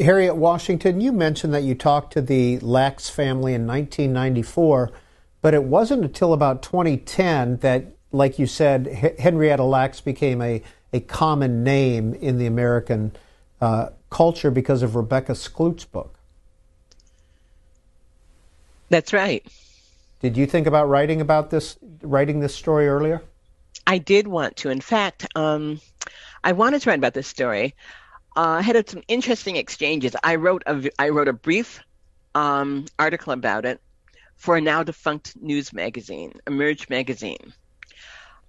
Harriet Washington, you mentioned that you talked to the Lacks family in 1994, but it wasn't until about 2010 that, like you said, H- Henrietta Lacks became a, a common name in the American uh, culture because of Rebecca Skloot's book. That's right. Did you think about writing about this, writing this story earlier? I did want to. In fact, um, I wanted to write about this story. Uh, I had some interesting exchanges. I wrote a I wrote a brief um, article about it for a now defunct news magazine, Emerge magazine.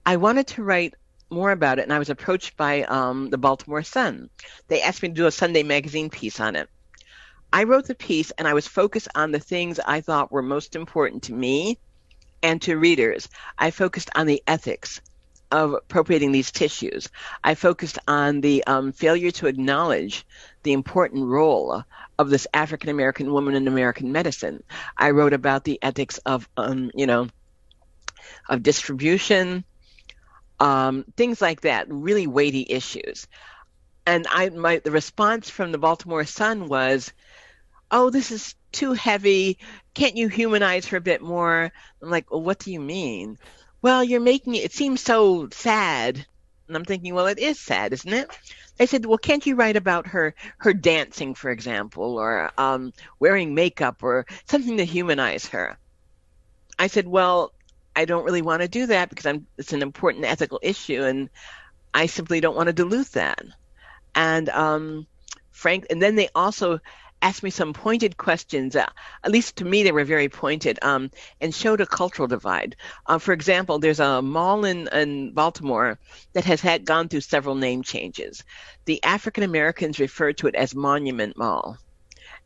I wanted to write more about it, and I was approached by um, the Baltimore Sun. They asked me to do a Sunday magazine piece on it. I wrote the piece, and I was focused on the things I thought were most important to me and to readers. I focused on the ethics of appropriating these tissues. I focused on the um, failure to acknowledge the important role of this African American woman in American medicine. I wrote about the ethics of, um, you know, of distribution, um, things like that, really weighty issues. And I, my, the response from the Baltimore Sun was, "Oh, this is too heavy. Can't you humanize her a bit more?" I'm like, "Well, what do you mean?" Well, you're making it, it seems so sad. And I'm thinking, well, it is sad, isn't it? They said, well, can't you write about her, her dancing, for example, or um, wearing makeup or something to humanize her? I said, well, I don't really want to do that because I'm, it's an important ethical issue and I simply don't want to dilute that. And um, Frank, and then they also asked me some pointed questions. Uh, at least to me, they were very pointed um, and showed a cultural divide. Uh, for example, there's a mall in, in Baltimore that has had gone through several name changes. The African Americans refer to it as Monument Mall,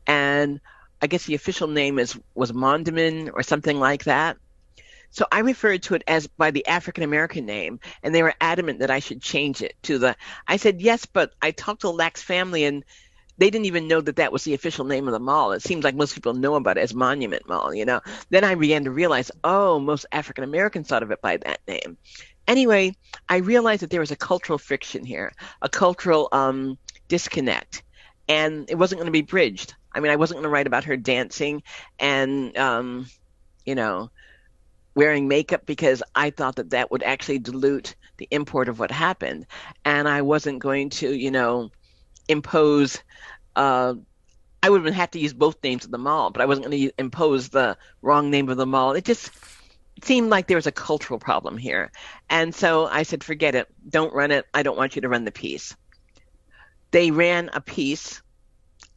and I guess the official name is was Mondawmin or something like that. So I referred to it as by the African American name, and they were adamant that I should change it to the. I said yes, but I talked to Lacks family, and they didn't even know that that was the official name of the mall. It seems like most people know about it as Monument Mall, you know. Then I began to realize, oh, most African Americans thought of it by that name. Anyway, I realized that there was a cultural friction here, a cultural um, disconnect, and it wasn't going to be bridged. I mean, I wasn't going to write about her dancing and, um, you know, wearing makeup because I thought that that would actually dilute the import of what happened. And I wasn't going to, you know, impose. Uh, I would have had to use both names of the mall, but I wasn't going to impose the wrong name of the mall. It just seemed like there was a cultural problem here. And so I said, forget it. Don't run it. I don't want you to run the piece. They ran a piece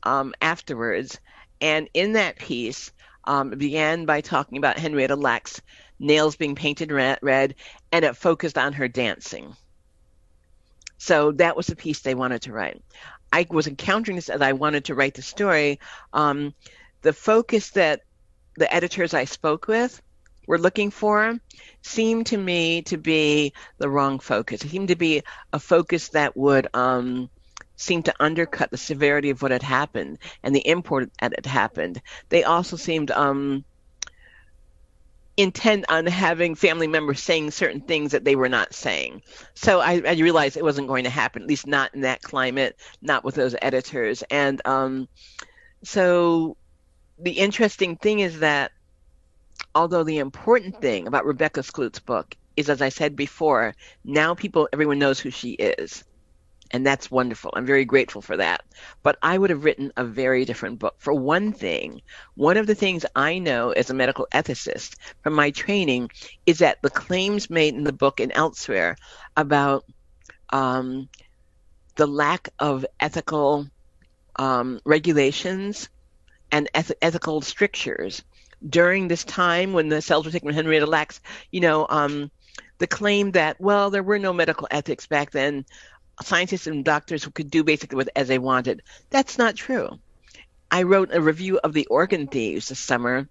um, afterwards. And in that piece, um, it began by talking about Henrietta Lacks' nails being painted red, red, and it focused on her dancing. So that was the piece they wanted to write. I was encountering this as I wanted to write the story. Um, the focus that the editors I spoke with were looking for seemed to me to be the wrong focus. It seemed to be a focus that would um, seem to undercut the severity of what had happened and the import that had happened. They also seemed um, intent on having family members saying certain things that they were not saying. So I, I, realized it wasn't going to happen, at least not in that climate, not with those editors. And um, so the interesting thing is that although the important thing about Rebecca Skloot's book is, as I said before, now people, everyone knows who she is and that's wonderful. I'm very grateful for that. But I would have written a very different book. For one thing, one of the things I know as a medical ethicist from my training is that the claims made in the book and elsewhere about um, the lack of ethical um, regulations and eth- ethical strictures during this time when the cells were taken from Henrietta Lacks, you know, um, the claim that, well, there were no medical ethics back then scientists and doctors who could do basically what as they wanted. That's not true. I wrote a review of the organ thieves this summer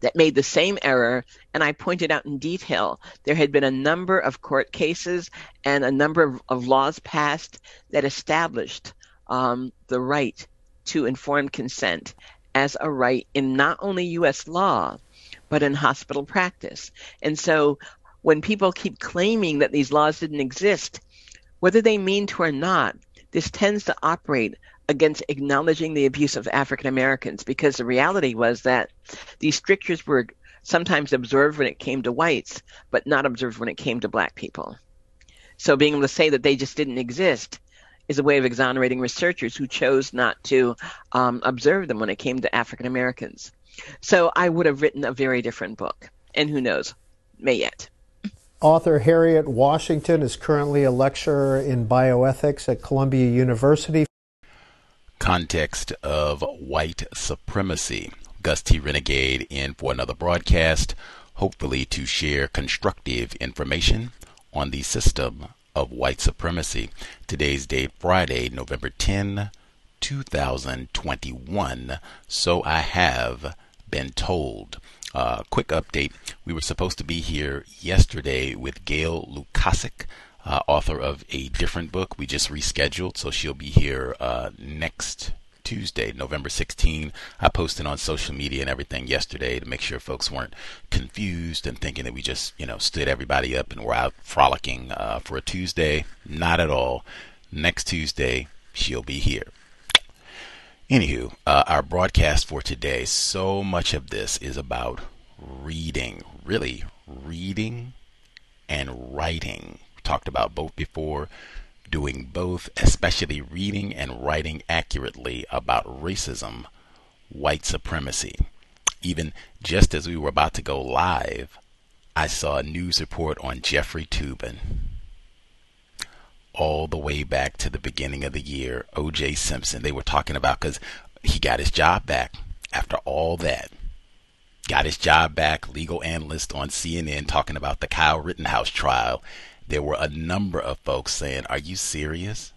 that made the same error, and I pointed out in detail there had been a number of court cases and a number of, of laws passed that established um, the right to informed consent as a right in not only U.S. law, but in hospital practice. And so when people keep claiming that these laws didn't exist, whether they mean to or not, this tends to operate against acknowledging the abuse of African Americans because the reality was that these strictures were sometimes observed when it came to whites, but not observed when it came to black people. So being able to say that they just didn't exist is a way of exonerating researchers who chose not to um, observe them when it came to African Americans. So I would have written a very different book, and who knows, may yet. Author Harriet Washington is currently a lecturer in bioethics at Columbia University. Context of white supremacy. Gus T. Renegade in for another broadcast, hopefully to share constructive information on the system of white supremacy. Today's date, Friday, November 10, 2021. So I have been told. Uh, quick update. We were supposed to be here yesterday with Gail Lukasik, uh, author of a different book. We just rescheduled, so she'll be here uh, next Tuesday, November 16. I posted on social media and everything yesterday to make sure folks weren't confused and thinking that we just, you know, stood everybody up and were out frolicking uh, for a Tuesday. Not at all. Next Tuesday, she'll be here. Anywho, uh, our broadcast for today, so much of this is about reading, really reading and writing. We talked about both before, doing both, especially reading and writing accurately about racism, white supremacy. Even just as we were about to go live, I saw a news report on Jeffrey Toobin all the way back to the beginning of the year. O.J. Simpson, they were talking about because he got his job back after all that. Got his job back, legal analyst on CNN talking about the Kyle Rittenhouse trial. There were a number of folks saying, Are you serious?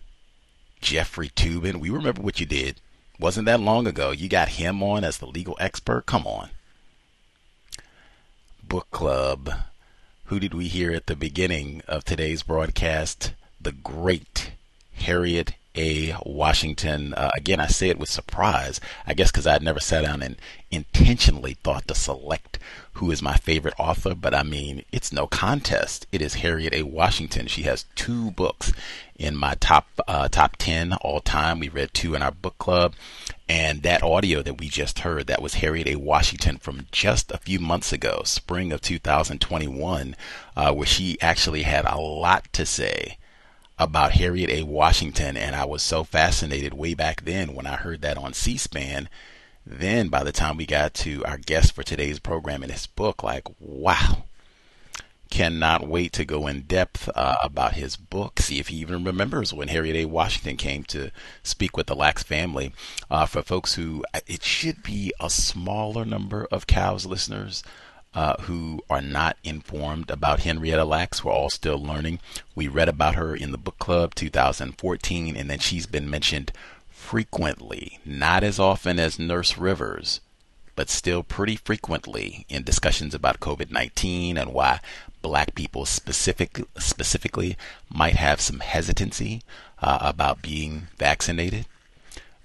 Jeffrey Toobin, we remember what you did. Wasn't that long ago. You got him on as the legal expert. Come on. Book Club. Who did we hear at the beginning of today's broadcast? The great Harriet A. Washington. Uh, again, I say it with surprise, I guess because I'd never sat down and intentionally thought to select who is my favorite author, but I mean, it's no contest. It is Harriet A. Washington. She has two books in my top uh, top ten all time. We read two in our book club, and that audio that we just heard that was Harriet A. Washington from just a few months ago, spring of 2021, uh, where she actually had a lot to say about Harriet A. Washington, and I was so fascinated way back then when I heard that on C SPAN. Then, by the time we got to our guest for today's program and his book, like, wow. Cannot wait to go in depth uh, about his book, see if he even remembers when Harriet A. Washington came to speak with the Lacks family. Uh, for folks who, it should be a smaller number of cows listeners uh, who are not informed about Henrietta Lacks. We're all still learning. We read about her in the book club 2014, and then she's been mentioned frequently, not as often as Nurse Rivers, but still pretty frequently in discussions about COVID 19 and why black people specific, specifically might have some hesitancy uh, about being vaccinated.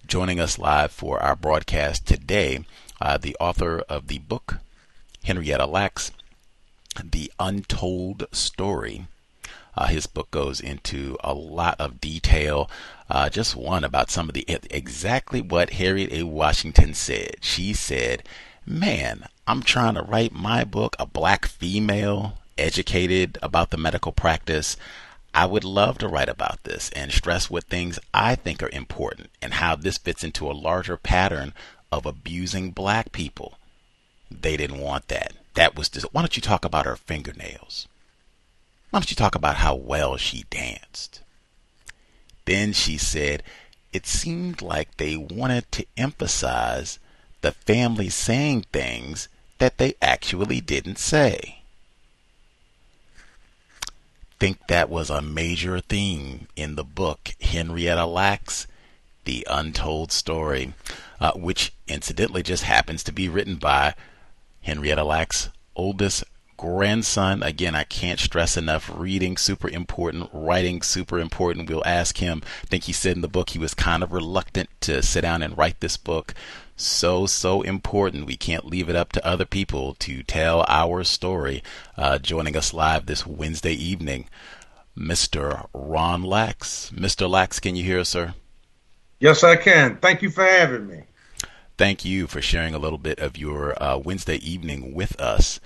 Joining us live for our broadcast today, uh, the author of the book Henrietta Lacks, The Untold Story. Uh, his book goes into a lot of detail. Uh, just one about some of the exactly what Harriet A. Washington said. She said, "Man, I'm trying to write my book, a black female educated about the medical practice. I would love to write about this and stress what things I think are important and how this fits into a larger pattern of abusing black people. They didn't want that. That was just, why don't you talk about her fingernails? Why don't you talk about how well she danced? Then she said, it seemed like they wanted to emphasize the family saying things that they actually didn't say. Think that was a major theme in the book Henrietta Lacks, The Untold Story, uh, which incidentally just happens to be written by Henrietta Lacks' oldest grandson. Again, I can't stress enough reading super important, writing super important. We'll ask him. I think he said in the book he was kind of reluctant to sit down and write this book. So, so important. We can't leave it up to other people to tell our story. Uh, joining us live this Wednesday evening, Mr. Ron Lacks. Mr. Lacks, can you hear us, sir? Yes, I can. Thank you for having me. Thank you for sharing a little bit of your uh, Wednesday evening with us.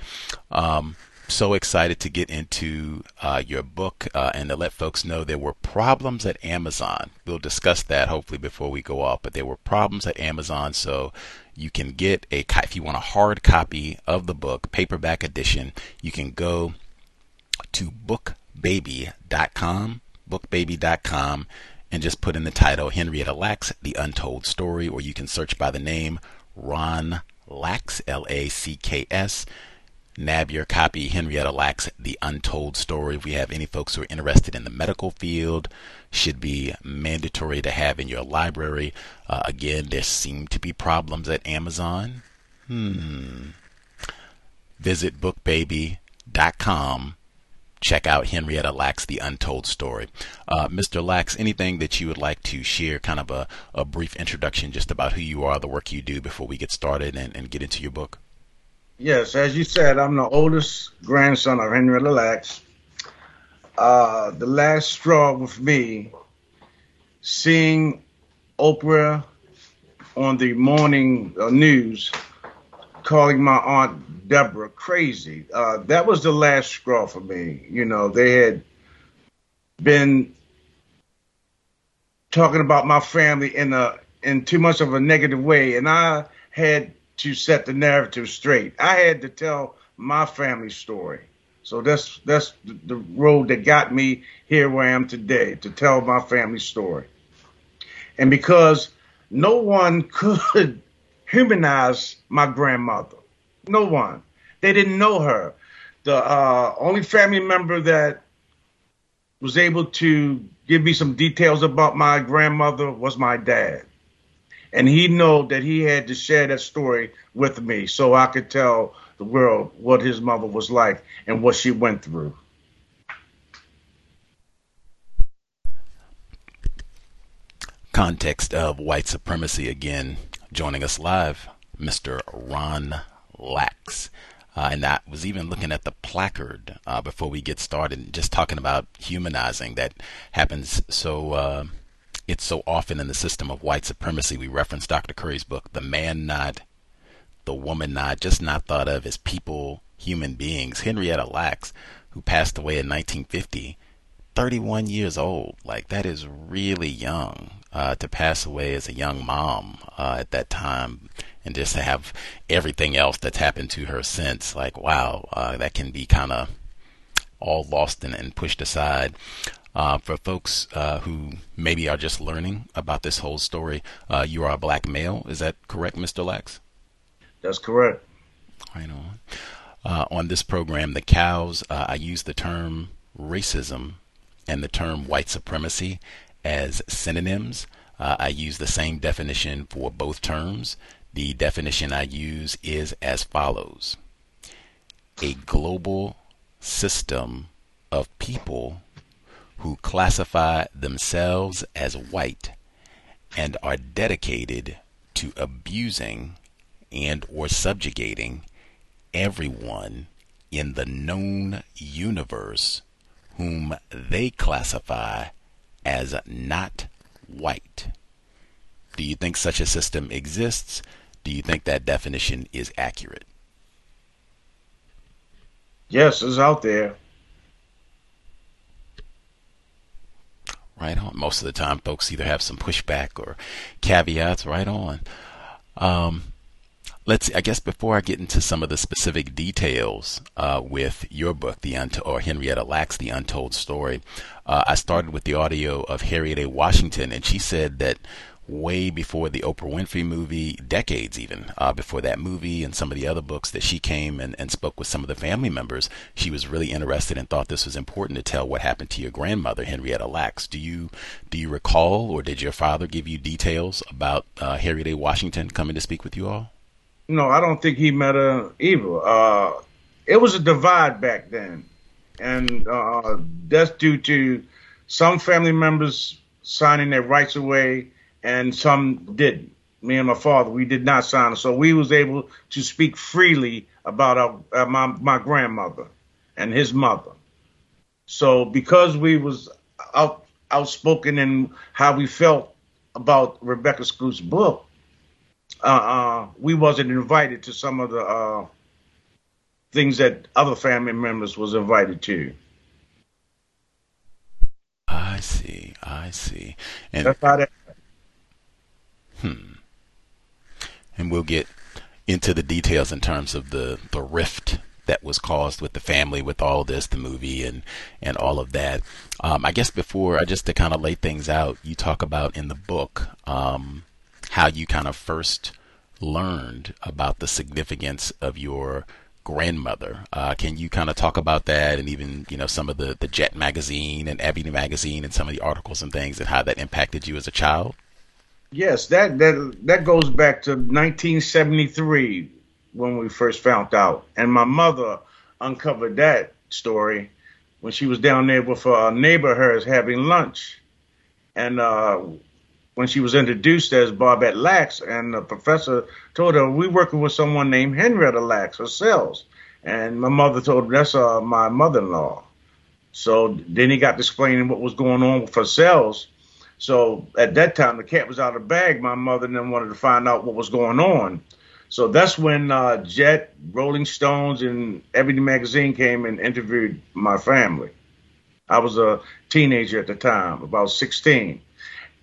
Um, so excited to get into uh, your book uh, and to let folks know there were problems at Amazon. We'll discuss that hopefully before we go off, but there were problems at Amazon. So you can get a, if you want a hard copy of the book, paperback edition, you can go to bookbaby.com, bookbaby.com, and just put in the title Henrietta Lacks, The Untold Story, or you can search by the name Ron Lacks, L A C K S nab your copy, Henrietta Lacks The Untold Story. If we have any folks who are interested in the medical field, should be mandatory to have in your library. Uh, again, there seem to be problems at Amazon. Hmm. Visit bookbaby.com. Check out Henrietta Lacks The Untold Story. Uh, Mr. Lacks, anything that you would like to share, kind of a, a brief introduction just about who you are, the work you do before we get started and, and get into your book? Yes, as you said, I'm the oldest grandson of Henrietta Lacks. Uh, the last straw with me, seeing Oprah on the morning uh, news calling my aunt Deborah crazy. Uh, that was the last straw for me. You know, they had been talking about my family in a in too much of a negative way, and I had to set the narrative straight. I had to tell my family story. So that's that's the road that got me here where I am today to tell my family story. And because no one could humanize my grandmother, no one. They didn't know her. The uh, only family member that was able to give me some details about my grandmother was my dad and he knew that he had to share that story with me so I could tell the world what his mother was like and what she went through. Context of white supremacy again. Joining us live, Mr. Ron Lacks. Uh, and I was even looking at the placard uh, before we get started, just talking about humanizing that happens so uh, it's so often in the system of white supremacy. We reference Dr. Curry's book, The Man Not, The Woman Not, just not thought of as people, human beings. Henrietta Lacks, who passed away in 1950, 31 years old. Like, that is really young uh, to pass away as a young mom uh, at that time. And just to have everything else that's happened to her since, like, wow, uh, that can be kind of all lost and, and pushed aside. Uh, for folks uh, who maybe are just learning about this whole story, uh, you are a black male. Is that correct, Mr. Lacks? That's correct. Right on. Uh, on this program, The Cows, uh, I use the term racism and the term white supremacy as synonyms. Uh, I use the same definition for both terms. The definition I use is as follows a global system of people who classify themselves as white and are dedicated to abusing and or subjugating everyone in the known universe whom they classify as not white. Do you think such a system exists? Do you think that definition is accurate? Yes, it's out there. right on. Most of the time, folks either have some pushback or caveats, right on. Um, let's. I guess before I get into some of the specific details uh, with your book, the or Henrietta Lacks, the Untold Story, uh, I started with the audio of Harriet A. Washington, and she said that way before the Oprah Winfrey movie, decades even uh, before that movie and some of the other books that she came and, and spoke with some of the family members. She was really interested and thought this was important to tell what happened to your grandmother, Henrietta Lacks. Do you do you recall, or did your father give you details about uh, Harriet A. Washington coming to speak with you all? No, I don't think he met her either. Uh, it was a divide back then, and uh, that's due to some family members signing their rights away and some didn't. Me and my father, we did not sign So we was able to speak freely about our, uh, my my grandmother and his mother. So because we was out outspoken in how we felt about Rebecca Skloot's book, uh, uh, we wasn't invited to some of the uh, things that other family members was invited to. I see. I see. And That's how that. Hmm. And we'll get into the details in terms of the, the rift that was caused with the family, with all this, the movie, and and all of that. Um, I guess before, I just to kind of lay things out, you talk about in the book um, how you kind of first learned about the significance of your grandmother. Uh, can you kind of talk about that, and even you know some of the the Jet magazine and Ebony magazine, and some of the articles and things, and how that impacted you as a child? Yes, that that that goes back to 1973 when we first found out, and my mother uncovered that story when she was down there with a neighbor of hers having lunch, and uh, when she was introduced as Barbette Lacks, and the professor told her we're working with someone named Henrietta Lacks herself, and my mother told her that's uh, my mother-in-law. So then he got to explaining what was going on with her cells so at that time, the cat was out of the bag. My mother then wanted to find out what was going on. So that's when uh, Jet, Rolling Stones, and Ebony Magazine came and interviewed my family. I was a teenager at the time, about 16.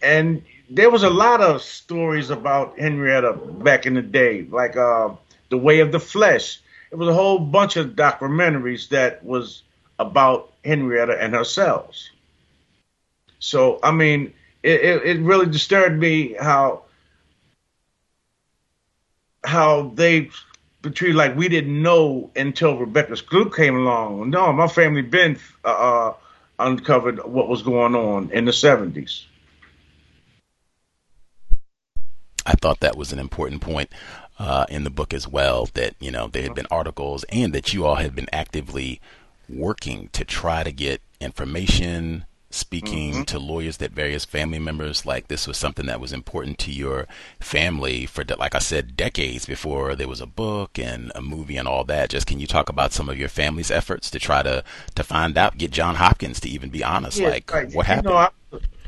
And there was a lot of stories about Henrietta back in the day, like uh, The Way of the Flesh. It was a whole bunch of documentaries that was about Henrietta and herself. So, I mean, it, it, it really disturbed me how how they treated like we didn't know until Rebecca Skloot came along. No, my family been uh, uh, uncovered what was going on in the seventies. I thought that was an important point uh, in the book as well. That you know there had been articles and that you all had been actively working to try to get information speaking mm-hmm. to lawyers that various family members like this was something that was important to your family for like I said decades before there was a book and a movie and all that just can you talk about some of your family's efforts to try to to find out get John Hopkins to even be honest yeah, like right. what happened you know, I,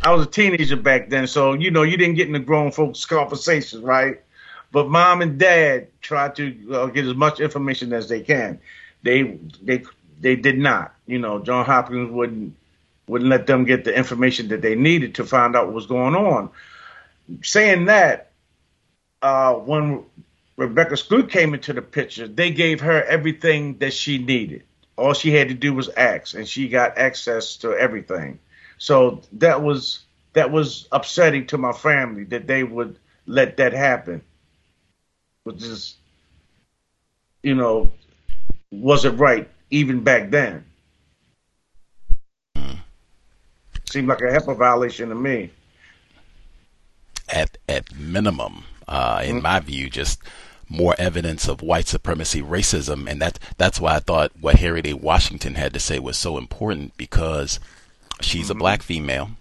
I was a teenager back then so you know you didn't get in the grown folks conversations right but mom and dad tried to uh, get as much information as they can they they they did not you know John Hopkins wouldn't wouldn't let them get the information that they needed to find out what was going on. Saying that, uh, when Rebecca Skloot came into the picture, they gave her everything that she needed. All she had to do was ask, and she got access to everything. So that was that was upsetting to my family that they would let that happen. Which is, you know, wasn't right even back then. seemed like a HIPAA violation to me. At at minimum, uh, in mm-hmm. my view, just more evidence of white supremacy, racism, and that that's why I thought what Harriet A. Washington had to say was so important because she's mm-hmm. a black female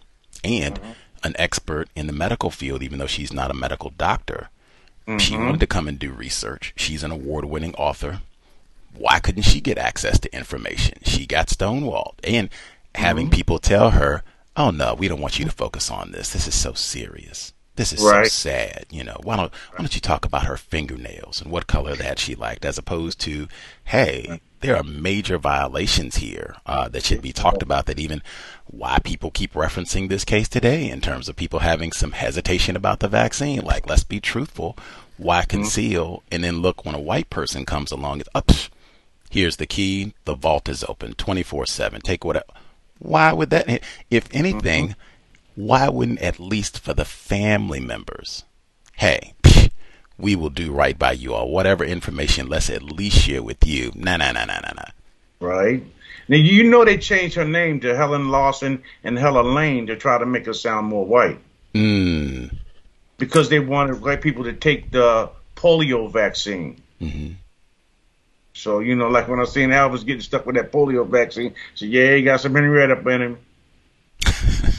and mm-hmm. an expert in the medical field, even though she's not a medical doctor. She mm-hmm. wanted to come and do research. She's an award-winning author. Why couldn't she get access to information? She got stonewalled, and having mm-hmm. people tell her oh no, we don't want you to focus on this. This is so serious. This is right. so sad. You know, why don't why don't you talk about her fingernails and what color that she liked, as opposed to, hey, there are major violations here uh, that should be talked about. That even why people keep referencing this case today in terms of people having some hesitation about the vaccine. Like, let's be truthful. Why mm-hmm. conceal? Mm-hmm. And then look when a white person comes along. It's, oh, here's the key. The vault is open, twenty four seven. Take whatever why would that? If anything, mm-hmm. Why wouldn't at least for the family members, hey, we will do right by you or whatever information let's at least share with you. Nah, nah, nah, nah, nah, nah. Right. Now you know they changed her name to Helen Lawson and Helen Lane to try to make her sound more white. Mm. Because they wanted white people to take the polio vaccine. Mm-hmm. So, you know, like when I seen Elvis getting stuck with that polio vaccine, so yeah, he got some Henrietta up in him.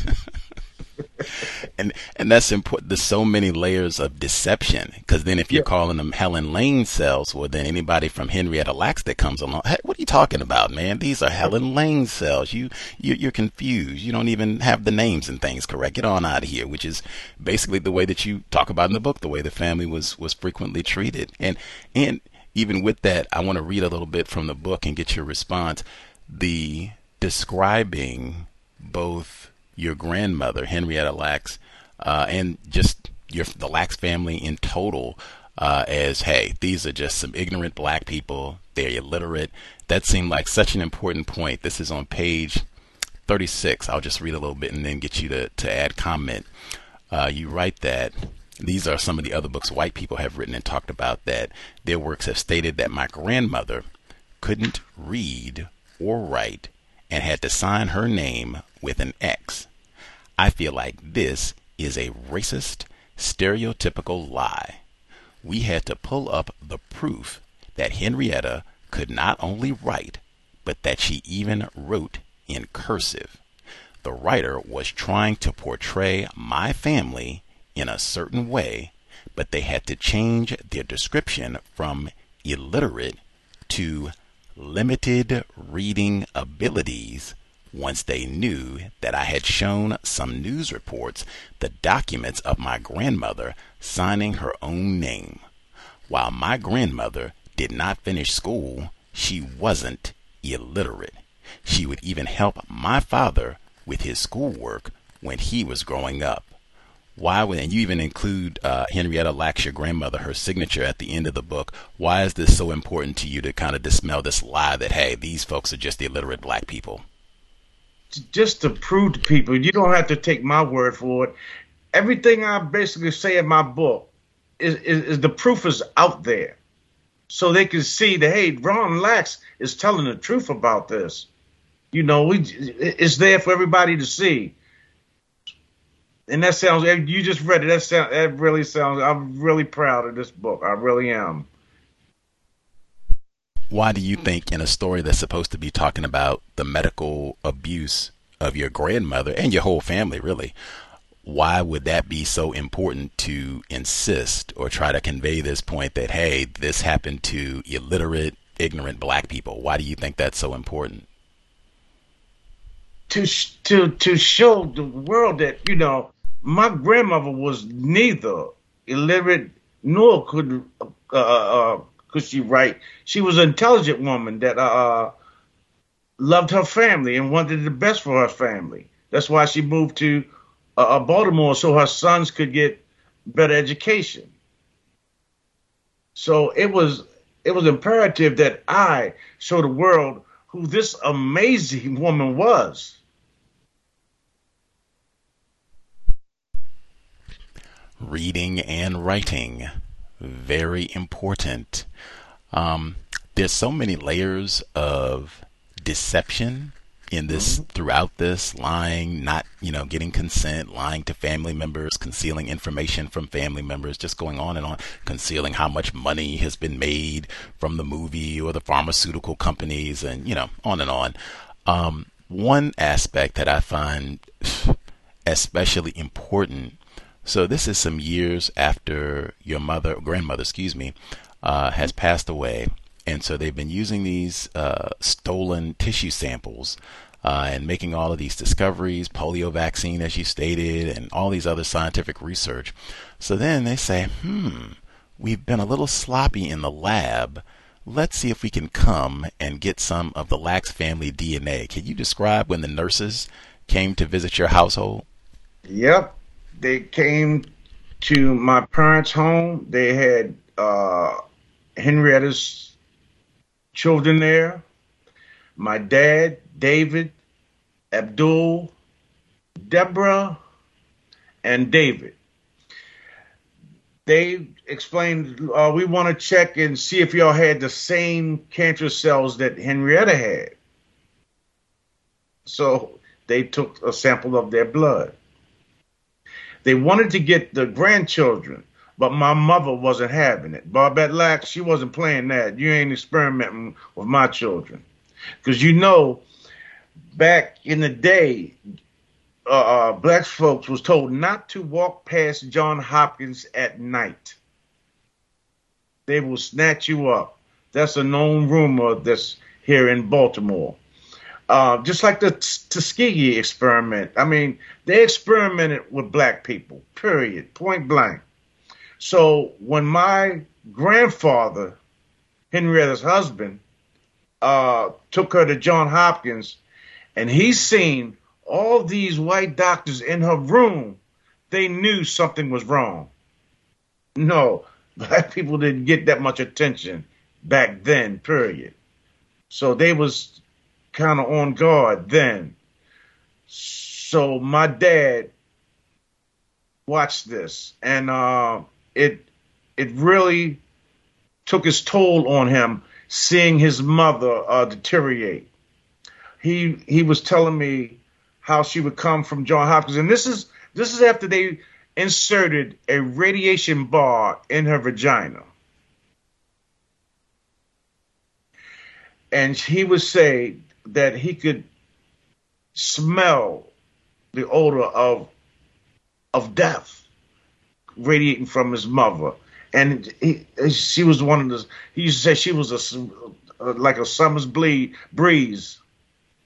and and that's important. There's so many layers of deception because then if you're yeah. calling them Helen Lane cells, well then anybody from Henrietta Lacks that comes along, hey, what are you talking about, man? These are Helen Lane cells. You, you you're confused. You don't even have the names and things correct. Get on out of here. Which is basically the way that you talk about in the book, the way the family was was frequently treated, and and even with that, I want to read a little bit from the book and get your response. The describing both your grandmother, Henrietta Lacks, uh, and just your the Lacks family in total uh, as, hey, these are just some ignorant black people. They're illiterate. That seemed like such an important point. This is on page 36. I'll just read a little bit and then get you to, to add comment. Uh, you write that these are some of the other books white people have written and talked about that their works have stated that my grandmother couldn't read or write and had to sign her name with an X. I feel like this is a racist, stereotypical lie. We had to pull up the proof that Henrietta could not only write, but that she even wrote in cursive. The writer was trying to portray my family in a certain way, but they had to change their description from illiterate to limited reading abilities once they knew that I had shown some news reports the documents of my grandmother signing her own name. While my grandmother did not finish school, she wasn't illiterate. She would even help my father with his schoolwork when he was growing up. Why would, and you even include uh, Henrietta Lacks, your grandmother, her signature at the end of the book. Why is this so important to you to kind of dispel this lie that, hey, these folks are just illiterate black people? Just to prove to people, you don't have to take my word for it. Everything I basically say in my book is, is, is the proof is out there. So they can see that, hey, Ron Lacks is telling the truth about this. You know, we, it's there for everybody to see and that sounds. Eh, you just read it. That sound. That really sounds. I'm really proud of this book. I really am. Why do you think, in a story that's supposed to be talking about the medical abuse of your grandmother and your whole family, really, why would that be so important to insist or try to convey this point that hey, this happened to illiterate, ignorant black people? Why do you think that's so important? To to to show the world that you know my grandmother was neither illiterate nor could uh, uh, uh, could she write. She was an intelligent woman that uh, uh, loved her family and wanted the best for her family. That's why she moved to uh, Baltimore so her sons could get better education. So it was it was imperative that I show the world who this amazing woman was. Reading and writing. Very important. Um, there's so many layers of deception in this mm-hmm. throughout this lying not you know getting consent lying to family members concealing information from family members just going on and on concealing how much money has been made from the movie or the pharmaceutical companies and you know on and on um, one aspect that i find especially important so this is some years after your mother, grandmother, excuse me, uh, has passed away, and so they've been using these uh, stolen tissue samples uh, and making all of these discoveries, polio vaccine, as you stated, and all these other scientific research. So then they say, hmm, we've been a little sloppy in the lab. Let's see if we can come and get some of the Lacks family DNA. Can you describe when the nurses came to visit your household? Yep they came to my parents' home. They had uh, Henrietta's children there. My dad, David, Abdul, Deborah, and David. They explained, uh, we want to check and see if y'all had the same cancer cells that Henrietta had. So they took a sample of their blood. They wanted to get the grandchildren, but my mother wasn't having it. Barbette Lack, she wasn't playing that. You ain't experimenting with my children. Because you know, back in the day, uh, uh, black folks was told not to walk past John Hopkins at night. They will snatch you up. That's a known rumor that's here in Baltimore. Uh, just like the Tuskegee experiment. I mean, they experimented with black people, period, point blank. So when my grandfather, Henrietta's husband, uh, took her to John Hopkins, and he seen all these white doctors in her room, they knew something was wrong. No, black people didn't get that much attention back then, period. So they was kind of on guard then. So my dad watched this and uh, it it really took its toll on him seeing his mother uh, deteriorate. He he was telling me how she would come from John Hopkins, and this is this is after they inserted a radiation bar in her vagina. And he would say that he could smell the odor of of death radiating from his mother. And he, she was one of the. He used to say she was a like a summer's bleed breeze,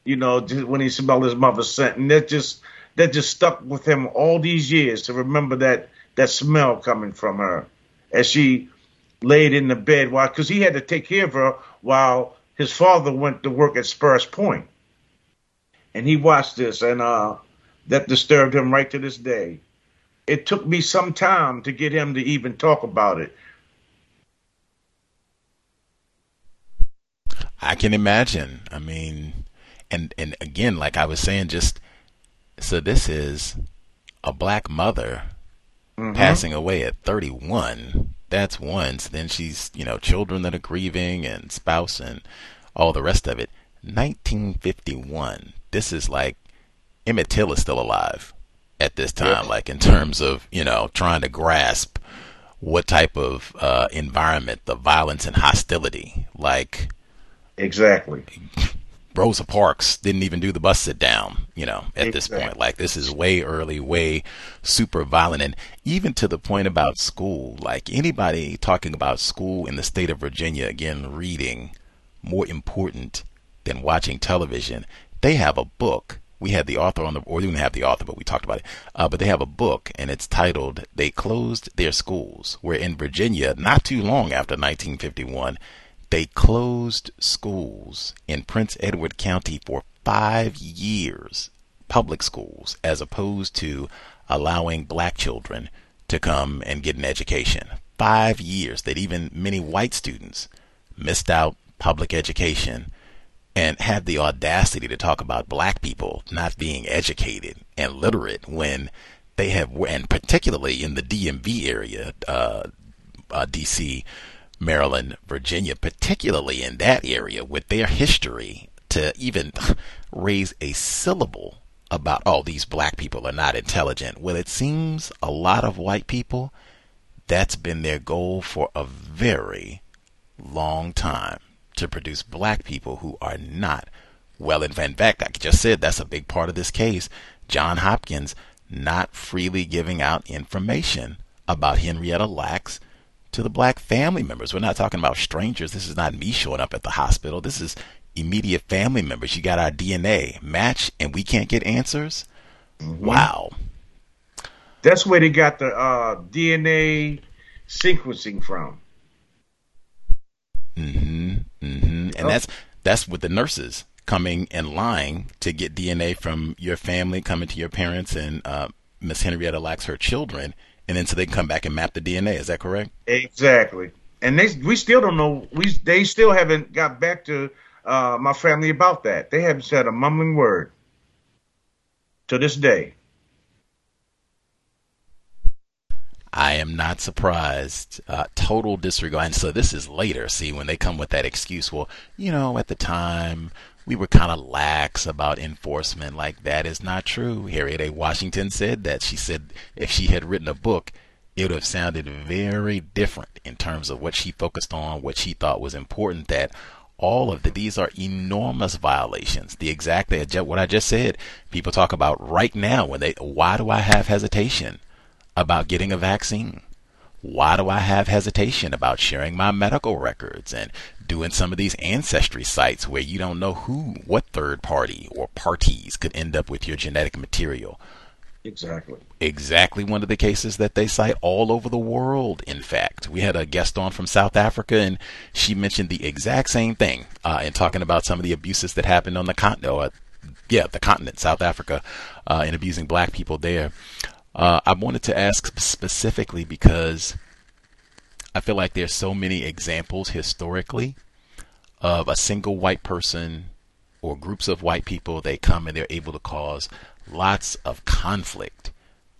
you know, when he smelled his mother's scent, and that just that just stuck with him all these years to remember that that smell coming from her as she laid in the bed while because he had to take care of her while his father went to work at Sparrows Point, and he watched this, and uh, that disturbed him right to this day it took me some time to get him to even talk about it. I can imagine. I mean, and and again, like I was saying, just so this is a black mother mm-hmm. passing away at 31. That's one. So then she's, you know, children that are grieving and spouse and all the rest of it. 1951. This is like Emmett Till is still alive at this time, yeah. like in terms of you know trying to grasp what type of uh, environment the violence and hostility, like exactly. Rosa Parks didn't even do the bus sit down, you know, at exactly. this point. Like this is way early, way super violent. And even to the point about school, like anybody talking about school in the state of Virginia, again, reading more important than watching television, they have a book we had the author on the, or we didn't have the author, but we talked about it. Uh, but they have a book, and it's titled "They Closed Their Schools." Where in Virginia, not too long after 1951, they closed schools in Prince Edward County for five years, public schools, as opposed to allowing black children to come and get an education. Five years that even many white students missed out public education and have the audacity to talk about black people not being educated and literate when they have, and particularly in the DMV area, uh, uh, DC, Maryland, Virginia, particularly in that area with their history, to even raise a syllable about, oh, these black people are not intelligent. Well, it seems a lot of white people, that's been their goal for a very long time to produce black people who are not well in fact i just said that's a big part of this case john hopkins not freely giving out information about henrietta lacks to the black family members we're not talking about strangers this is not me showing up at the hospital this is immediate family members you got our dna match and we can't get answers mm-hmm. wow that's where they got the uh, dna sequencing from Mm-hmm. Mm-hmm. And oh. that's that's with the nurses coming and lying to get DNA from your family, coming to your parents, and uh, Miss Henrietta lacks her children, and then so they can come back and map the DNA. Is that correct? Exactly. And they we still don't know. We they still haven't got back to uh, my family about that. They haven't said a mumbling word to this day. I am not surprised. Uh, total disregard. And so this is later. See, when they come with that excuse, well, you know, at the time we were kind of lax about enforcement. Like that is not true. Harriet A. Washington said that. She said if she had written a book, it would have sounded very different in terms of what she focused on, what she thought was important. That all of the these are enormous violations. The exact what I just said. People talk about right now when they why do I have hesitation about getting a vaccine? Why do I have hesitation about sharing my medical records and doing some of these ancestry sites where you don't know who, what third party or parties could end up with your genetic material? Exactly. Exactly one of the cases that they cite all over the world, in fact. We had a guest on from South Africa, and she mentioned the exact same thing uh, in talking about some of the abuses that happened on the continent, uh, yeah, the continent, South Africa, uh, in abusing black people there. Uh, I wanted to ask specifically because I feel like there's so many examples historically of a single white person or groups of white people. They come and they're able to cause lots of conflict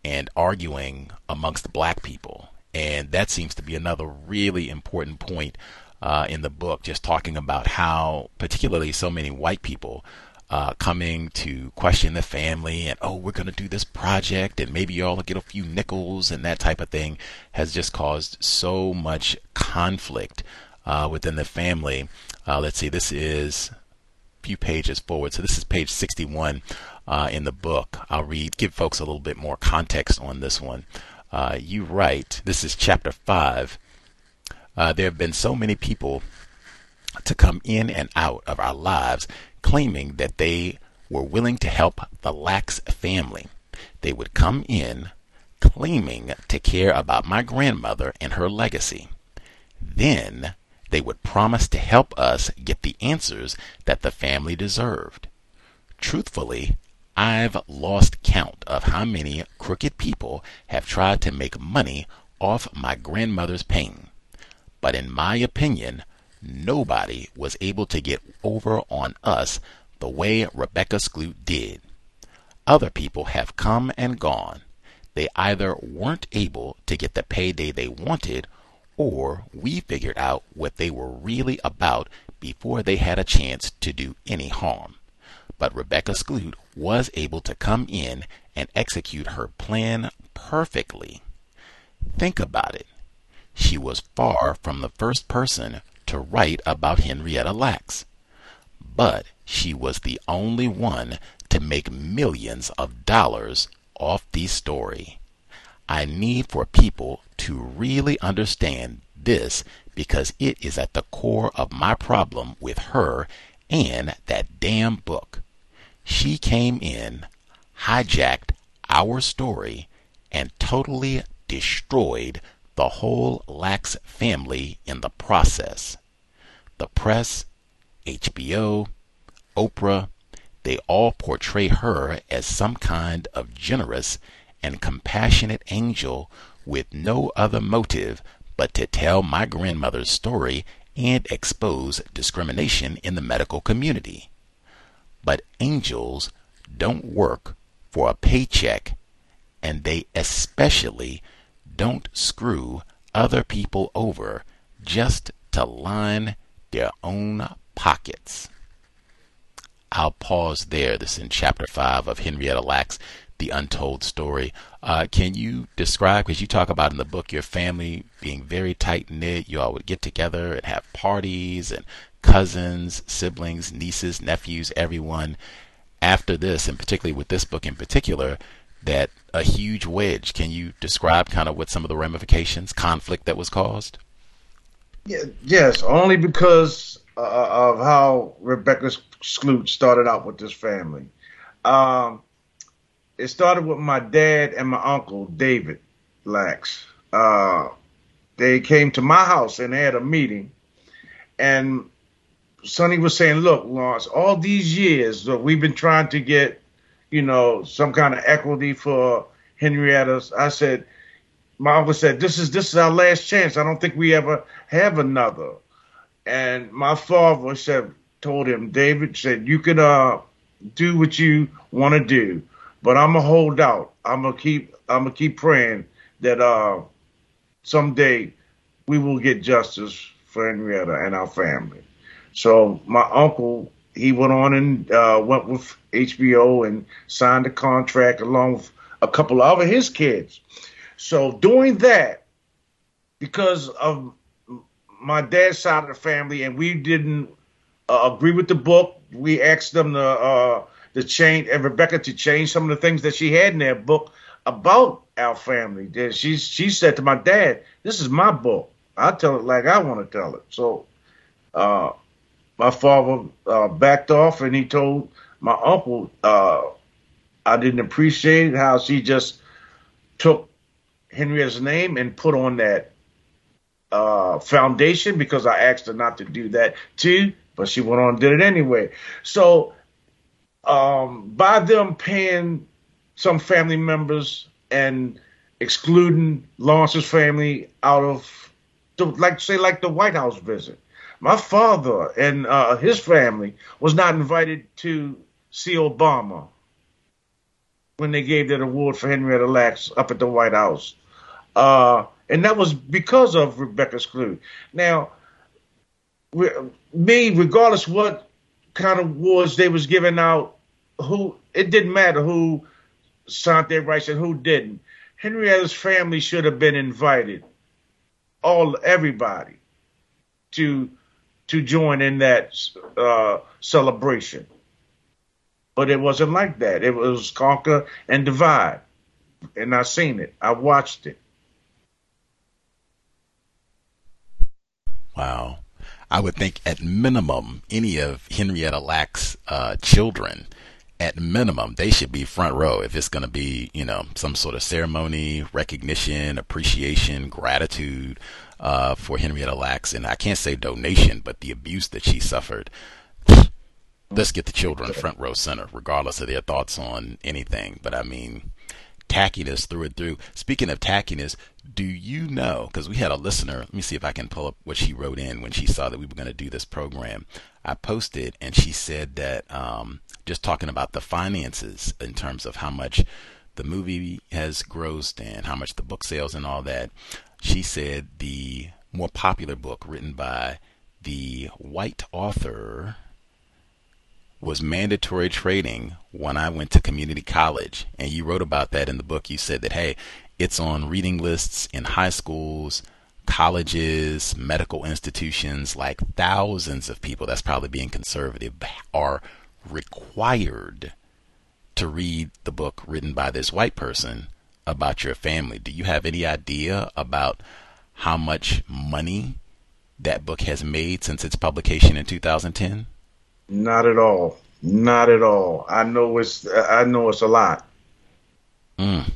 and arguing amongst black people. And that seems to be another really important point uh, in the book, just talking about how, particularly, so many white people uh, coming to question the family and, oh, we're going to do this project and maybe y'all get a few nickels and that type of thing has just caused so much conflict uh, within the family. Uh, let's see, this is a few pages forward. So this is page 61 uh, in the book. I'll read, give folks a little bit more context on this one. Uh, you write, this is chapter 5. Uh, there have been so many people to come in and out of our lives claiming that they were willing to help the Lacks family. They would come in claiming to care about my grandmother and her legacy. Then they would promise to help us get the answers that the family deserved. Truthfully, I've lost count of how many crooked people have tried to make money off my grandmother's pain. But in my opinion, nobody was able to get over on us the way Rebecca Skloot did. Other people have come and gone. They either weren't able to get the payday they wanted, or we figured out what they were really about before they had a chance to do any harm. But Rebecca Skloot was able to come in and execute her plan perfectly. Think about it. She was far from the first person to write about Henrietta Lacks. But she was the only one to make millions of dollars off the story. I need for people to really understand this because it is at the core of my problem with her and that damn book. She came in, hijacked our story, and totally destroyed the whole Lacks family in the process. The press, HBO, Oprah, they all portray her as some kind of generous and compassionate angel with no other motive but to tell my grandmother's story and expose discrimination in the medical community. But angels don't work for a paycheck, and they especially don't screw other people over just to line their own pockets. I'll pause there. This is in chapter 5 of Henrietta Lacks, The Untold Story. Uh, can you describe, because you talk about in the book your family being very tight knit, you all would get together and have parties and cousins, siblings, nieces, nephews, everyone. After this, and particularly with this book in particular, that a huge wedge. Can you describe kind of what some of the ramifications, conflict that was caused? Yeah, yes, only because uh, of how Rebecca Skloot started out with this family. Um, it started with my dad and my uncle, David Lacks. Uh, they came to my house and had a meeting. And Sonny was saying, Look, Lawrence, all these years we've been trying to get you know, some kind of equity for Henrietta. I said, my uncle said, this is this is our last chance. I don't think we ever have another. And my father said, told him, David said, you could uh do what you want to do, but I'm gonna hold out. I'm gonna keep I'm gonna keep praying that uh someday we will get justice for Henrietta and our family. So my uncle he went on and uh, went with HBO and signed a contract along with a couple of his kids. So doing that, because of my dad's side of the family, and we didn't uh, agree with the book. We asked them to uh, to change and Rebecca to change some of the things that she had in that book about our family. She she said to my dad, "This is my book. I tell it like I want to tell it." So, uh, my father uh, backed off, and he told my uncle, uh, "I didn't appreciate how she just took Henrietta's name and put on that uh, foundation because I asked her not to do that too, but she went on and did it anyway. So, um, by them paying some family members and excluding Lawrence's family out of, the, like say, like the White House visit. My father and uh, his family was not invited to see Obama when they gave that award for Henrietta Lacks up at the White House. Uh, and that was because of Rebecca Skloot. Now, me, regardless what kind of awards they was giving out, who it didn't matter who Sante Rice and who didn't. Henrietta's family should have been invited, all everybody, to to join in that uh, celebration. But it wasn't like that. It was conquer and divide, and I seen it. I watched it. Wow. I would think at minimum, any of Henrietta Lack's uh, children at minimum, they should be front row if it's going to be, you know, some sort of ceremony, recognition, appreciation, gratitude uh, for Henrietta Lacks. And I can't say donation, but the abuse that she suffered. Let's get the children front row center, regardless of their thoughts on anything. But I mean, tackiness through and through. Speaking of tackiness, do you know? Because we had a listener. Let me see if I can pull up what she wrote in when she saw that we were going to do this program. I posted, and she said that um, just talking about the finances in terms of how much the movie has grossed and how much the book sales and all that. She said the more popular book written by the white author was mandatory trading when I went to community college. And you wrote about that in the book. You said that, hey, it's on reading lists in high schools, colleges, medical institutions, like thousands of people, that's probably being conservative, are required to read the book written by this white person about your family. Do you have any idea about how much money that book has made since its publication in 2010? Not at all. Not at all. I know it's I know it's a lot. Mm.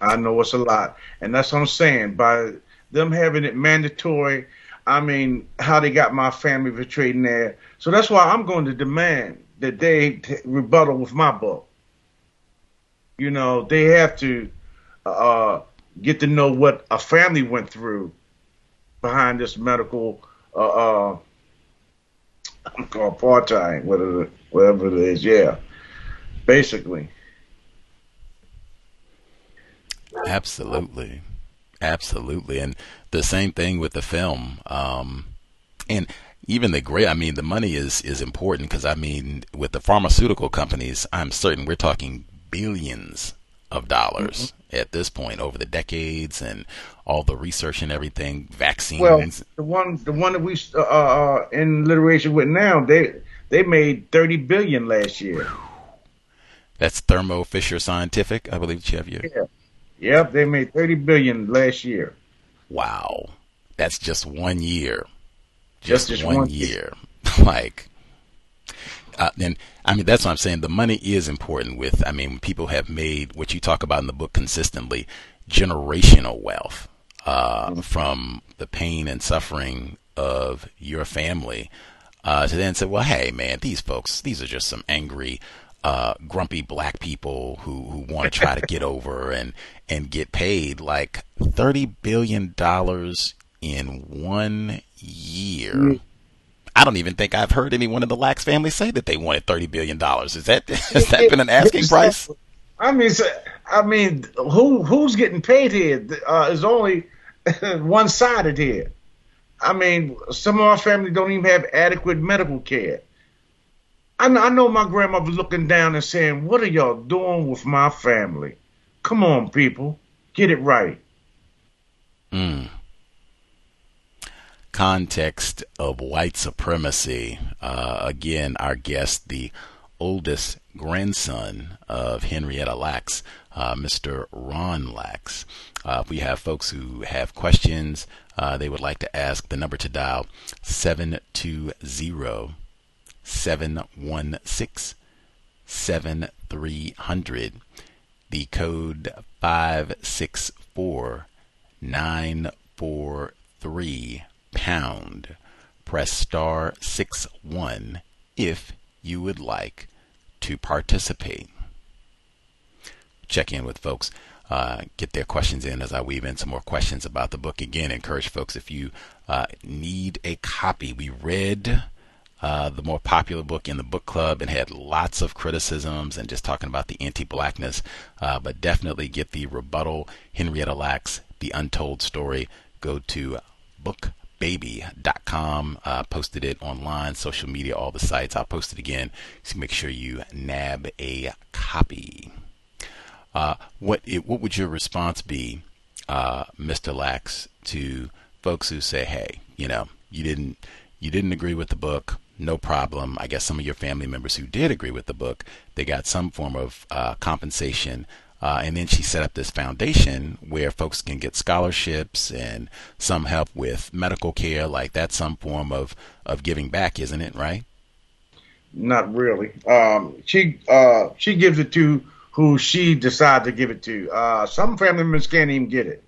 I know it's a lot, and that's what I'm saying. By them having it mandatory, I mean how they got my family portrayed in there. So that's why I'm going to demand that they t- rebuttal with my book. You know, they have to uh, get to know what a family went through behind this medical uh, uh, I'm called part time, whatever whatever it is. Yeah, basically. Absolutely, absolutely, and the same thing with the film. Um, and even the great, I mean, the money is is important because I mean, with the pharmaceutical companies, I'm certain we're talking billions of dollars mm-hmm. At this point over the decades and all the research and everything, vaccines. Well, the one the one that we uh, uh, in literation with now, they they made thirty billion last year. That's Thermo Fisher Scientific, I believe, Chef. Yeah. Yep, they made thirty billion last year. Wow, that's just one year. Just, just one, one, year. like uh, and I mean that's what I'm saying. The money is important. With I mean, people have made what you talk about in the book consistently, generational wealth uh, mm-hmm. from the pain and suffering of your family. Uh, to then say, well, hey, man, these folks, these are just some angry, uh, grumpy black people who, who want to try to get over and, and get paid like $30 billion in one year. I don't even think I've heard anyone in the Lacks family say that they wanted thirty billion dollars. Is that has that been an asking price? I mean, I mean, who who's getting paid here? Uh, is only one sided here. I mean, some of our family don't even have adequate medical care. I know, I know my grandmother looking down and saying, "What are y'all doing with my family? Come on, people, get it right." Mm. Context of white supremacy, uh, again, our guest, the oldest grandson of Henrietta Lacks, uh, Mr. Ron Lacks. Uh, if we have folks who have questions uh, they would like to ask, the number to dial 720 716 7300. The code 564 943 pound. Press star 6 1 if you would like to participate. Check in with folks. Uh, get their questions in as I weave in some more questions about the book. Again, encourage folks if you uh, need a copy. We read uh, the more popular book in the book club and had lots of criticisms and just talking about the anti-blackness. Uh, but definitely get the rebuttal. Henrietta Lacks, The Untold Story. Go to bookbaby.com. Uh, posted it online, social media, all the sites. I'll post it again. So make sure you nab a copy. Uh, what it, what would your response be, uh, Mr. Lacks, to folks who say, "Hey, you know, you didn't you didn't agree with the book, no problem. I guess some of your family members who did agree with the book, they got some form of uh, compensation." Uh, and then she set up this foundation where folks can get scholarships and some help with medical care. Like that's some form of, of giving back, isn't it? Right? Not really. Um, she uh, she gives it to who she decided to give it to. Uh, some family members can't even get it.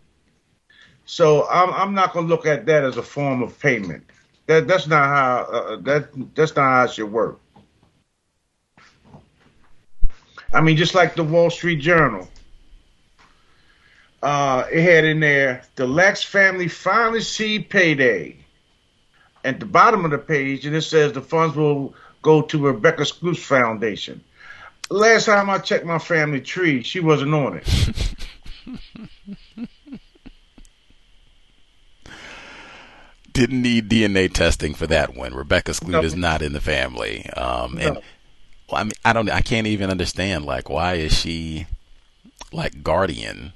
So I'm, I'm not going to look at that as a form of payment. That that's not how uh, that that's not how it should work. I mean, just like the Wall Street Journal, uh, it had in there the Lacks family finally see payday. At the bottom of the page, and it says the funds will go to Rebecca Skloot's Foundation. Last time I checked my family tree, she wasn't on it. Didn't need DNA testing for that one. Rebecca Skloot no. is not in the family. Um, no. and I mean, I don't, I can't even understand. Like, why is she like guardian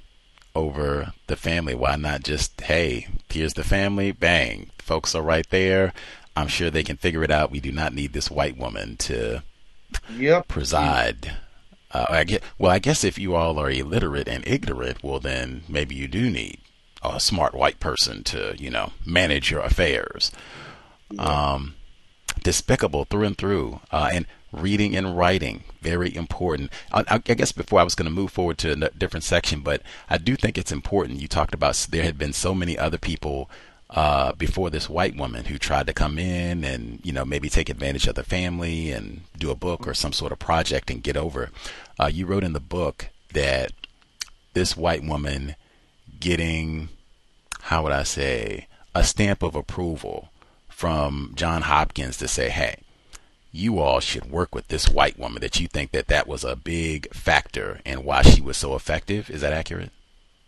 over the family? Why not just, hey, here's the family, bang, folks are right there. I'm sure they can figure it out. We do not need this white woman to yep. preside. Uh, I well, I guess if you all are illiterate and ignorant, well, then maybe you do need a smart white person to, you know, manage your affairs. Um, despicable through and through. Uh, and reading and writing, very important. I, I guess before I was going to move forward to a different section, but I do think it's important. You talked about there had been so many other people uh, before this white woman who tried to come in and you know maybe take advantage of the family and do a book or some sort of project and get over. Uh, you wrote in the book that this white woman getting how would I say a stamp of approval from John Hopkins to say, hey, you all should work with this white woman. That you think that that was a big factor in why she was so effective. Is that accurate?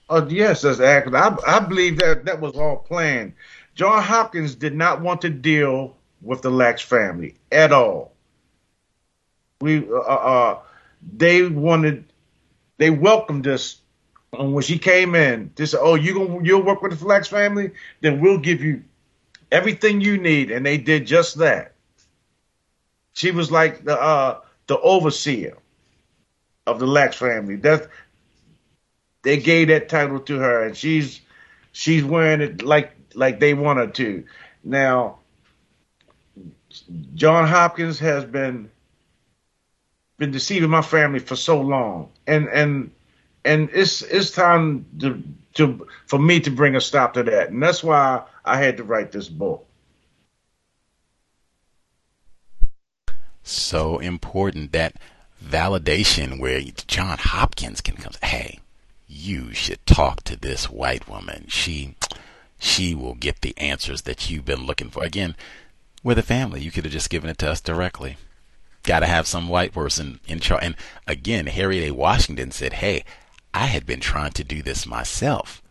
Oh yes, that's accurate. I, I believe that that was all planned. John Hopkins did not want to deal with the Lacks family at all. We uh, uh, they wanted they welcomed us when she came in. They said, "Oh, you gonna you'll work with the Lacks family? Then we'll give you everything you need." And they did just that. She was like the uh, the overseer of the Lacks family. That's they gave that title to her, and she's she's wearing it like like they want her to. Now, John Hopkins has been been deceiving my family for so long, and and and it's it's time to to for me to bring a stop to that, and that's why I had to write this book. So important that validation where John Hopkins can come. Hey, you should talk to this white woman. She she will get the answers that you've been looking for. Again, with a family, you could have just given it to us directly. Got to have some white person in charge. And again, Harriet A. Washington said, "Hey, I had been trying to do this myself.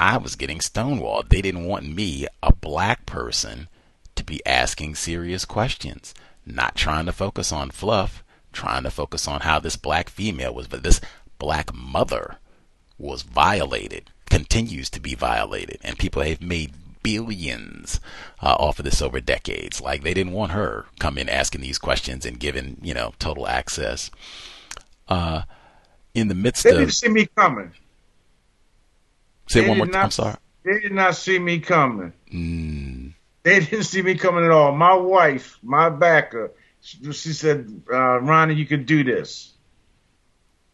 I was getting stonewalled. They didn't want me, a black person, to be asking serious questions, not trying to focus on fluff, trying to focus on how this black female was, but this black mother was violated, continues to be violated, and people have made billions uh, off of this over decades. Like they didn't want her coming asking these questions and giving you know total access. Uh, in the midst of they of, didn't see me coming. Say They one more time. not- I'm sorry. They did not see me coming. Mm, They didn't see me coming at all. My wife, my backer, she she said, uh, Ronnie, you can do this.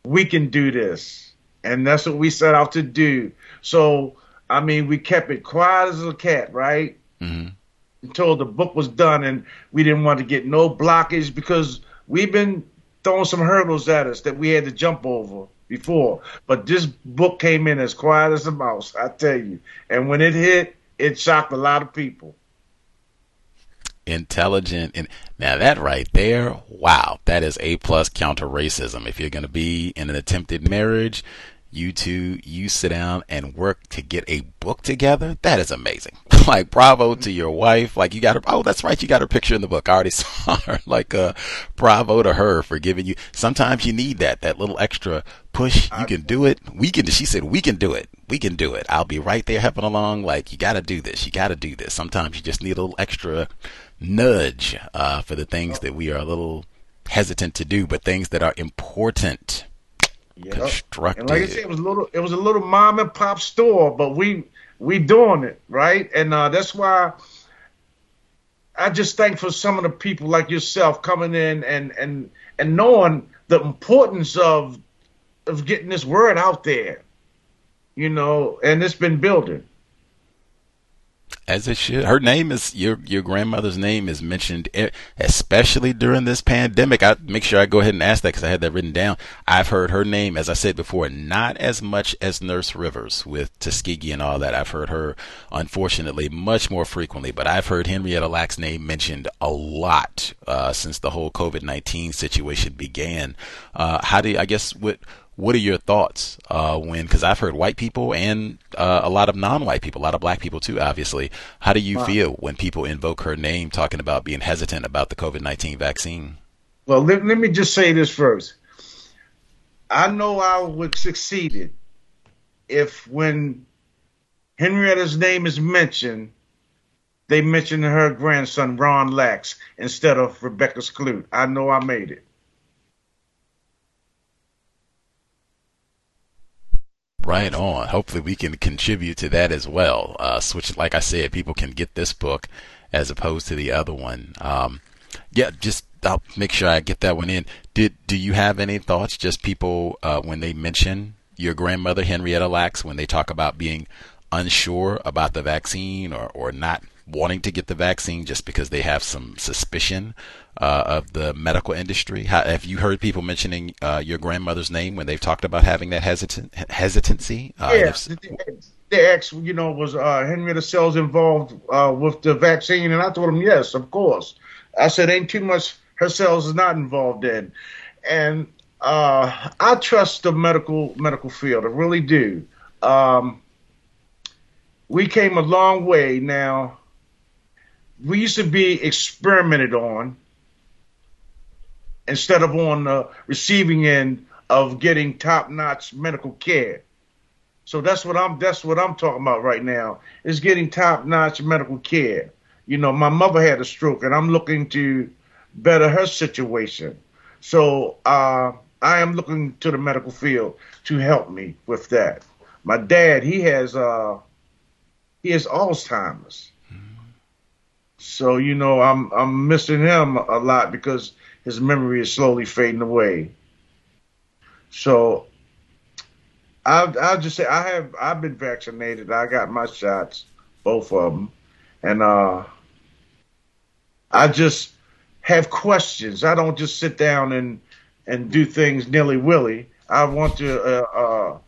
We can do this. And that's what we set out to do. So, I mean, we kept it quiet as a cat, right? hmm Until the book was done and we didn't want to get no blockage because we've been throwing some hurdles at us that we had to jump over before. But this book came in as quiet as a mouse, I tell you. And when it hit, it shocked a lot of people. Intelligent and now that right there wow that is a plus counter racism. If you're going to be in an attempted marriage you two you sit down and work to get a book together that is amazing. Like bravo to your wife. Like you got her oh that's right you got her picture in the book. I already saw her like uh bravo to her for giving you sometimes you need that that little extra push. You can do it. We can she said we can do it. We can do it. I'll be right there helping along like you got to do this you got to do this. Sometimes you just need a little extra nudge uh, for the things that we are a little hesitant to do, but things that are important. Yep. Constructed. And like I said, it was a little it was a little mom and pop store, but we we doing it, right? And uh that's why I just thank for some of the people like yourself coming in and and and knowing the importance of of getting this word out there. You know, and it's been building. As it should. Her name is your your grandmother's name is mentioned, especially during this pandemic. I make sure I go ahead and ask that because I had that written down. I've heard her name, as I said before, not as much as Nurse Rivers with Tuskegee and all that. I've heard her, unfortunately, much more frequently. But I've heard Henrietta Lack's name mentioned a lot uh, since the whole COVID nineteen situation began. Uh, how do you, I guess what what are your thoughts uh, when? Because I've heard white people and uh, a lot of non-white people, a lot of black people too. Obviously, how do you feel when people invoke her name, talking about being hesitant about the COVID nineteen vaccine? Well, let, let me just say this first. I know I would succeeded if when Henrietta's name is mentioned, they mention her grandson Ron Lacks instead of Rebecca Skloot. I know I made it. Right on. Hopefully, we can contribute to that as well. Uh, switch, like I said, people can get this book as opposed to the other one. Um, yeah, just I'll make sure I get that one in. Did do you have any thoughts? Just people uh, when they mention your grandmother Henrietta Lacks, when they talk about being unsure about the vaccine or or not wanting to get the vaccine just because they have some suspicion uh, of the medical industry. How, have you heard people mentioning uh, your grandmother's name when they've talked about having that hesitant hesitancy? Uh, yeah, if- they, asked, you know, was uh, Henrietta Cells involved uh, with the vaccine? And I told them, yes, of course. I said, ain't too much her cells is not involved in. And uh, I trust the medical medical field. I really do. Um, we came a long way now. We used to be experimented on instead of on the receiving end of getting top-notch medical care. So that's what I'm that's what I'm talking about right now is getting top-notch medical care. You know, my mother had a stroke and I'm looking to better her situation. So uh, I am looking to the medical field to help me with that. My dad, he has uh, he has Alzheimer's. So you know, I'm I'm missing him a lot because his memory is slowly fading away. So I'll, I'll just say I have I've been vaccinated. I got my shots, both of them, and uh, I just have questions. I don't just sit down and and do things nilly willy. I want to uh, uh,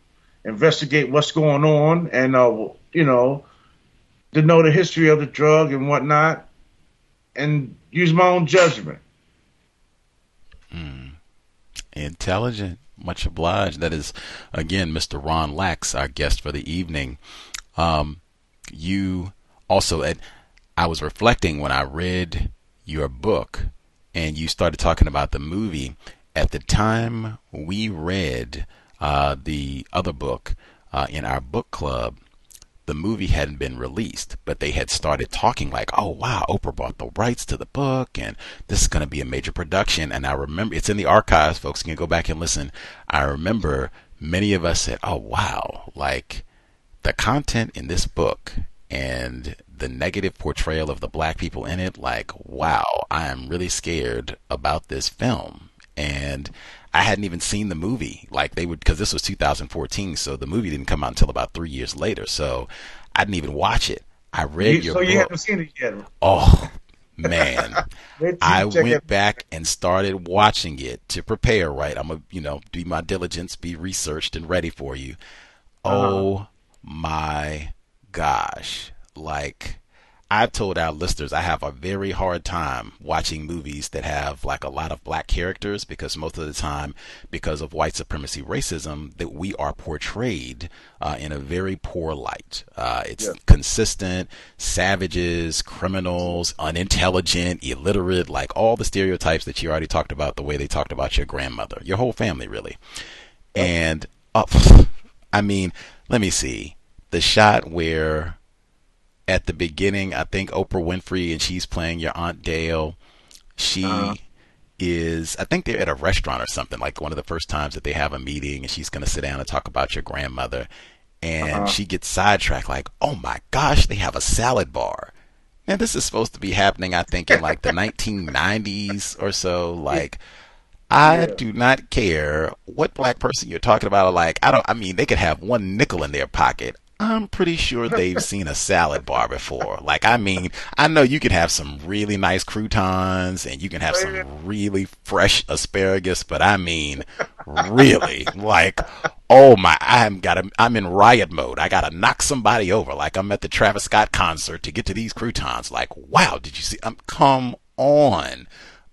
investigate what's going on, and uh, you know, to know the history of the drug and whatnot, and use my own judgment. Intelligent. Much obliged. That is, again, Mr. Ron Lacks, our guest for the evening. Um, you also, and I was reflecting when I read your book and you started talking about the movie. At the time we read uh, the other book uh, in our book club, the movie hadn't been released, but they had started talking like, "Oh wow, Oprah bought the rights to the book, and this is going to be a major production." And I remember it's in the archives, folks. Can go back and listen. I remember many of us said, "Oh wow, like the content in this book and the negative portrayal of the black people in it, like, wow, I am really scared about this film." And I hadn't even seen the movie. Like they would, because this was 2014, so the movie didn't come out until about three years later. So I didn't even watch it. I read You- your so book. you haven't seen it yet. Oh man, I went back and started watching it to prepare. Right, I'm gonna you know do my diligence, be researched and ready for you. Uh-huh. Oh my gosh, like. I've told our listeners I have a very hard time watching movies that have like a lot of black characters because most of the time, because of white supremacy racism, that we are portrayed uh, in a very poor light. Uh, it's Yeah. consistent, savages, criminals, unintelligent, illiterate, like all the stereotypes that you already talked about, the way they talked about your grandmother, your whole family, really. And, uh, I mean, let me see. The shot where at the beginning, I think Oprah Winfrey and she's playing your Aunt Dale. She Uh-huh. is, I think they're at a restaurant or something, like one of the first times that they have a meeting and she's going to sit down and talk about your grandmother. And Uh-huh. she gets sidetracked, like, oh my gosh, they have a salad bar. And this is supposed to be happening, I think, in like the 1990s or so. Like, I Yeah. do not care what black person you're talking about. Like, I don't, I mean, they could have one nickel in their pocket. I'm pretty sure they've seen a salad bar before. Like, I mean, I know you can have some really nice croutons and you can have some really fresh asparagus, but I mean, really, like, oh my, I'm got to, I'm in riot mode. I got to knock somebody over. Like, I'm at the Travis Scott concert to get to these croutons. Like, wow, did you see? Um, come on.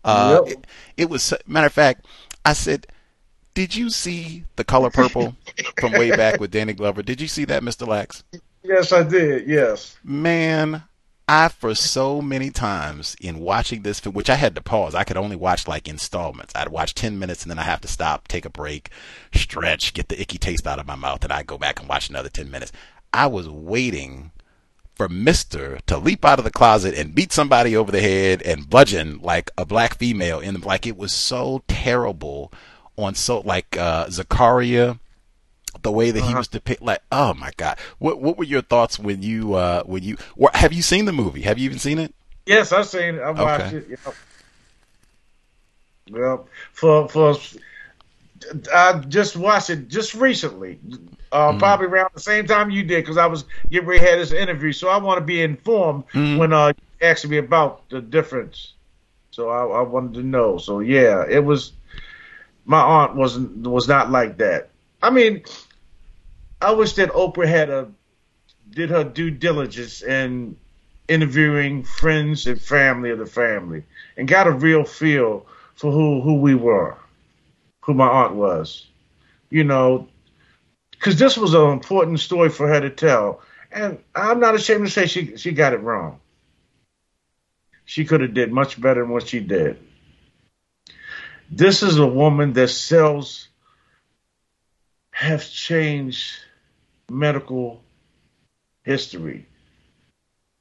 Uh, Yep. it, it was matter of fact. I said, "Did you see the color purple from way back with Danny Glover? Did you see that, Mister Lacks? Yes, I did. Yes. Man, I for so many times in watching this, film, which I had to pause. I could only watch like installments. I'd watch ten minutes and then I have to stop, take a break, stretch, get the icky taste out of my mouth, and I go back and watch another ten minutes. I was waiting for Mister to leap out of the closet and beat somebody over the head and bludgeon like a black female in the like it was so terrible on so like uh Zakaria the way that he Uh-huh. was depicted like oh my god what what were your thoughts when you uh when you or have you seen the movie have you even seen it Yes, I've seen it. I watched Okay. it. Yep. Well, for for I just watched it just recently, uh, Mm-hmm. probably around the same time you did, because I was getting ready to have this interview. So I want to be informed Mhm. when uh, you asked me about the difference. So I, I wanted to know. So yeah, it was. My aunt wasn't was not like that. I mean, I wish that Oprah had a did her due diligence in interviewing friends and family of the family and got a real feel for who who we were, who my aunt was. You know, because this was an important story for her to tell, and I'm not ashamed to say she she got it wrong. She could have did much better than what she did. This is a woman that sells have changed medical history.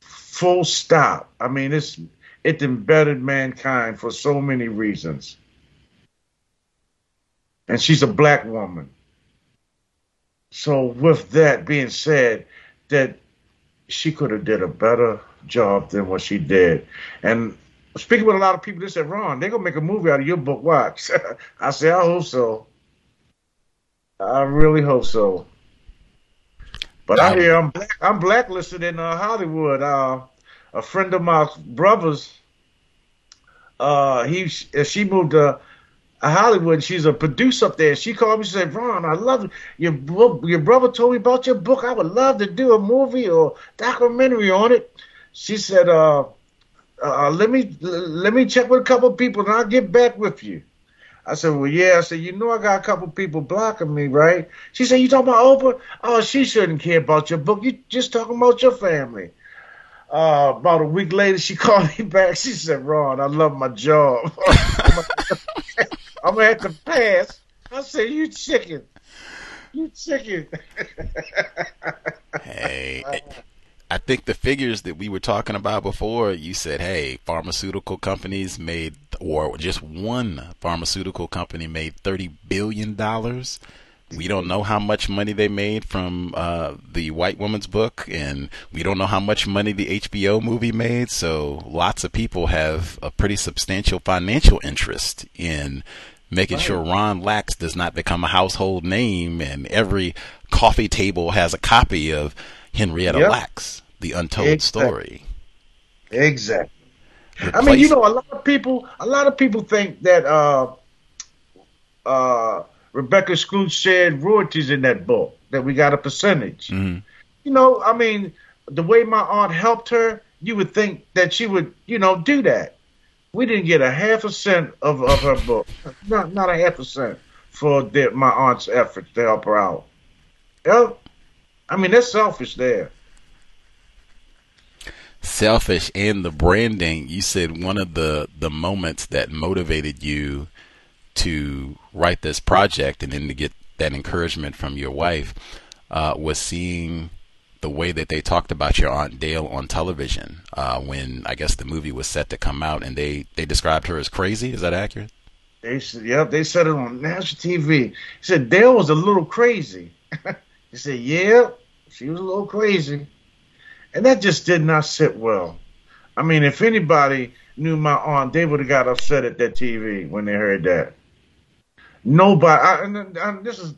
Full stop. I mean, it's it embedded mankind for so many reasons. And she's a black woman. So with that being said, that she could have did a better job than what she did. And speaking with a lot of people, they said, Ron, they're gonna make a movie out of your book. Watch. I say, I hope so. I really hope so. But I hear I'm black, I'm blacklisted in uh, Hollywood. Uh, a friend of my brother's, uh, he she moved to Hollywood. She's a producer up there. She called me. She said, "Ron, I love your. Your brother told me about your book. I would love to do a movie or documentary on it." She said, "Uh, uh let me let me check with a couple of people and I'll get back with you." I said, well, yeah. I said, you know, I got a couple people blocking me, right? She said, you talking about Oprah? Oh, she shouldn't care about your book. You just talking about your family. Uh, about a week later, she called me back. She said, Ron, I love my job. I'm going to have to pass. I said, you chicken. you chicken. hey, I think the figures that we were talking about before, you said, hey, pharmaceutical companies made, or just one pharmaceutical company made $30 billion. We don't know how much money they made from uh, the White Woman's book, and we don't know how much money the HBO movie made. So lots of people have a pretty substantial financial interest in making right. sure Ron Lacks does not become a household name, and every coffee table has a copy of Henrietta yep. Lacks the untold exactly. story. Exactly. Replace- I mean, you know, a lot of people, a lot of people think that uh, uh, Rebecca Skloot shared royalties in that book, that we got a percentage. Mm-hmm. You know, I mean, the way my aunt helped her, you would think that she would, you know, do that. We didn't get a half a cent of, of her book, not not a half a cent for the, my aunt's efforts to help her out. Yeah, I mean, that's selfish there selfish and the branding you said one of the the moments that motivated you to write this project and then to get that encouragement from your wife uh, was seeing the way that they talked about your aunt Dale on television uh, when I guess the movie was set to come out and they they described her as crazy. Is that accurate? They said yep they said it on national TV he said Dale was a little crazy. He said yeah she was a little crazy and that just did not sit well. I mean, if anybody knew my aunt, they would have got upset at that TV when they heard that. Nobody, I, and, and this is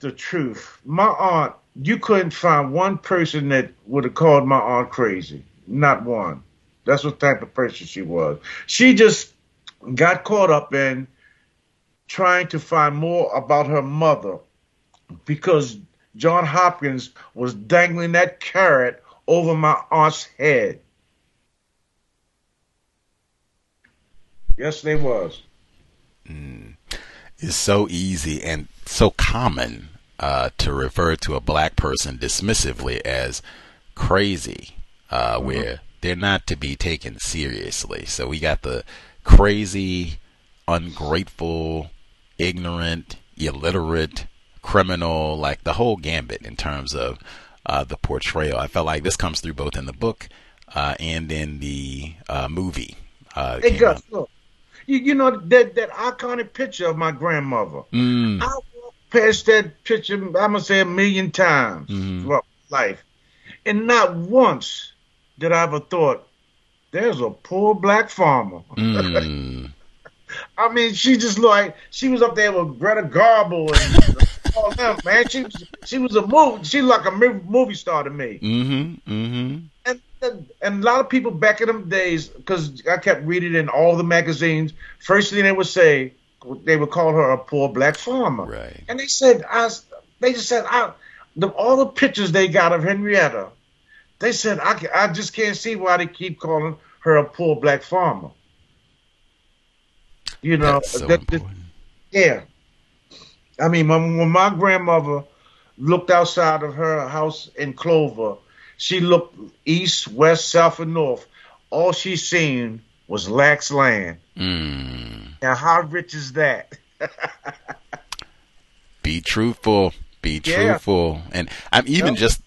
the truth. My aunt, you couldn't find one person that would have called my aunt crazy. Not one. That's what type of person she was. She just got caught up in trying to find more about her mother because John Hopkins was dangling that carrot over my aunt's head. Yes, they was. Mm. It's so easy and so common uh, to refer to a black person dismissively as crazy, uh, mm-hmm. where they're not to be taken seriously. So we got the crazy, ungrateful, ignorant, illiterate, criminal, like the whole gambit in terms of uh, the portrayal. I felt like this comes through both in the book uh, and in the uh, movie. Uh, hey Gus, look, you, you, know that that iconic picture of my grandmother. Mm. I walked past that picture. I'm gonna say a million times mm-hmm. throughout life, and not once did I ever thought there's a poor black farmer. Mm. I mean, she just like she was up there with Greta Garbo and man. She she was a movie. She like a movie star to me. Mm-hmm. Mm-hmm. And, and and a lot of people back in them days, because I kept reading in all the magazines. First thing they would say, they would call her a poor black farmer. Right. And they said, I. They just said, I. The, all the pictures they got of Henrietta, they said, I, I just can't see why they keep calling her a poor black farmer. You know, so that, that, yeah. I mean, when my grandmother looked outside of her house in Clover, she looked east, west, south, and north. All she seen was Lacks land. Mm. Now, how rich is that? Be truthful. Be truthful. Yeah. And I'm even no. just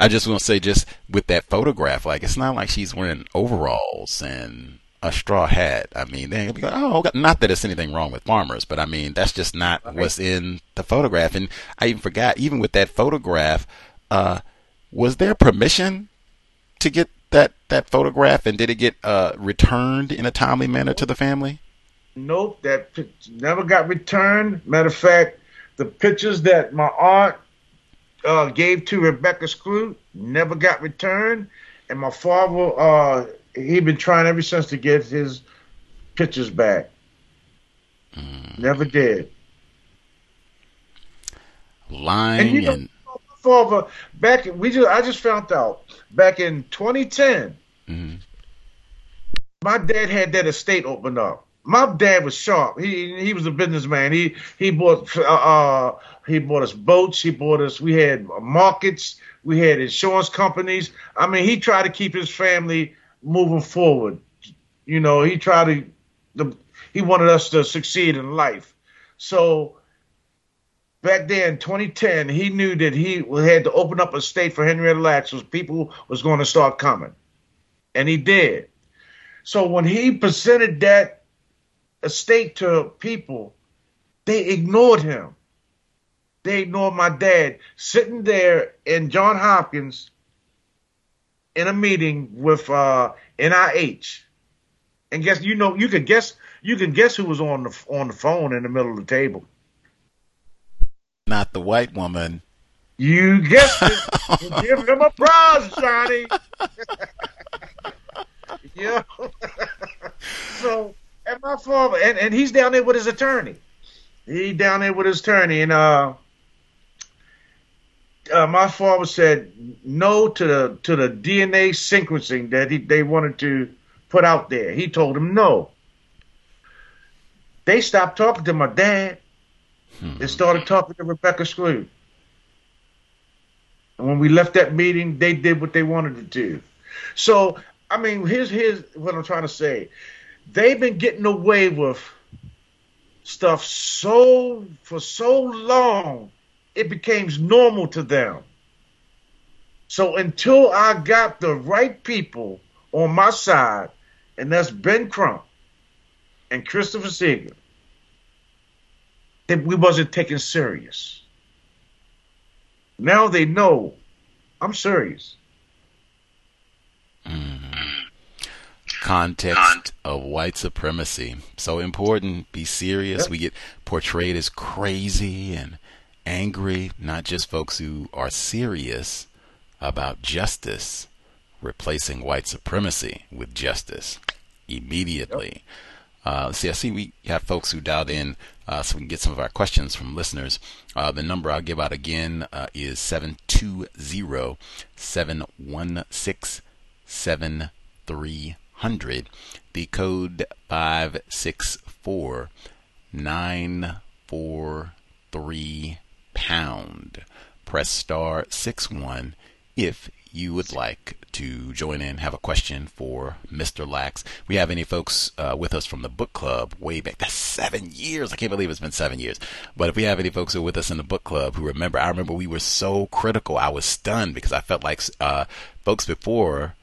I just want to say, just with that photograph, like it's not like she's wearing overalls and a straw hat. I mean, they be like, oh, not that it's anything wrong with farmers, but I mean, that's just not right. what's in the photograph. And I even forgot, even with that photograph, uh, was there permission to get that, that photograph and did it get uh, returned in a timely manner to the family? Nope, that never got returned. Matter of fact, the pictures that my aunt uh, gave to Rebecca Skloot never got returned, and my father uh, he been trying ever since to get his pictures back. Mm. Never did. Lying and, you know, and... father back we just I just found out back in 2010. Mm-hmm. My dad had that estate opened up. My dad was sharp. He he was a businessman. He he bought uh, uh he bought us boats. He bought us. We had markets. We had insurance companies. I mean, he tried to keep his family moving forward. You know, he tried to, the, he wanted us to succeed in life. So back then, 2010, he knew that he had to open up a state for Henrietta Lacks, so people was going to start coming, and he did. So when he presented that estate to people, they ignored him. They ignored my dad sitting there in John Hopkins in a meeting with uh, NIH. And guess you know you can guess you can guess who was on the on the phone in the middle of the table. Not the white woman. You guessed it. Give him a prize, Johnny. yeah. so, and my father, and, and he's down there with his attorney. He down there with his attorney, and uh, uh, my father said no to the to the DNA sequencing that he, they wanted to put out there. He told him no. They stopped talking to my dad hmm. and started talking to Rebecca Skloot. And when we left that meeting, they did what they wanted to do. So, I mean, here's here's what I'm trying to say. They've been getting away with stuff so for so long it became normal to them. So until I got the right people on my side, and that's Ben Crump and Christopher Seeger, that we wasn't taken serious. Now they know I'm serious. Mm. Context of white supremacy. So important. Be serious. Yep. We get portrayed as crazy and angry, not just folks who are serious about justice, replacing white supremacy with justice immediately. Yep. Uh, see, I see we have folks who dialed in uh, so we can get some of our questions from listeners. Uh, the number I'll give out again uh, is 720 716 7300. The code 564 943 pound. Press star six one if you would like to join in, have a question for Mr. Lacks. We have any folks uh, with us from the book club way back. That's seven years. I can't believe it's been seven years. But if we have any folks who are with us in the book club who remember, I remember we were so critical. I was stunned because I felt like uh, folks before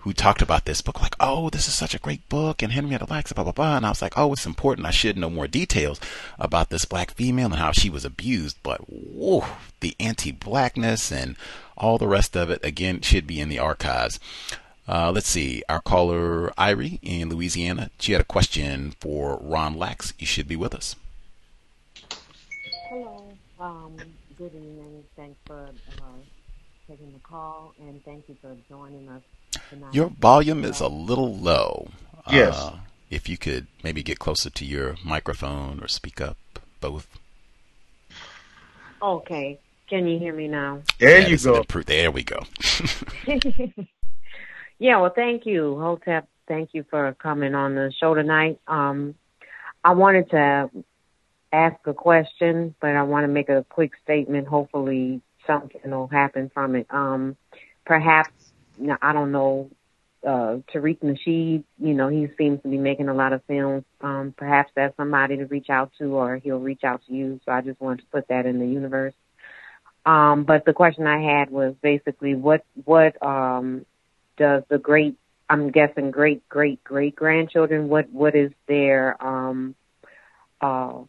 who talked about this book, like, oh, this is such a great book, and Henrietta Lacks, blah, blah, blah. And I was like, oh, it's important. I should know more details about this black female and how she was abused. But, whoa, the anti blackness and all the rest of it, again, should be in the archives. Uh, let's see. Our caller, Irie in Louisiana, she had a question for Ron Lacks. You should be with us. Hello. Um, good evening. Thanks for uh, taking the call, and thank you for joining us your volume is a little low. Yes. Uh, if you could maybe get closer to your microphone or speak up, both. Okay. Can you hear me now? There you go. There we go. yeah, well, thank you, Hotep. Thank you for coming on the show tonight. Um, I wanted to ask a question, but I want to make a quick statement. Hopefully, something will happen from it. Um, perhaps I don't know, uh, Tariq Nasheed, you know, he seems to be making a lot of films. Um, perhaps that's somebody to reach out to or he'll reach out to you. So I just wanted to put that in the universe. Um, but the question I had was basically what, what, um, does the great, I'm guessing great, great, great grandchildren, what, what is their, um, uh,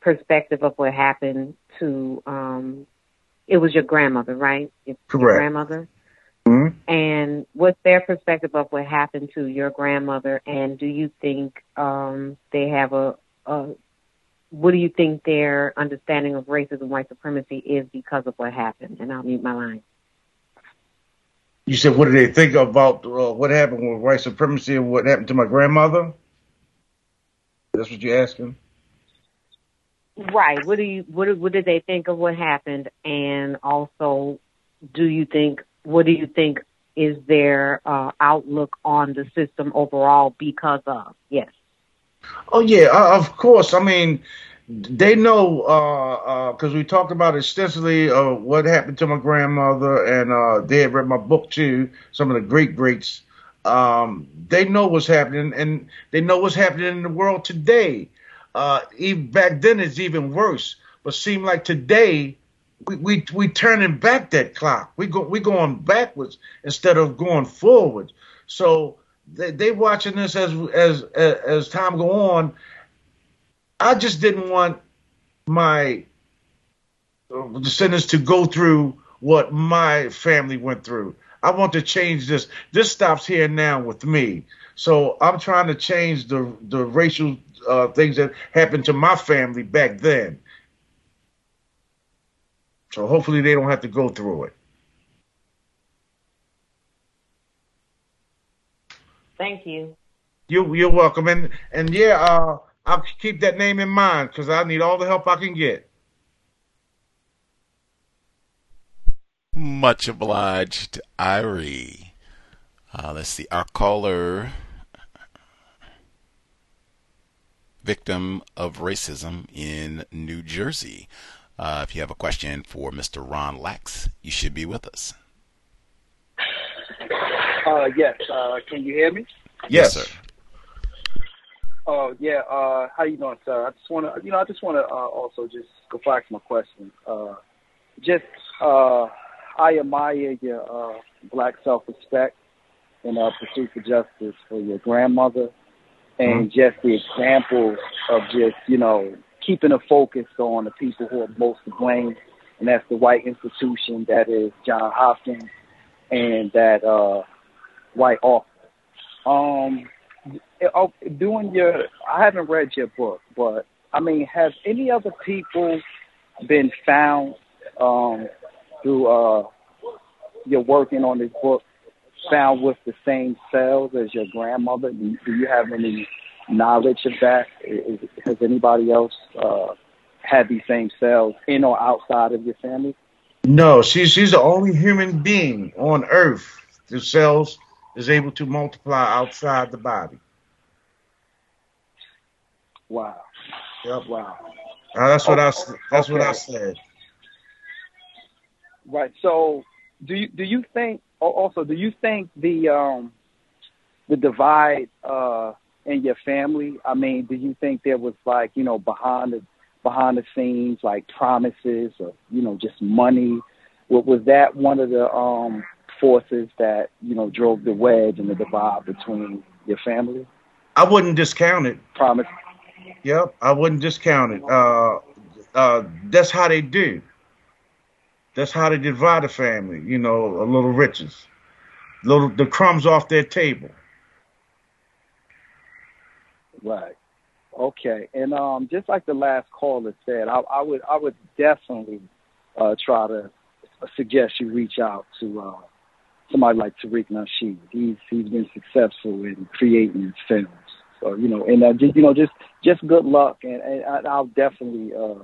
perspective of what happened to, um, it was your grandmother, right? It's Correct. Your grandmother? Mm-hmm. And what's their perspective of what happened to your grandmother? And do you think um, they have a, a what do you think their understanding of racism, and white supremacy is because of what happened? And I'll mute my line. You said, what do they think about uh, what happened with white supremacy and what happened to my grandmother? That's what you're asking. Right. What do you what what did they think of what happened, and also, do you think what do you think is their uh, outlook on the system overall because of? Yes. Oh yeah, uh, of course. I mean, they know because uh, uh we talked about extensively uh, what happened to my grandmother, and uh, they had read my book too. Some of the great greats. Um, they know what's happening, and they know what's happening in the world today. even back then, it's even worse But seem like today we we we turning back that clock. We go we going backwards instead of going forward. So they they watching this as as as, as time go on. I just didn't want my descendants to go through what my family went through. I want to change this. This stops here and now with me. So I'm trying to change the the racial uh, things that happened to my family back then. So hopefully they don't have to go through it. Thank you. You you're welcome. And and yeah, uh, I'll keep that name in mind because I need all the help I can get. Much obliged, Irie. Uh, let's see. Our caller, victim of racism in New Jersey. Uh, if you have a question for Mr. Ron Lacks, you should be with us. Uh, yes. Uh, can you hear me? Yes, sir. Oh yeah. Uh, how you doing, sir? I just want to, you know, I just want to uh, also just go back to my question. Uh, just, uh, I admire your uh, black self-respect and uh, pursuit for justice for your grandmother, and Mm-hmm. just the example of just, you know, keeping a focus on the people who are most to blame, and that's the white institution that is John Hopkins and that uh, white author. Um, oh, doing your, I haven't read your book, but I mean, have any other people been found um, through uh, your working on this book found with the same cells as your grandmother? Do, do you have any knowledge of that? Is, has anybody else uh, had these same cells in or outside of your family? No, she's she's the only human being on Earth whose cells is able to multiply outside the body. Wow. Yep. Wow. Uh, that's I that's what I said. Right. So, do you do you think also do you think the um the divide uh in your family? I mean, do you think there was like you know behind the behind the scenes like promises or you know just money? Was, was that one of the um forces that you know drove the wedge and the divide between your family? I wouldn't discount it. Promise. Yep, I wouldn't discount it. Uh, uh, that's how they do. That's how they divide a family. You know, a little riches, little the crumbs off their table. Right. Okay. And um, just like the last caller said, I, I would I would definitely uh, try to suggest you reach out to uh, somebody like Tariq Nasheed. He's he's been successful in creating his films. So you know, and uh, just you know, just just good luck, and, and I, I'll definitely uh,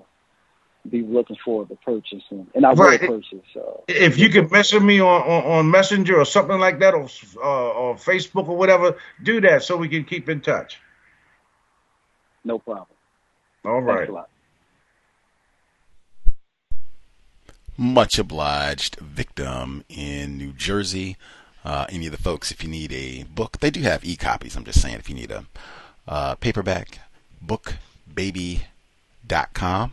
be looking forward to purchasing, and I will Right. purchase. Uh, If you can message me on, on, on Messenger or something like that, or uh, or Facebook or whatever, do that so we can keep in touch. No problem. All Thanks a lot. Much obliged, victim in New Jersey. Uh, any of the folks, if you need a book, they do have e copies. I'm just saying, if you need a uh, paperback, bookbaby.com,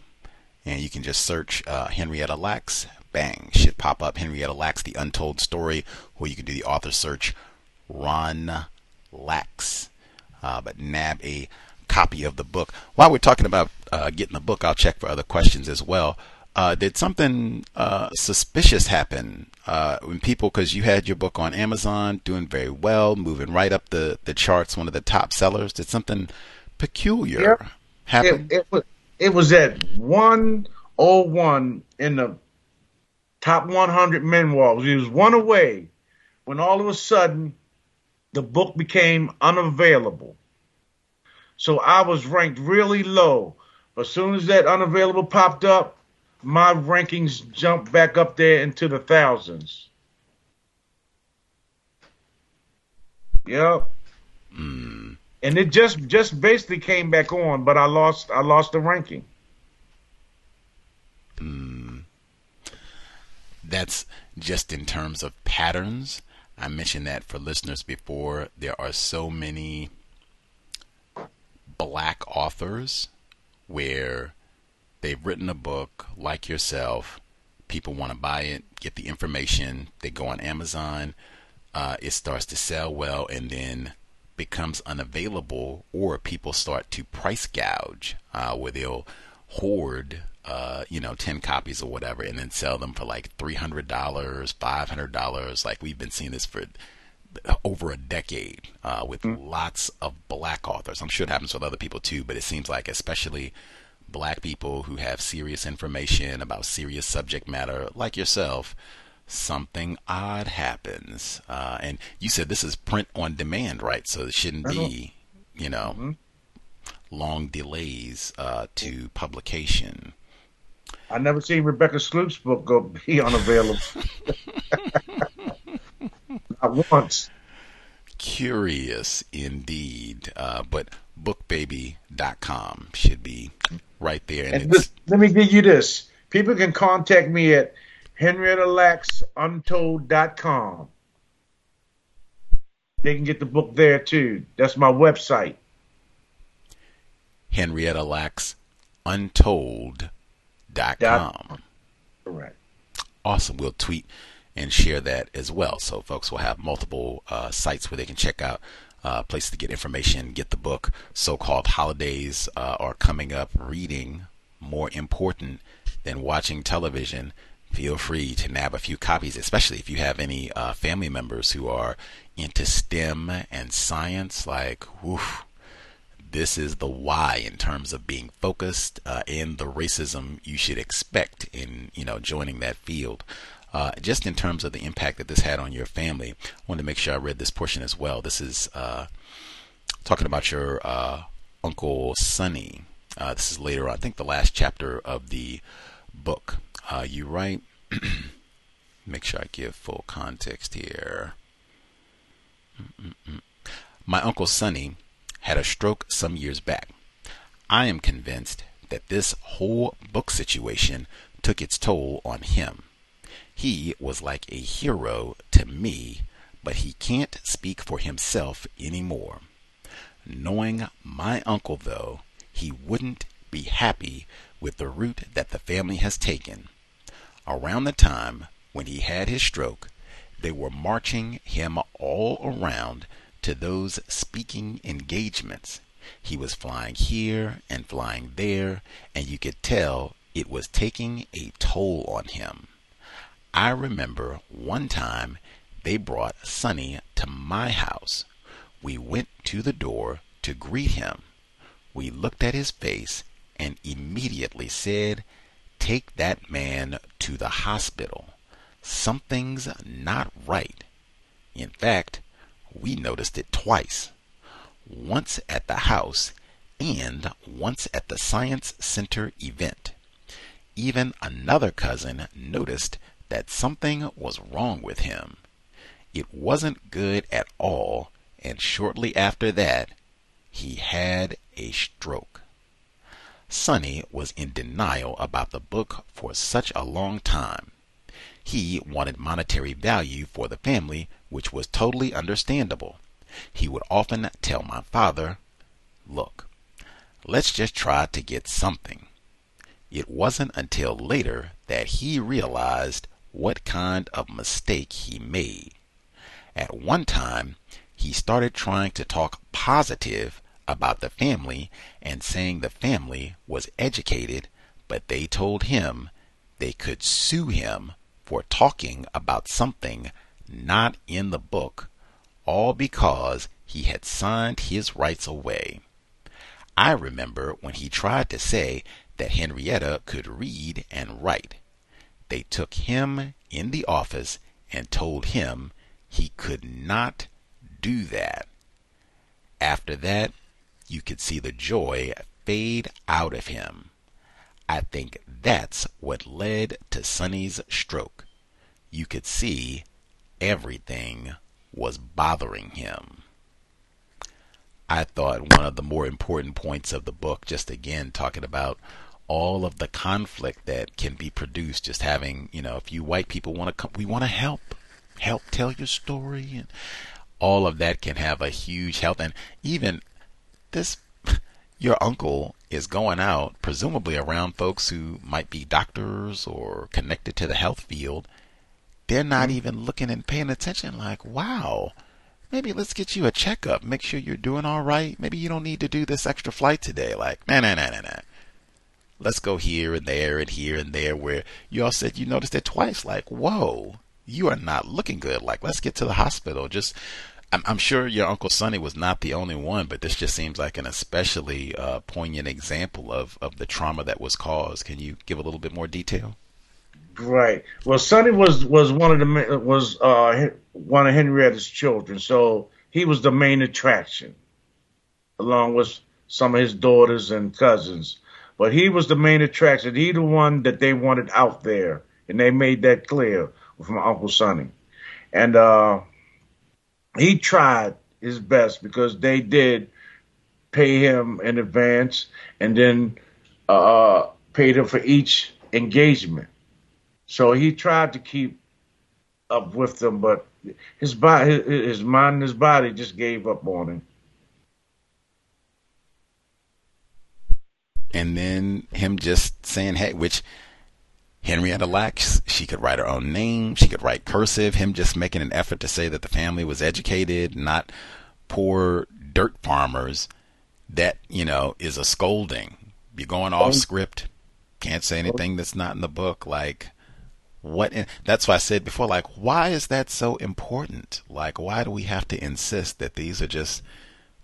and you can just search uh, Henrietta Lacks. Bang, should pop up Henrietta Lacks, The Untold Story, or you can do the author search Ron Lacks. Uh, but nab a copy of the book. While we're talking about uh, getting the book, I'll check for other questions as well. Uh, did something uh, suspicious happen uh, when people, because you had your book on Amazon doing very well, moving right up the, the charts, one of the top sellers? Did something peculiar Yep. happen? It, it was it was at one oh one in the top 100 memoirs. He was one away when all of a sudden the book became unavailable. So I was ranked really low. As soon as that unavailable popped up, my rankings jumped back up there into the thousands. Yep. Hmm. And it just just basically came back on, but I lost I lost the ranking. Hmm. That's just in terms of patterns. I mentioned that for listeners before. There are so many black authors where they've written a book like yourself. People want to buy it, get the information. They go on Amazon. Uh, it starts to sell well, and then becomes unavailable, or people start to price gouge, uh, where they'll hoard, uh, you know, ten copies or whatever, and then sell them for like three hundred dollars, five hundred dollars. Like we've been seeing this for over a decade uh, with mm. lots of black authors. I'm sure it happens with other people too, but it seems like especially black people who have serious information about serious subject matter, like yourself, something odd happens. Uh, and you said this is print on demand, right? So it shouldn't be, you know, mm-hmm. long delays uh, to publication. I never seen Rebecca Skloot's book go be unavailable. Not once. Curious indeed. Uh, but bookbaby.com should be right there. And, and this, let me give you this. People can contact me at henriettalaxuntold.com. They can get the book there too. That's my website. henriettalaxuntold.com. Correct. Awesome. We'll tweet and share that as well. So folks will have multiple uh, sites where they can check out uh, places to get information, get the book. So-called holidays uh, are coming up. Reading more important than watching television. Feel free to nab a few copies, especially if you have any uh, family members who are into STEM and science. Like, woof, this is the why in terms of being focused uh, in the racism you should expect in you know joining that field. Uh, just in terms of the impact that this had on your family, I wanted to make sure I read this portion as well. This is uh, talking about your uh, uncle Sonny. Uh, this is later on, I think the last chapter of the book. Uh, you write, make sure I give full context here. Mm-mm-mm. My uncle Sonny had a stroke some years back. I am convinced that this whole book situation took its toll on him. He was like a hero to me, but he can't speak for himself anymore. Knowing my uncle, though, he wouldn't be happy with the route that the family has taken. Around the time when he had his stroke, they were marching him all around to those speaking engagements. He was flying here and flying there, and you could tell it was taking a toll on him. I remember one time they brought Sonny to my house. We went to the door to greet him. We looked at his face and immediately said, Take that man to the hospital. Something's not right. In fact, we noticed it twice once at the house and once at the Science Center event. Even another cousin noticed that something was wrong with him. It wasn't good at all, and shortly after that, he had a stroke. Sonny was in denial about the book for such a long time. He wanted monetary value for the family, which was totally understandable. He would often tell my father, Look, let's just try to get something. It wasn't until later that he realized what kind of mistake he made. At one time, he started trying to talk positive about the family and saying the family was educated, but they told him they could sue him for talking about something not in the book, all because he had signed his rights away. I remember when he tried to say that Henrietta could read and write. They took him in the office and told him he could not do that. After that, you could see the joy fade out of him. I think that's what led to Sonny's stroke. You could see everything was bothering him. I thought one of the more important points of the book, just again talking about all of the conflict that can be produced just having you know if you white people want to come we want to help help tell your story and all of that can have a huge help and even this your uncle is going out, presumably around folks who might be doctors or connected to the health field. They're not mm-hmm. even looking and paying attention. Like, wow, maybe let's get you a checkup. Make sure you're doing all right. Maybe you don't need to do this extra flight today. Like, nah, nah, nah, nah, nah. Let's go here and there and here and there where you all said you noticed it twice. Like, whoa, you are not looking good. Like, let's get to the hospital. Just I'm, I'm, sure your Uncle Sonny was not the only one, but this just seems like an especially uh, poignant example of, of the trauma that was caused. Can you give a little bit more detail? Right. Well, Sonny was was one of the was uh, one of Henrietta's children, so he was the main attraction, along with some of his daughters and cousins. But he was the main attraction. He the one that they wanted out there, and they made that clear with my Uncle Sonny. And uh, he tried his best because they did pay him in advance and then uh, paid him for each engagement. So he tried to keep up with them, but his body, his mind, and his body just gave up on him. And then him just saying, "Hey," which Henrietta Lacks, she could write her own name. She could write cursive. Him just making an effort to say that the family was educated, not poor dirt farmers. That, you know, is a scolding. You're going off script. Can't say anything that's not in the book. Like, what? In, that's why I said before, like, why is that so important? Like, why do we have to insist that these are just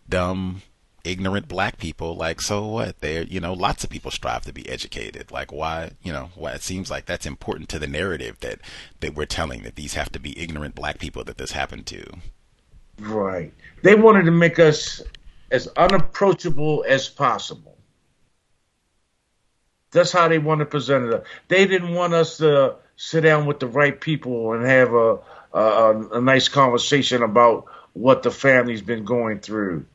dumb ignorant black people like so what? They're you know lots of people strive to be educated. Like why you know why it seems like that's important to the narrative that that we're telling that these have to be ignorant black people that this happened to. Right. They wanted to make us as unapproachable as possible. That's how they wanted to present it. They didn't want us to sit down with the right people and have a a, a nice conversation about what the family's been going through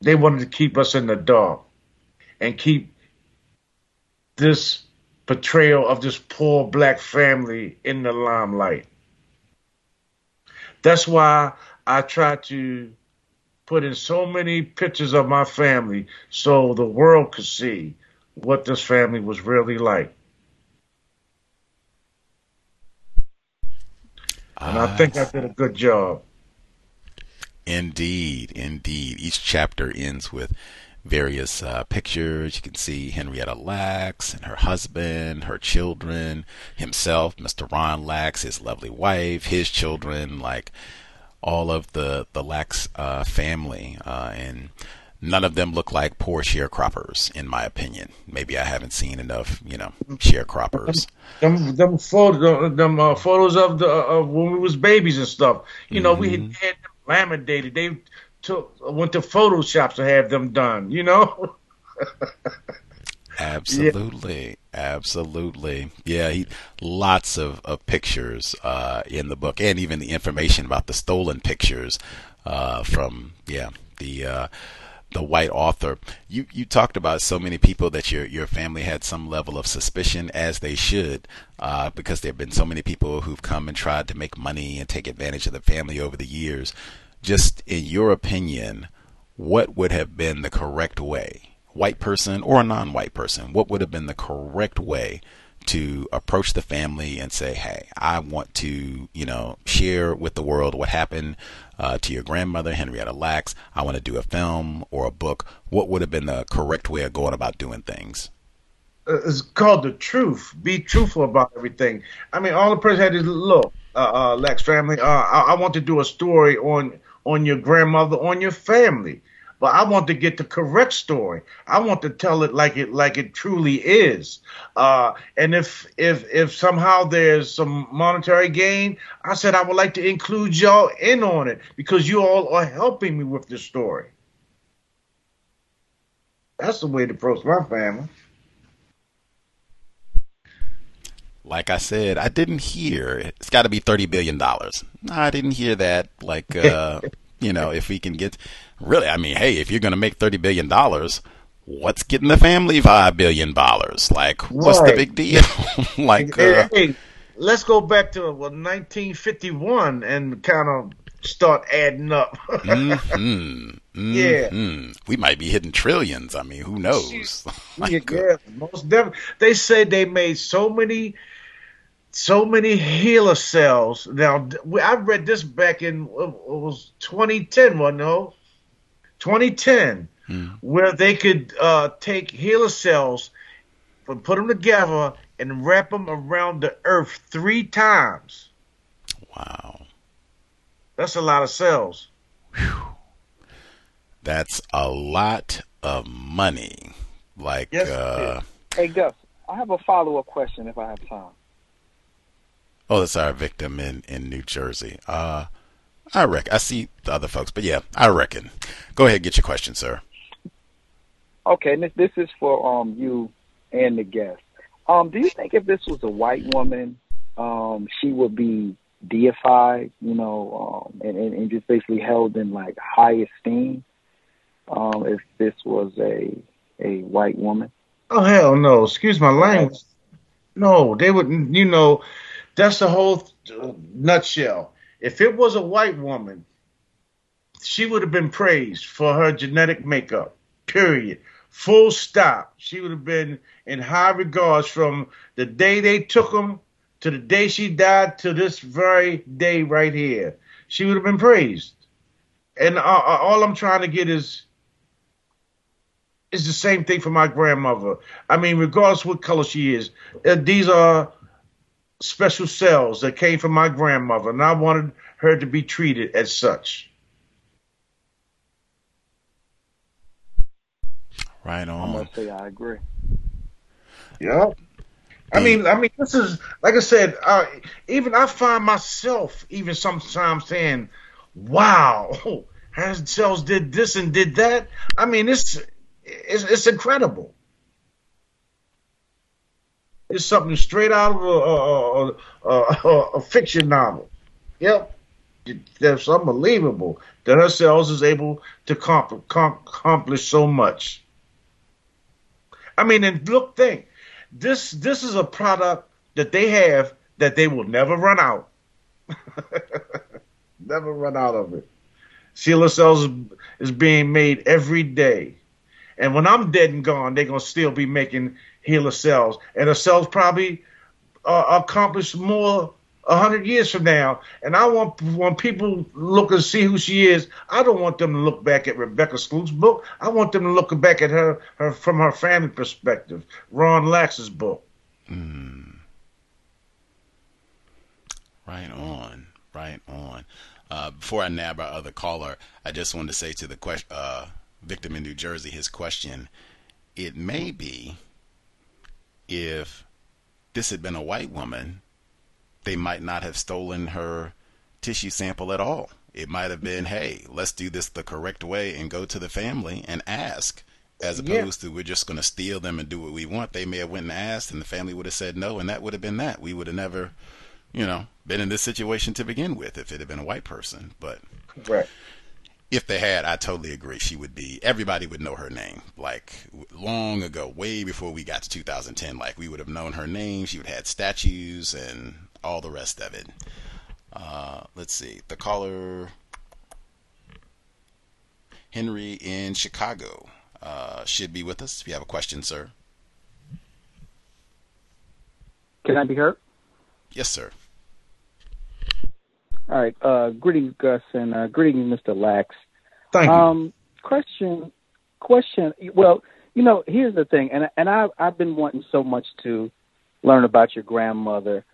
they wanted to keep us in the dark and keep this portrayal of this poor black family in the limelight. That's why I try to put in so many pictures of my family so the world could see what this family was really like. And I think I ah. did a good job. Indeed, indeed. Each chapter ends with various uh, pictures. You can see Henrietta Lacks and her husband, her children, himself, Mr. Ron Lacks, his lovely wife, his children, like all of the the Lacks uh, family, uh, and none of them look like poor sharecroppers, in my opinion. Maybe I haven't seen enough, you know, sharecroppers. Them, them, photos, them uh, photos of the of when we was babies and stuff. You know, mm-hmm. we had, had laminated. They took went to Photoshop to have them done. You know. Absolutely, yeah. absolutely. Yeah, he, lots of, of pictures uh, in the book, and even the information about the stolen pictures uh, from yeah the uh, the white author. You you talked about so many people that your your family had some level of suspicion, as they should, uh, because there have been so many people who've come and tried to make money and take advantage of the family over the years just in your opinion, what would have been the correct way, white person or a non white person, what would have been the correct way to approach the family and say, hey, I want to, you know, share with the world what happened uh, to your grandmother, Henrietta Lacks. I want to do a film or a book. What would have been the correct way of going about doing things? Uh, it's called the truth. Be truthful about everything. I mean, all the person had is look, uh, uh, Lacks family. Uh, I, I want to do a story on on your grandmother, on your family. But I want to get the correct story. I want to tell it like it like it truly is. Uh, and if if if somehow there's some monetary gain, I said I would like to include y'all in on it because you all are helping me with the story. That's the way to approach my family. Like I said, I didn't hear it's got to be thirty billion dollars. I didn't hear that. Like, uh, you know, if we can get really, I mean, hey, if you're going to make thirty billion dollars, what's getting the family five billion dollars? Like, what's right. the big deal? like, uh, hey, let's go back to well, 1951 and kind of start adding up. mm-hmm. Mm-hmm. We might be hitting trillions. I mean, who knows? yeah, yeah, most definitely. They said they made so many, so many HeLa cells. Now, I read this back in it was 2010, wasn't it? 2010, mm. where they could uh, take HeLa cells and put them together and wrap them around the Earth three times. Wow. That's a lot of cells. Whew. That's a lot of money. Like, yes, uh, hey Gus, I have a follow up question if I have time. Oh, that's our victim in in New Jersey. Uh, I reckon I see the other folks, but yeah, I reckon. Go ahead, get your question, sir. Okay, this this is for um you and the guest. Um, do you think if this was a white woman, um, she would be deified, you know, um, and, and, and just basically held in like high esteem um, if this was a a white woman? Oh hell no! Excuse my language. No, they wouldn't. You know, that's the whole nutshell. If it was a white woman, she would have been praised for her genetic makeup. Period. Full stop. She would have been in high regards from the day they took them to the day she died to this very day right here. She would have been praised. And uh, uh, all I'm trying to get is is the same thing for my grandmother. I mean, regardless what color she is, uh, these are special cells that came from my grandmother, and I wanted her to be treated as such. Right on. I must say I agree. Yeah. I mean, I mean, this is like I said. Uh, even I find myself even sometimes saying, "Wow, has cells did this and did that." I mean, it's it's, it's incredible. It's something straight out of a, a, a, a fiction novel. Yep, that's unbelievable that ourselves is able to comp- accomplish so much. I mean, and look, think this this is a product that they have that they will never run out. never run out of it. HeLa cells is, being made every day. And when I'm dead and gone, they're gonna still be making HeLa cells, and the cells probably uh, accomplish more a hundred years from now. And I want when people look and see who she is, I don't want them to look back at Rebecca Skloot's book. I want them to look back at her, her from her family perspective. Ron Lacks's book. Mm. Right on, right on. Uh, before I nab our other caller, I just wanted to say to the question, uh, victim in New Jersey, his question, it may be if this had been a white woman, they might not have stolen her tissue sample at all. It might have been, hey, let's do this the correct way and go to the family and ask, as opposed yeah. to we're just going to steal them and do what we want. They may have went and asked, and the family would have said no, and that would have been that. We would have never, you know, been in this situation to begin with if it had been a white person. But right if they had, I totally agree. She would be, everybody would know her name. Like, long ago, way before we got to 2010, like, we would have known her name. She would have had statues and all the rest of it. Uh, let's see. The caller, Henry in Chicago, uh, should be with us. If you have a question, sir. Can I be heard? Yes, sir. All right. Uh, greetings, Gus, and uh, greetings, Mr. Lacks. Thank you. Um, question, question. Well, you know, here's the thing, and and I I've been wanting so much to learn about your grandmother.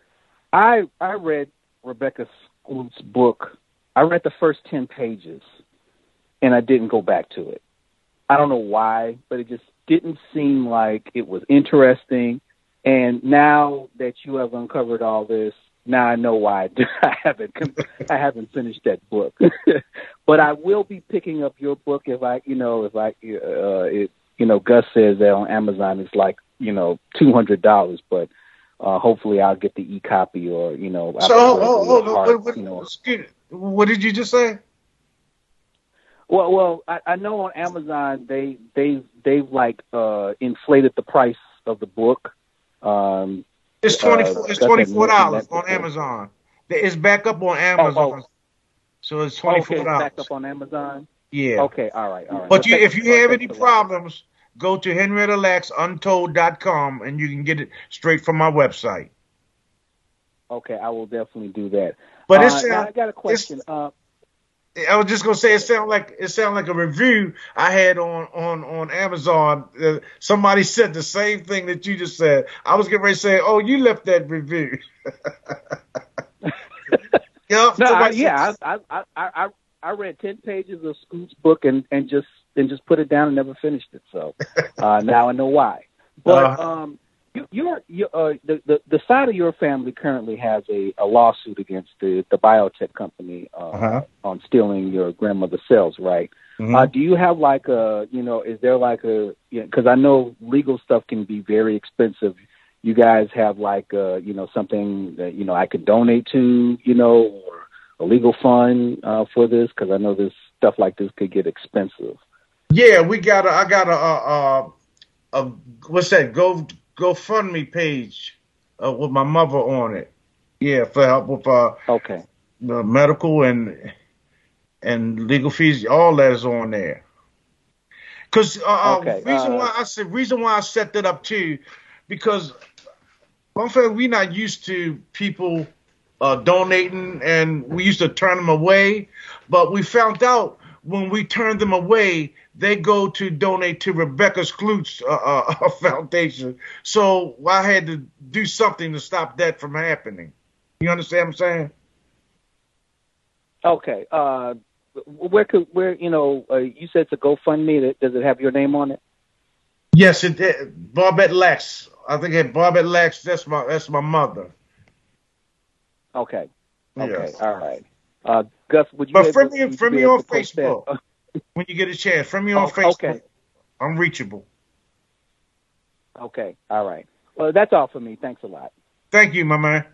I I read Rebecca Skloot's book. I read the first ten pages, and I didn't go back to it. I don't know why, but it just didn't seem like it was interesting. And now that you have uncovered all this, now I know why I haven't I haven't finished that book, but I will be picking up your book if I you know if I uh, it you know Gus says that on Amazon it's like you know two hundred dollars, but uh, hopefully I'll get the e copy or you know. So oh, oh, oh, hard, what, you know. what did you just say? Well, well, I, I know on Amazon they they they've like uh inflated the price of the book. Um, it's twenty four. Uh, it's twenty four dollars on Amazon. It's back up on Amazon. Oh, oh. So it's twenty four Okay, dollars. back up on Amazon. Yeah. Okay, all right, all right. But you, if you have any problems, go to henriettalaxuntold.com and you can get it straight from my website. Okay, I will definitely do that. But uh, it now I got a question. Uh, I was just gonna say it sound like it sound like a review I had on on on Amazon. Uh, somebody said the same thing that you just said. I was getting ready to say, "Oh, you left that review." yeah, no, I, yeah, said- I, I, I, I, I read ten pages of Skloot's book and and just and just put it down and never finished it. So uh, now I know why. But Uh-huh. um, you, you're, you uh, the, the the side of your family currently has a, a lawsuit against the the biotech company uh, Uh-huh. on stealing your grandmother's cells, right? Mhm. Uh, do you have like a, you know, is there like a, because I know legal stuff can be very expensive. You guys have like, uh, you know, something that, you know, I could donate to, you know, or a legal fund uh, for this? Because I know this stuff like this could get expensive. Yeah, we got a. I got a. a, a, a what's that? Go GoFundMe page uh, with my mother on it. Yeah, for help with uh, Okay. the medical and and legal fees. All that is on there. Cause uh, Okay, reason uh, why I said reason why I set that up too, because one thing we're not used to people uh, donating, and we used to turn them away. But we found out when we turned them away, they go to donate to Rebecca Skloot's uh, uh, Foundation. So I had to do something to stop that from happening. You understand what I'm saying? Okay. Uh, where could, where, you know, uh, you said to GoFundMe. Does it have your name on it? Yes, it did. Barbette Lacks. I think it Barbette Lacks. That's my that's my mother. Okay. Okay. Yes. All right. Uh, Gus, would you? But friend me- friend me on to post that? Facebook. When you get a chance, from me on Oh, Facebook. okay. I'm reachable. Okay. All right. Well, that's all for me. Thanks a lot. Thank you, my man.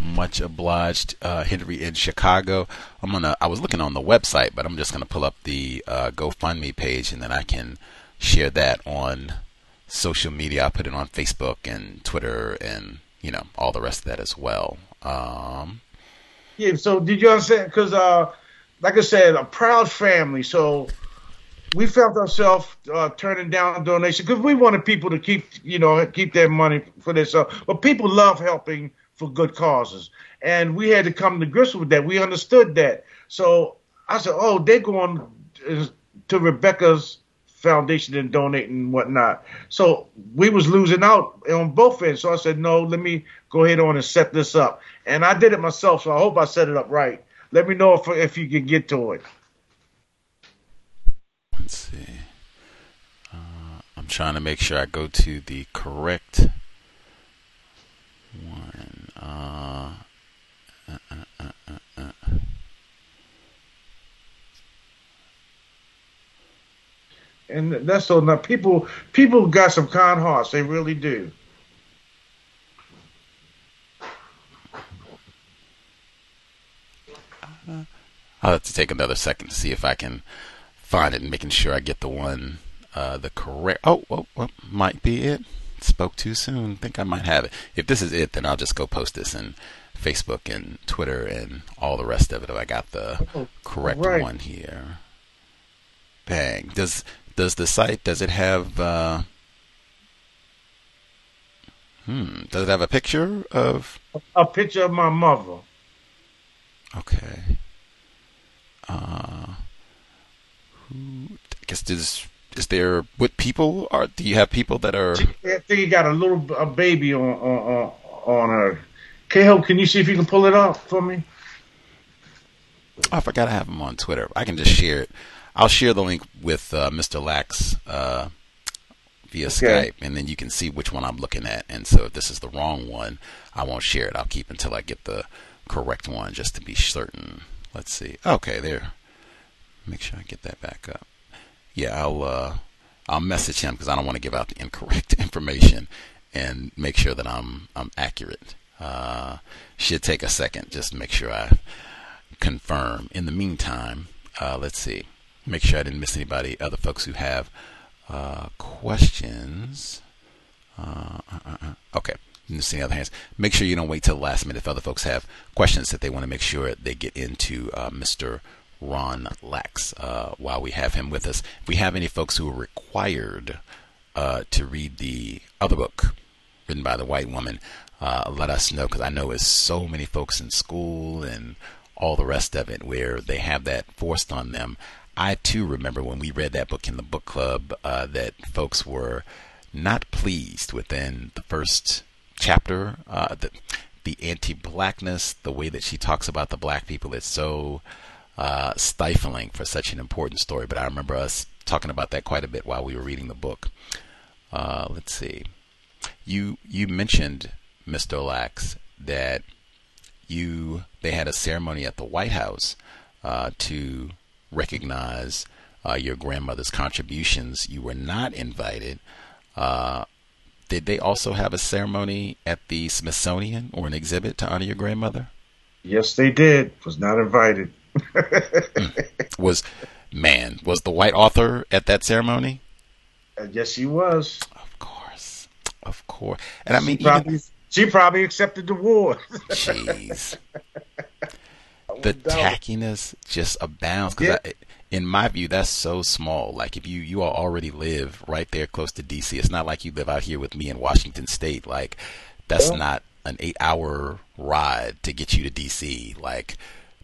Much obliged, uh, Henry in Chicago. I'm gonna. I was looking on the website, but I'm just gonna pull up the uh, GoFundMe page, and then I can share that on social media. I'll put it on Facebook and Twitter, and you know all the rest of that as well. Um, Yeah. So did you understand? Because uh, like I said, a proud family. So we felt ourselves uh, turning down donation because we wanted people to keep, you know, keep their money for themselves. But people love helping for good causes, and we had to come to grips with that. We understood that. So I said, "Oh, they're going to Rebecca's foundation and donating and whatnot." So we was losing out on both ends. So I said, "No, let me go ahead on and set this up." And I did it myself, so I hope I set it up right. Let me know if if you can get to it. let's see. Uh, I'm trying to make sure I go to the correct one. Uh, And that's so now people people got some kind hearts. They really do. I'll have to take another second to see if I can find it and making sure I get the one, uh, the correct. Oh, oh, well, might be it. Spoke too soon. Think I might have it. If this is it, then I'll just go post this in Facebook and Twitter and all the rest of it. If I got the correct right. one here. Bang. Does does the site does it have? Uh, hmm. Does it have a picture of? A picture of my mother. Okay. Uh, who? I guess does is there what people are? Do you have people that are? I think you got a little a baby on on on, on her. K-Ho, can you see if you can pull it up for me? Oh, I forgot I have them on Twitter. I can just share it. I'll share the link with uh, Mr. Lacks uh, via Okay. Skype, and then you can see which one I'm looking at. And so, if this is the wrong one, I won't share it. I'll keep until I get the correct one, just to be certain. Let's see. Okay, there. Make sure I get that back up. Yeah, I'll uh, I'll message him because I don't want to give out the incorrect information, and make sure that I'm I'm accurate. Uh, should take a second just to make sure I confirm. In the meantime, uh, let's see. Make sure I didn't miss anybody, other folks who have uh, questions. Uh, uh, uh, uh. Okay, Just any other hands. Make sure you don't wait till the last minute if other folks have questions that they want to make sure they get into Mr. Ron Lacks while we have him with us. If we have any folks who are required to read the other book written by the white woman, let us know because I know it's so many folks in school and all the rest of it where they have that forced on them. I too remember when we read that book in the book club uh, that folks were not pleased within the first chapter. Uh, the, the anti-blackness, the way that she talks about the black people, is so uh, stifling for such an important story. But I remember us talking about that quite a bit while we were reading the book. Uh, let's see. You you mentioned Mr. Lacks that you they had a ceremony at the White House uh, to recognize uh, your grandmother's contributions. You were not invited. Uh, did they also have a ceremony at the Smithsonian or an exhibit to honor your grandmother? Yes, they did. Was not invited. was man was the white author at that ceremony? Uh, yes, she was. Of course, of course. And I mean, she probably, even, she probably accepted the award. Jeez, the tackiness just abounds because yeah in my view, that's so small. Like if you you all already live right there close to DC, it's not like you live out here with me in Washington State. Like that's yeah. not an eight hour ride to get you to DC. Like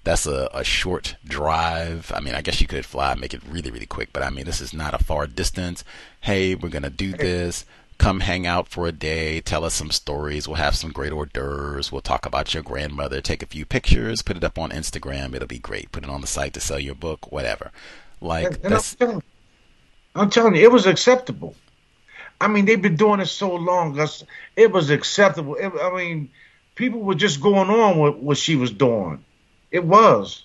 that's a, a short drive. I mean, I guess you could fly, make it really, really quick, but I mean, this is not a far distance. Hey, we're gonna do this come hang out for a day, tell us some stories. We'll have some great hors d'oeuvres. We'll talk about your grandmother, take a few pictures, put it up on Instagram. It'll be great. Put it on the site to sell your book, whatever. Like and, I'm, telling, I'm, telling, you, it was acceptable. I mean, they've been doing it so long. It was acceptable. It, I mean, people were just going on with what she was doing. It was.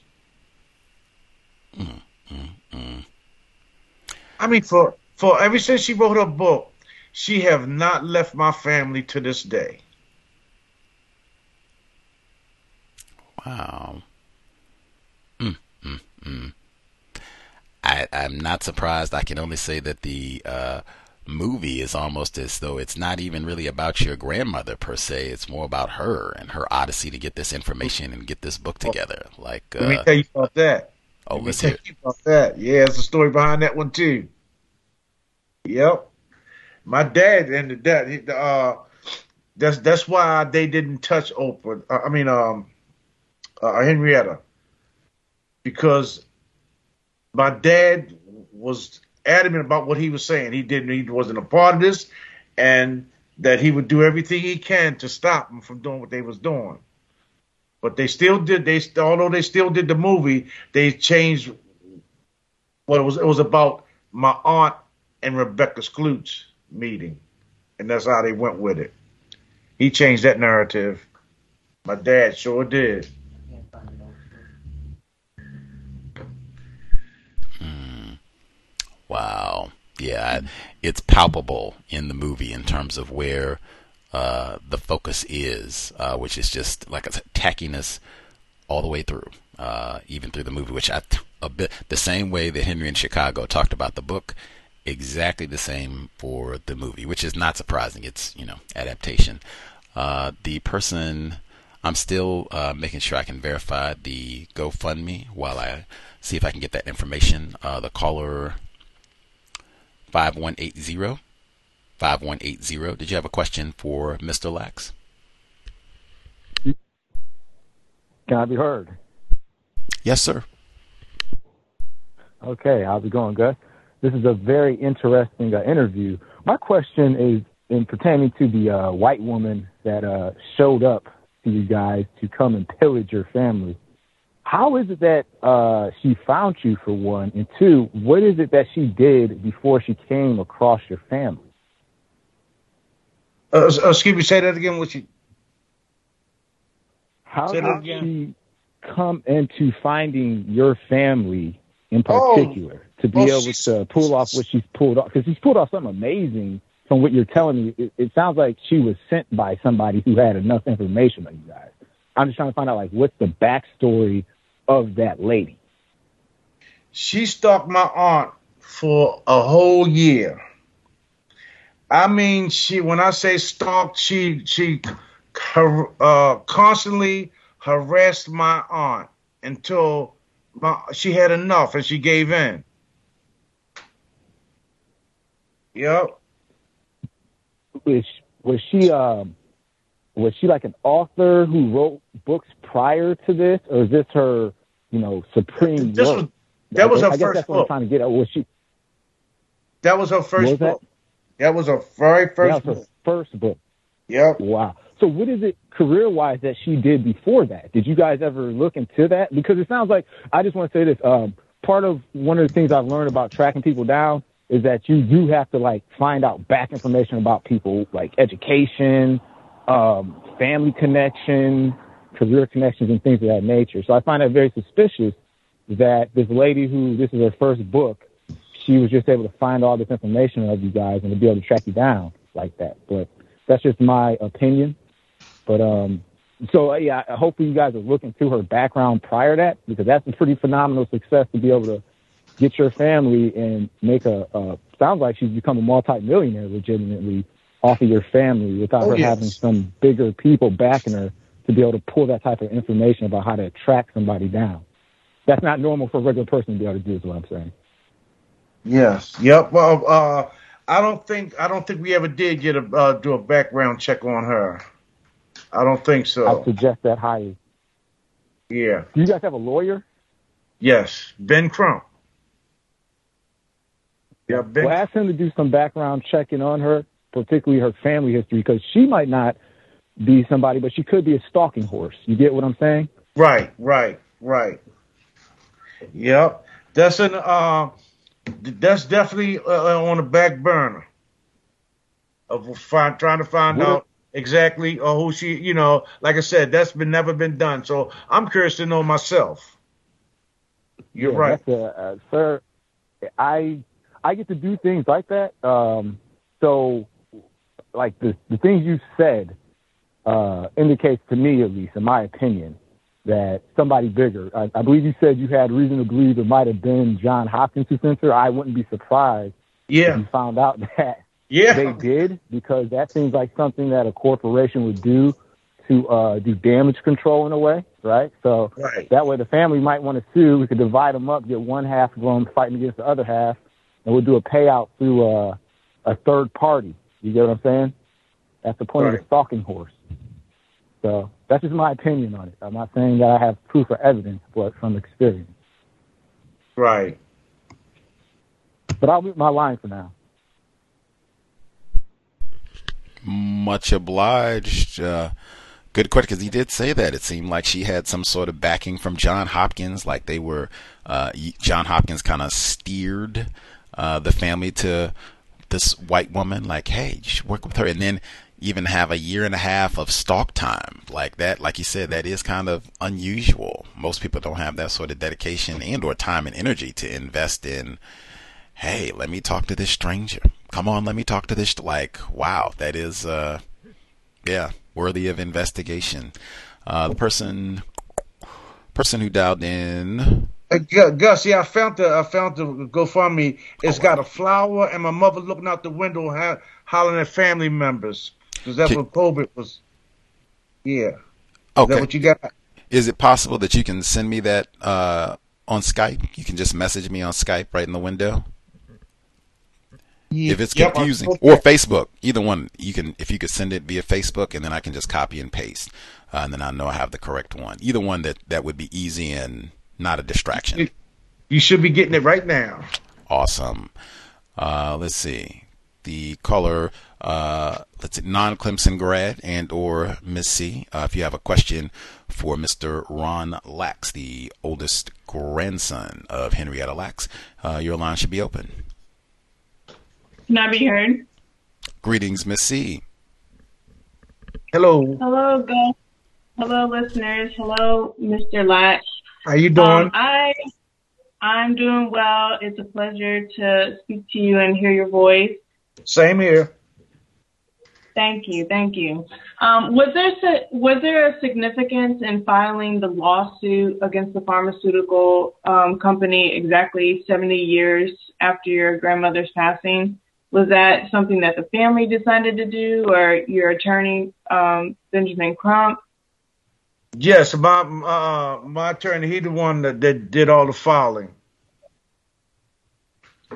Mm, mm, mm. I mean, for for ever since she wrote her book, she have not left my family to this day. Wow. Mm, mm, mm. I, I'm not surprised. I can only say that the uh, movie is almost as though it's not even really about your grandmother per se. It's more about her and her odyssey to get this information and get this book together. Like, uh, let me tell you about that. Oh, let let's hear. about that. Yeah, there's a story behind that one too. Yep my dad ended that. He, uh, that's that's why they didn't touch Oprah. Uh, I mean, um, uh, Henrietta, because my dad was adamant about what he was saying. He didn't. He wasn't a part of this, and that he would do everything he can to stop them from doing what they was doing. But they still did. They although they still did the movie, they changed what it was. It was about my aunt and Rebecca Skloot meeting, and that's how they went with it. He changed that narrative. My dad sure did. Hmm. Wow. Yeah, it's palpable in the movie in terms of where uh, the focus is, uh, which is just like a tackiness all the way through, uh, even through the movie, which I a bit the same way that Henry in Chicago talked about the book exactly the same for the movie, which is not surprising. It's you know adaptation. Uh, the person I'm still uh, making sure I can verify the GoFundMe while I see if I can get that information. Uh, the caller five one eight zero five one eight zero. Did you have a question for Mr. Lacks? Can I be heard? Yes, sir. Okay, how's it going, Gus? This is a very interesting uh, interview. My question is in pertaining to the uh, white woman that uh, showed up to you guys to come and pillage your family. How is it that uh, she found you for one, and two, what is it that she did before she came across your family? Uh, uh excuse me, say that again. What she? How did she come into finding your family in oh, particular? To be well, able to pull off what she's pulled off because she's pulled off something amazing from what you're telling me. It, it, sounds like she was sent by somebody who had enough information on you guys. I'm just trying to find out like what's the backstory of that lady. She stalked my aunt for a whole year. I mean, she when I say stalked, she she uh, constantly harassed my aunt until my, she had enough and she gave in. Yep. Was was she um was she like an author who wrote books prior to this, or is this her you know supreme this work? Was, that was her I guess first that's book. what I'm trying to get at. Was she? That was her first was book. That? that was her very first that was book. her first book. Yep. Wow. So what is it career wise that she did before that? Did you guys ever look into that? Because it sounds like I just want to say this. Um, part of one of the things I've learned about tracking people down is that you do have to like find out back information about people, like education, um, family connection, career connections, and things of that nature. So I find that very suspicious that this lady who this is her first book, she was just able to find all this information of you guys and to be able to track you down like that. But that's just my opinion. But um, so yeah, hopefully you guys are looking through her background prior to that because that's a pretty phenomenal success to be able to get your family and make a, a sounds like she's become a multi-millionaire legitimately off of your family without Oh, her yes. having some bigger people backing her to be able to pull that type of information about how to track somebody down. That's not normal for a regular person to be able to do is what I'm saying. Yes. Yep. Well, uh, I don't think I don't think we ever did get a uh, do a background check on her. I don't think so. I suggest that highly. Yeah. Do you guys have a lawyer? Yes. Ben Crump. Yeah. Ben. Well, ask him to do some background checking on her, particularly her family history, because she might not be somebody, but she could be a stalking horse. You get what I'm saying? Right. Right. Right. Yep. That's an uh, that's definitely uh, on the back burner of find, trying to find What- out exactly uh, who she. You know, like I said, that's been never been done. So I'm curious to know myself. You're Yeah, right. A, uh, sir, I I get to do things like that. Um, so, like the the things you said uh, indicates to me, at least in my opinion, that somebody bigger. I, I believe you said you had reason to believe it might have been John Hopkins who sent her. I wouldn't be surprised if Yeah. you found out that Yeah. they did because that seems like something that a corporation would do to uh, do damage control in a way, right? So Right. that way the family might want to sue. We could divide them up, get one half of them fighting against the other half, and we'll do a payout through uh, a third party. You get what I'm saying? That's the point of Right. the stalking horse. So that's just my opinion on it. I'm not saying that I have proof or evidence, but from experience. Right. But I'll mute my line for now. Much obliged. Uh, good question because he did say that. It seemed like she had some sort of backing from John Hopkins, like they were. Uh, John Hopkins kind of steered uh, the family to this white woman, like, hey, you should work with her, and then even have a year and a half of stalk time like that. Like you said, that is kind of unusual. Most people don't have that sort of dedication and or time and energy to invest in hey, let me talk to this stranger. Come on, let me talk to this. Like, wow, that is, uh, yeah, worthy of investigation. Uh, the person, person who dialed in. Uh, Gus, yeah, I found the I found the GoFundMe. It's got a flower and my mother looking out the window, ha- hollering at family members because that's Can- what COVID was. Yeah, is Okay, that what you got? is it possible that you can send me that uh, on Skype? You can just message me on Skype right in the window. If it's confusing, spoke or. Facebook, either one. You can if you could send it via Facebook, and then I can just copy and paste, uh, and then I know I have the correct one. Either one that that would be easy and not a distraction. You should be getting it right now. Awesome. Uh, let's see. The caller, uh, let's see, non-Clemson grad and or Miss C. Uh, if you have a question for Mr. Ron Lacks, the oldest grandson of Henrietta Lacks, uh, your line should be open. Can I be heard? Greetings, Miss C. Hello, Hello, Gus. Hello, listeners. Hello, Mr. Latch. How you doing? Um, I I'm doing well. It's a pleasure to speak to you and hear your voice. Same here. Thank you, thank you. Um, was there was there a significance in filing the lawsuit against the pharmaceutical um, company exactly 70 years after your grandmother's passing? was that something that the family decided to do, or your attorney, um, Benjamin Crump? Yes, my uh, my attorney, he the one that, that did all the filing.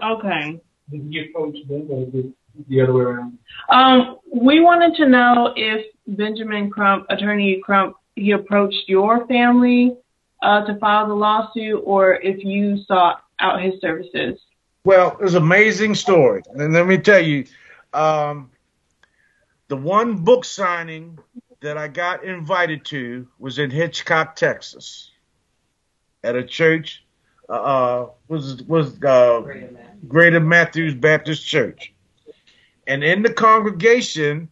Okay. Did you approach them or did the other way around? Um, we wanted to know if Benjamin Crump, attorney Crump, he approached your family uh, to file the lawsuit, or if you sought out his services. Well, it's an amazing story, and let me tell you, um, the one book signing that I got invited to was in Hitchcock, Texas, at a church. Uh, uh was was uh, Greater Matthews Baptist Church, and in the congregation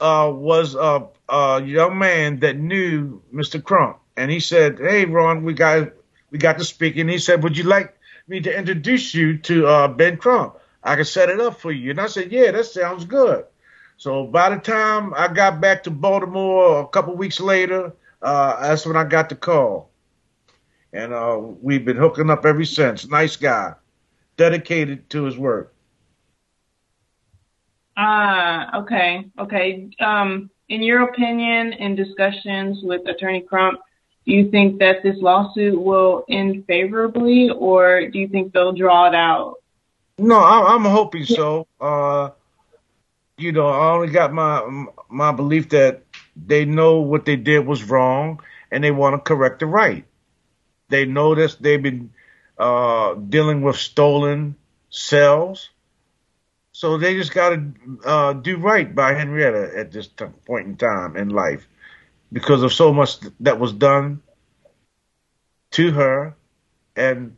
uh, was a, a young man that knew Mr. Crump, and he said, "Hey, Ron, we got we got to speak." And he said, "Would you like me to introduce you to uh, Ben Crump? I can set it up for you." And I said, "Yeah, that sounds good." So by the time I got back to Baltimore a couple weeks later, uh, that's when I got the call. And uh, we've been hooking up ever since. Nice guy, dedicated to his work. Ah, okay, okay. Um, in your opinion, in discussions with Attorney Crump, do you think that this lawsuit will end favorably, or do you think they'll draw it out? No, I, I'm hoping so. Uh, you know, I only got my my belief that they know what they did was wrong and they want to correct the right. They know that they've been uh, dealing with stolen cells, so they just got to uh, do right by Henrietta at this t- point in time in life because of so much that was done to her and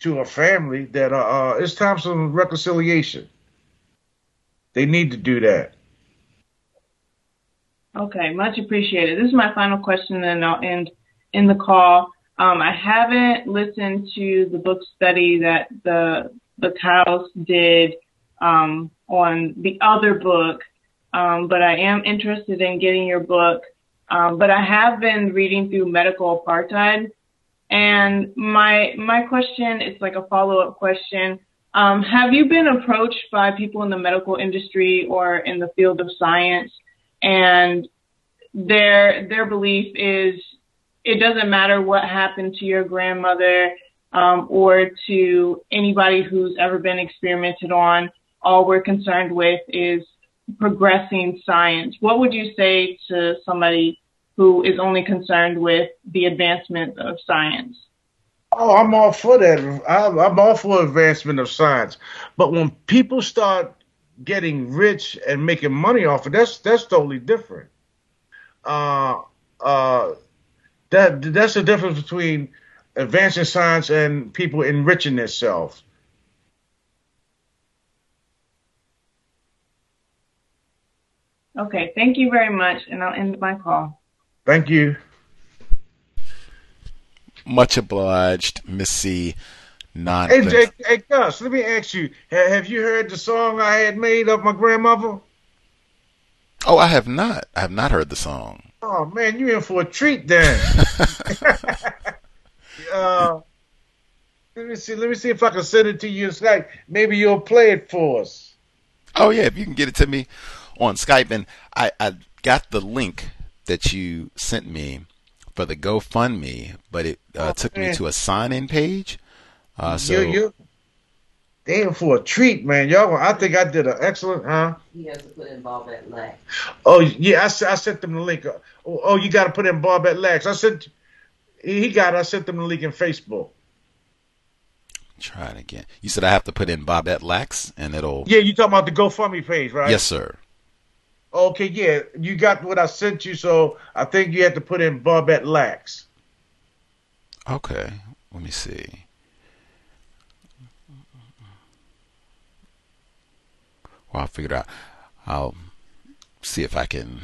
to her family that uh, uh it's time for reconciliation. They need to do that. Okay, much appreciated. This is my final question, and I'll end in the call. Um, I haven't listened to the book study that the the Cows did um, on the other book, um, but I am interested in getting your book. Um, but I have been reading through Medical Apartheid, and my my question is like a follow up question. Um, have you been approached by people in the medical industry or in the field of science, and their their belief is it doesn't matter what happened to your grandmother um, or to anybody who's ever been experimented on. All we're concerned with is progressing science. What would you say to somebody who is only concerned with the advancement of science? Oh, I'm all for that. I'm all for advancement of science. But when people start getting rich and making money off it, that's that's totally different. Uh, uh, that that's the difference between advancing science and people enriching themselves. Okay, thank you very much, and I'll end my call. Thank you. Much obliged, Miss C. Non. Hey, hey, hey, Gus, let me ask you: Have you heard the song I had made of my grandmother? Oh, I have not. I have not heard the song. Oh man, you're in for a treat then. uh, let me see. Let me see if I can send it to you in Skype. Maybe you'll play it for us. Oh yeah, if you can get it to me on Skype, and I, I got the link that you sent me for the GoFundMe, but it uh, oh, took man. me to a sign-in page. Uh, so you, you, damn for a treat, man. Y'all, I think I did an excellent, huh? He has to put in Barbette Lacks. Oh yeah, I, I sent them the link. Oh, oh you got to put in Barbette Lacks. I sent. He got. It. I sent them the link in Facebook. Try it again. You said I have to put in Barbette Lacks, and it'll. Yeah, you talking about the GoFundMe page, right? Yes, sir. Okay, yeah, you got what I sent you, so I think you had to put in Barbette Lacks. Okay, let me see. Well, I'll figure it out. I'll see if I can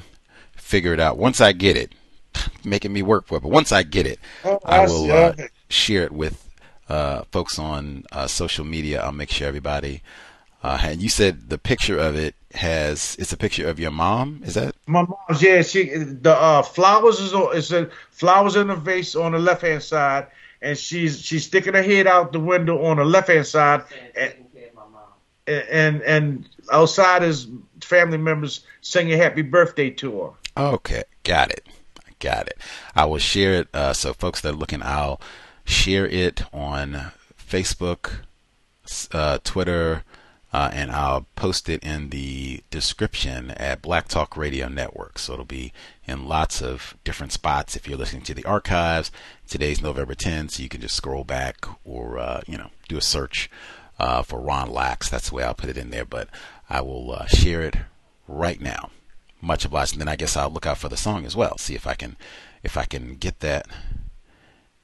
figure it out. Once I get it, making me work for it, but once I get it, oh, I will uh, share it with uh, folks on uh, social media. I'll make sure everybody uh, and you said the picture of it has it's a picture of your mom. Is that my mom's? Yeah, she the uh, flowers is is a flowers in the vase on the left hand side, and she's she's sticking her head out the window on the left hand side, and, and and outside his family members singing happy birthday to her. Okay, got it. Got it. I will share it. Uh, so, folks that are looking, I'll share it on Facebook, uh, Twitter, uh, and I'll post it in the description at Black Talk Radio Network. So it'll be in lots of different spots if you're listening to the archives. Today's November 10th, so you can just scroll back or uh, you know do a search uh, for Ron Lacks. That's the way I'll put it in there. But I will uh, share it right now. Much obliged. And then I guess I'll look out for the song as well. See if I can if I can get that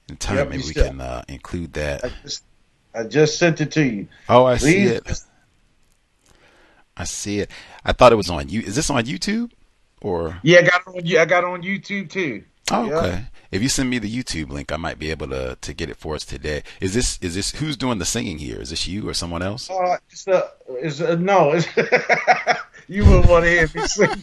in time. Yep, Maybe we still- can uh, include that. I just, I just sent it to you. Oh, I see it. I see it. I thought it was on you. Is this on YouTube or? Yeah, I got it on. I got it on YouTube too. Oh, Yeah. okay. If you send me the YouTube link, I might be able to to get it for us today. Is this is this who's doing the singing here? Is this you or someone else? Uh, it's a, it's a, no, it's, you wouldn't want to hear me sing.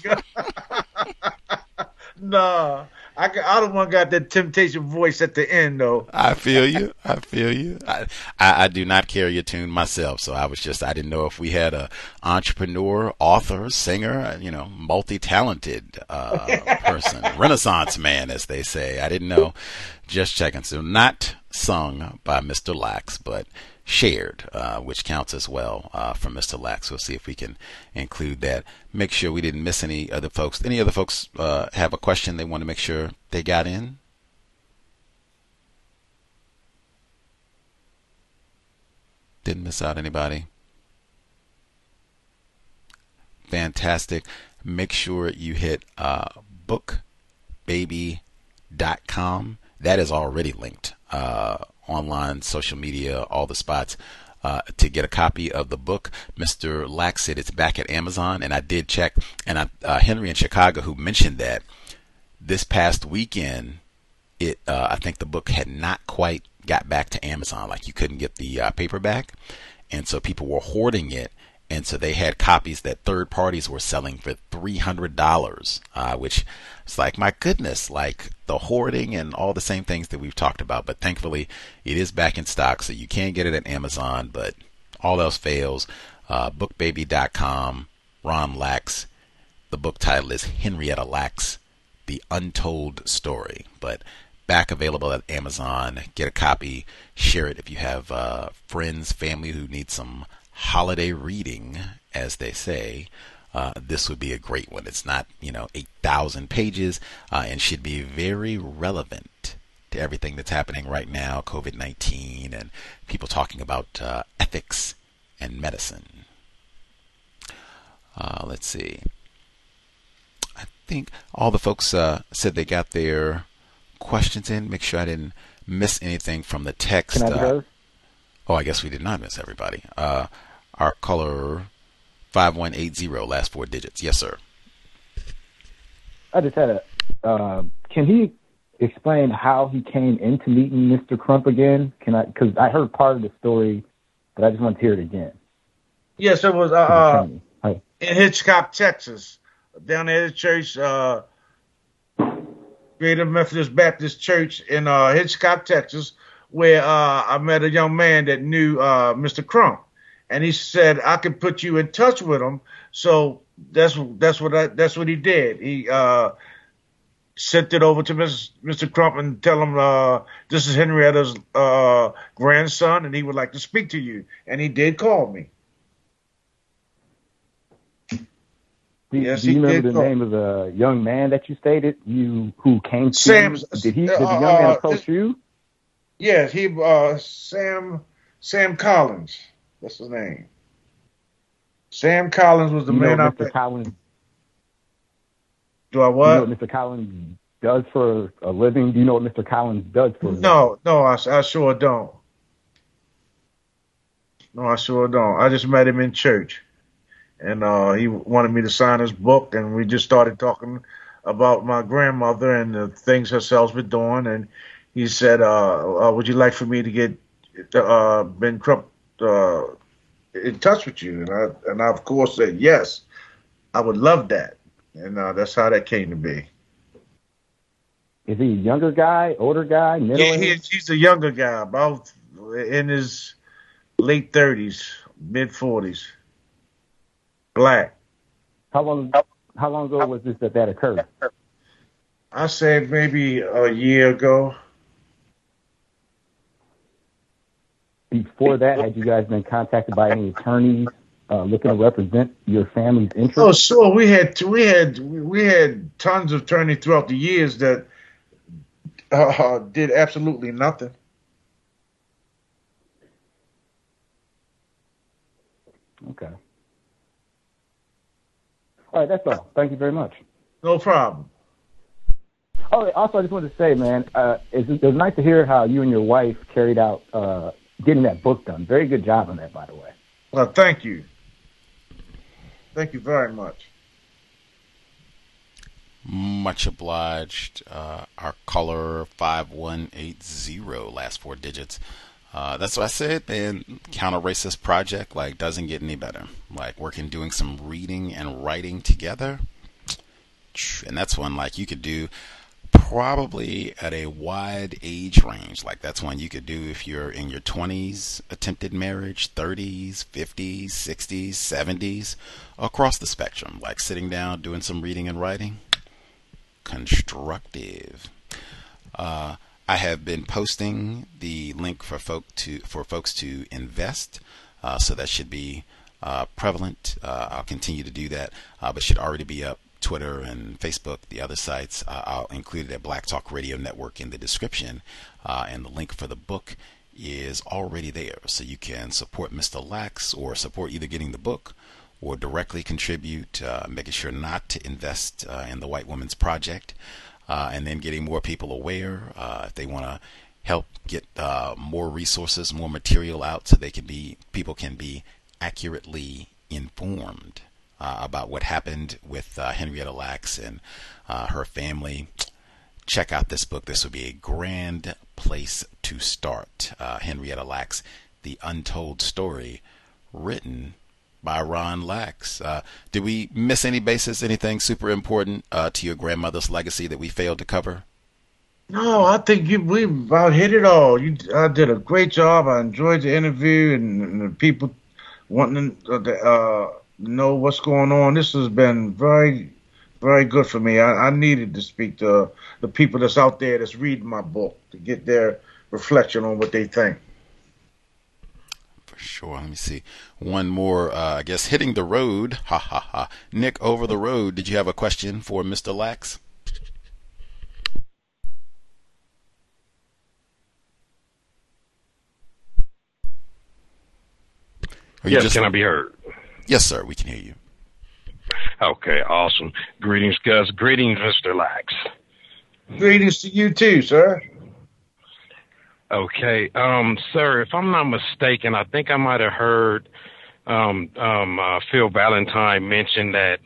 nah, I, I don't want got that temptation voice at the end though. I feel you. I feel you. I, I I do not carry a tune myself, so I was just I didn't know if we had a entrepreneur, author, singer, you know, multi-talented uh, person, Renaissance man, as they say. I didn't know. Just checking. So not sung by Mr. Lacks, but shared, uh, which counts as well uh, from Mr. Lacks. We'll see if we can include that. Make sure we didn't miss any other folks. Any other folks uh, have a question they want to make sure they got in? Didn't miss out anybody. Fantastic. Make sure you hit uh, bookbaby.com. That is already linked uh, online, social media, all the spots. Uh, to get a copy of the book, Mr. Lacks said it's back at Amazon, and I did check. And I, uh, Henry in Chicago, who mentioned that this past weekend, it uh, I think the book had not quite got back to Amazon. Like you couldn't get the uh, paperback, and so people were hoarding it, and so they had copies that third parties were selling for three hundred dollars, uh, which it's like my goodness, like the hoarding and all the same things that we've talked about. But thankfully, it is back in stock, so you can get it at Amazon. But all else fails, uh, bookbaby.com, Ron Lacks. The book title is Henrietta Lacks, The Untold Story. But back available at Amazon. Get a copy, share it if you have uh, friends, family who need some holiday reading, as they say. Uh, this would be a great one. It's not, you know, 8,000 pages uh, and should be very relevant to everything that's happening right now COVID 19 and people talking about uh, ethics and medicine. Uh, let's see. I think all the folks uh, said they got their questions in. Make sure I didn't miss anything from the text. Can I Uh, heard? Oh, I guess we did not miss everybody. Uh, our caller 5180, last four digits. Yes, sir. I just had a. Uh, can he explain how he came into meeting Mr. Crump again? Can I? Because I heard part of the story, but I just want to hear it again. Yes, it was uh, uh, in Hitchcock, Texas, down there at the church, uh, Greater Methodist Baptist Church in uh, Hitchcock, Texas, where uh, I met a young man that knew uh, Mr. Crump, and he said I could put you in touch with him. So that's that's what I, that's what he did. He uh, sent it over to Mr. Mr. Crump and tell him uh, this is Henrietta's uh, grandson, and he would like to speak to you. And he did call me. Do, Yes, do you remember the call. name of the young man that you stated you who came to Sam- you? Did he? Did the uh, young man uh, approach this- you? Yes, he uh Sam Sam Collins. That's his name. Sam Collins was the you man know I Mr. Collins. Do I You know what? what Mr. Collins does for a living? Do you know what Mr. Collins does for a living? No, no, I, I sure don't. No, I sure don't. I just met him in church, and uh, he wanted me to sign his book, and we just started talking about my grandmother and the things herself's been doing, and he said, uh, uh, "Would you like for me to get uh, Ben Crump uh, in touch with you?" And I, and I of course said yes, I would love that, and uh, that's how that came to be. Is he a younger guy, older guy, middle Yeah, he, he's a younger guy, about in his late thirties, mid forties. Black. How long? How long ago was this that that occurred? I said maybe a year ago. Before that, had you guys been contacted by any attorneys uh, looking to represent your family's interests? Oh, sure. We had we had we had tons of attorneys throughout the years that uh, did absolutely nothing. Okay. All right, that's all. Thank you very much. No problem. Oh, also, I just wanted to say, man, uh, it's, it was nice to hear how you and your wife carried out uh, getting that book done. Very good job on that, by the way. Well, thank you. Thank you very much. Much obliged. Uh, our color 5180, last four digits. Uh, that's what I said, man. Counter racist project like doesn't get any better. Like working, doing some reading and writing together, and that's one like you could do probably at a wide age range. Like that's one you could do if you're in your 20s, attempted marriage, 30s, 50s, 60s, 70s, across the spectrum. Like sitting down, doing some reading and writing. Constructive. Uh, I have been posting the link for folk to for folks to invest, uh, so that should be uh, prevalent. Uh, I'll continue to do that, uh, but should already be up. Twitter and Facebook, the other sites. Uh, I'll include it at Black Talk Radio Network in the description, uh, and the link for the book is already there, so you can support Mr. Lacks or support either getting the book or directly contribute, making sure not to invest in the White Woman's Project uh, and then getting more people aware. Uh, if they want to help get uh, more resources, more material out, so they can be people can be accurately informed uh, about what happened with uh, Henrietta Lacks and uh, her family. Check out this book. This would be a grand place to start. Henrietta Lacks, The Untold Story, written by Ron Lacks. Uh, did we miss any basis, anything super important uh, to your grandmother's legacy that we failed to cover? No, I think you, we about hit it all. You I did a great job. I enjoyed the interview and, and the people wanting to uh, know what's going on. This has been very, very good for me. I, I needed to speak to the people that's out there that's reading my book to get their reflection on what they think. For sure. Let me see. One more, uh, I guess, hitting the road. Ha ha ha. Nick, over the road. Did you have a question for Mr. Lacks? Yes, just... can I be heard? Yes, sir. We can hear you. Okay, awesome. Greetings, Gus. Greetings, Mr. Lacks. Greetings to you too, sir. Okay, um, sir, if I'm not mistaken, I think I might have heard um, um, uh, Phil Valentine mention that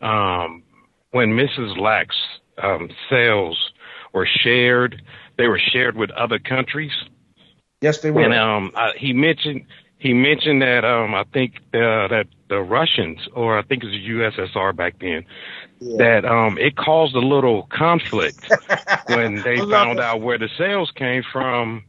um, when Mrs. Lack's um, sales were shared, they were shared with other countries. Yes, they were. And um, I, he mentioned he mentioned that um, I think uh, that the Russians, or I think it was the USSR back then, yeah. that um, it caused a little conflict when they found out where the sales came from.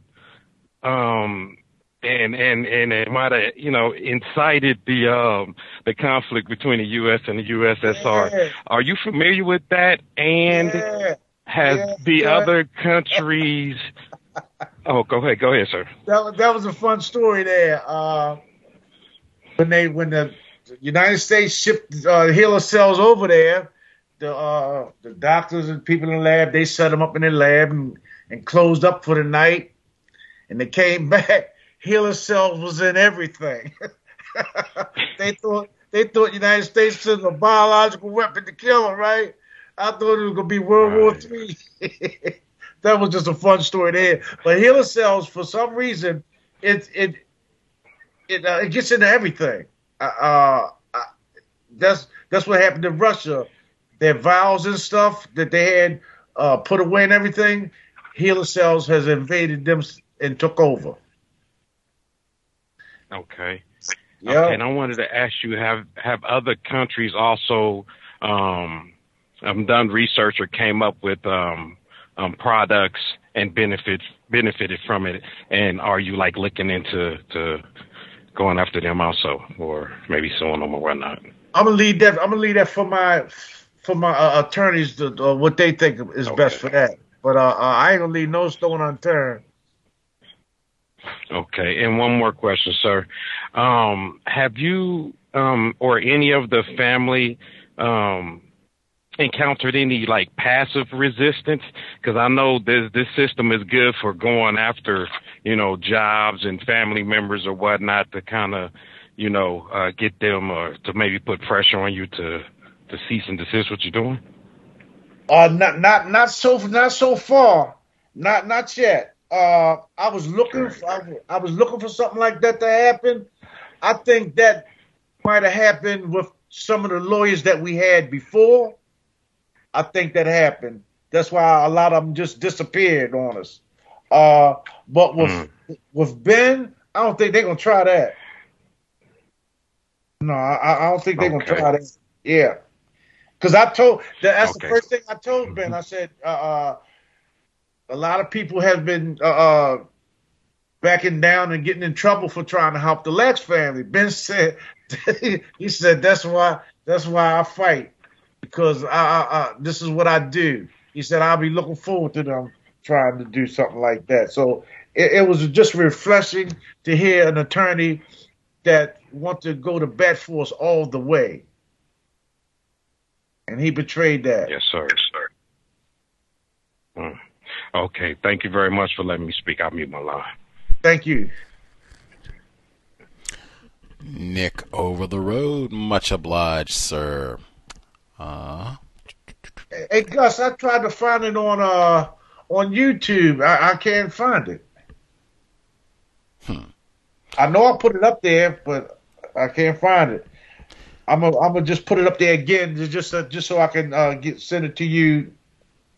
Um, and and and it might have you know incited the um the conflict between the U.S. and the USSR. Yeah. Are you familiar with that? And yeah. has the other countries? oh, go ahead, go ahead, sir. That that was a fun story there. Uh, when they when the United States shipped uh, HeLa cells over there, the uh, the doctors and people in the lab they set them up in the lab and, and closed up for the night, and they came back. HeLa cells was in everything. they thought they thought United States sent a biological weapon to kill them, right? I thought it was gonna be World right. War Three. That was just a fun story there. But HeLa cells, for some reason, it it it uh, it gets into everything. Uh, uh, that's that's what happened in Russia their vows and stuff that they had uh, put away and everything, HeLa cells has invaded them and took over. Okay. Yeah. Okay, and I wanted to ask you have have other countries also um, um, done research or came up with um, um, products and benefits benefited from it, and are you like looking into to going after them also, or maybe suing them or whatnot? I'm gonna leave that. I'm gonna leave that for my for my uh, attorneys to uh, what they think is okay. best for that. But uh, uh, I ain't gonna leave no stone unturned. Okay, and one more question, sir. Um, have you um, or any of the family um, encountered any like passive resistance? Because I know this this system is good for going after you know jobs and family members or whatnot to kind of you know uh, get them or to maybe put pressure on you to to cease and desist what you're doing. Uh, not not not so not so far, not not yet. Uh, I was looking I, I was looking for something like that to happen. I think that might have happened with some of the lawyers that we had before. I think that happened. That's why a lot of them just disappeared on us. Uh, but with mm. with Ben, I don't think they're gonna try that. No, I, I don't think they're okay. gonna try that. Yeah, because I told that's okay. the first thing I told Ben. I said, uh, uh, a lot of people have been uh, uh, backing down and getting in trouble for trying to help the Lex family. Ben said, he said that's why that's why I fight because I, I, I, this is what I do. He said I'll be looking forward to them trying to do something like that. So it, it was just refreshing to hear an attorney that want to go to bat for us all the way, and he betrayed that. Yes, sir. Yes, sir. Hmm. Okay, thank you very much for letting me speak. I'll mute my line. Thank you. Nick over the road, much obliged, sir. Uh Hey Gus, I tried to find it on uh on YouTube. I, I can't find it. Hmm. I know I put it up there, but I can't find it. I'm gonna I'm gonna just put it up there again, just uh, just so I can uh, get send it to you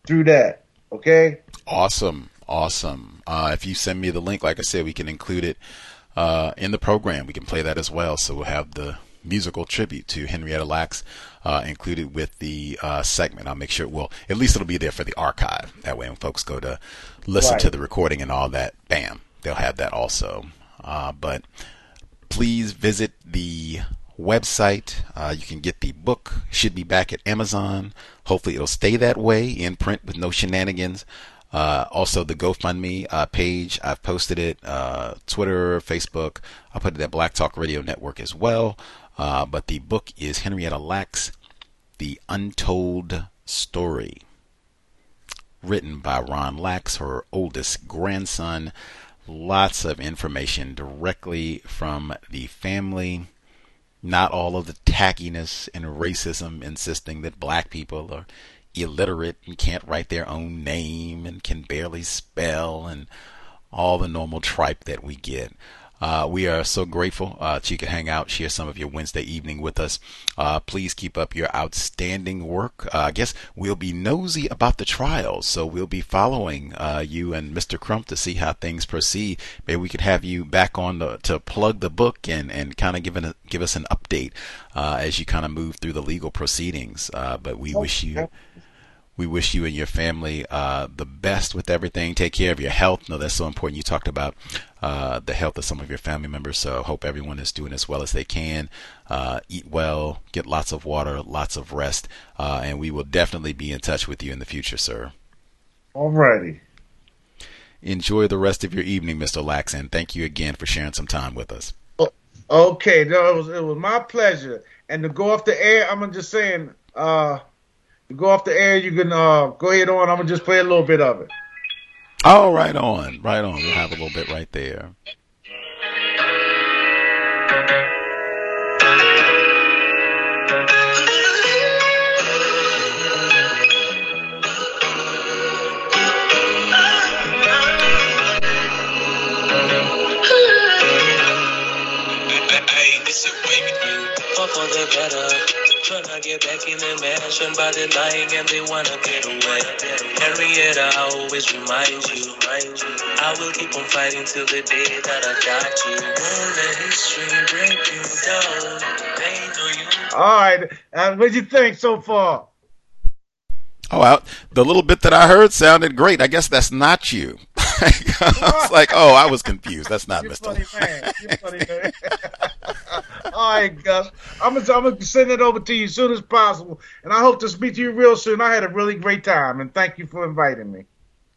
through that. Okay. Awesome. Awesome. Uh, if you send me the link, like I said, we can include it uh, in the program. We can play that as well. So we'll have the musical tribute to Henrietta Lacks uh, included with the uh, segment. I'll make sure it will, at least it'll be there for the archive. That way, when folks go to listen right. to the recording and all that, bam, they'll have that also. Uh, but please visit the website. Uh, you can get the book. Should be back at Amazon. Hopefully, it'll stay that way in print with no shenanigans. Uh, also, the GoFundMe uh, page, I've posted it, uh, Twitter, Facebook. I put it at Black Talk Radio Network as well. Uh, but the book is Henrietta Lacks, The Untold Story, written by Ron Lacks, her oldest grandson. Lots of information directly from the family. Not all of the tackiness and racism insisting that black people are illiterate and can't write their own name and can barely spell and all the normal tripe that we get. Uh, we are so grateful uh, that you can hang out, share some of your Wednesday evening with us. Uh, please keep up your outstanding work. Uh, I guess we'll be nosy about the trials, so we'll be following uh, you and Mr. Crump to see how things proceed. Maybe we could have you back on the, to plug the book and, and kind of give, an, give us an update uh, as you kind of move through the legal proceedings. but we wish you we wish you and your family uh, the best with everything. Take care of your health. No, that's so important. You talked about uh, the health of some of your family members, so hope everyone is doing as well as they can. Uh, eat well, get lots of water, lots of rest, uh, and we will definitely be in touch with you in the future, sir. Alrighty. Enjoy the rest of your evening, Mr. Lacks, and thank you again for sharing some time with us. Okay, no, it was it was my pleasure. And to go off the air, I'm just saying. Uh, go off the air, you can uh, go ahead on. I'm gonna just play a little bit of it. Oh, right on, right on. We'll have a little bit right there. Tryna get back in the mansion, but they're lying and they wanna get away. Henrietta, I always remind you, I will keep on fighting till the day that I got you. Won't let history break you down. All right, uh, what'd you think so far? Oh, well, the little bit that I heard sounded great. I guess that's not you. Like, I was like, oh, I was confused. That's not You're Mr. funny man. You're funny man. All right, Gus. I'm gonna, I'm gonna send it over to you as soon as possible, and I hope to speak to you real soon. I had a really great time, and thank you for inviting me.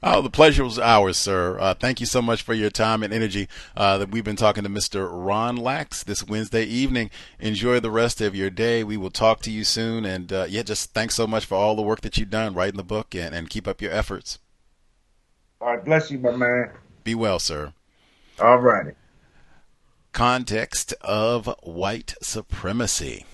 Oh, the pleasure was ours, sir. Uh, thank you so much for your time and energy. Uh, that we've been talking to Mr. Ron Lacks this Wednesday evening. Enjoy the rest of your day. We will talk to you soon. And uh, yeah, just thanks so much for all the work that you've done writing the book and, and keep up your efforts. All right, bless you, my man. Be well, sir. All righty. Context of white supremacy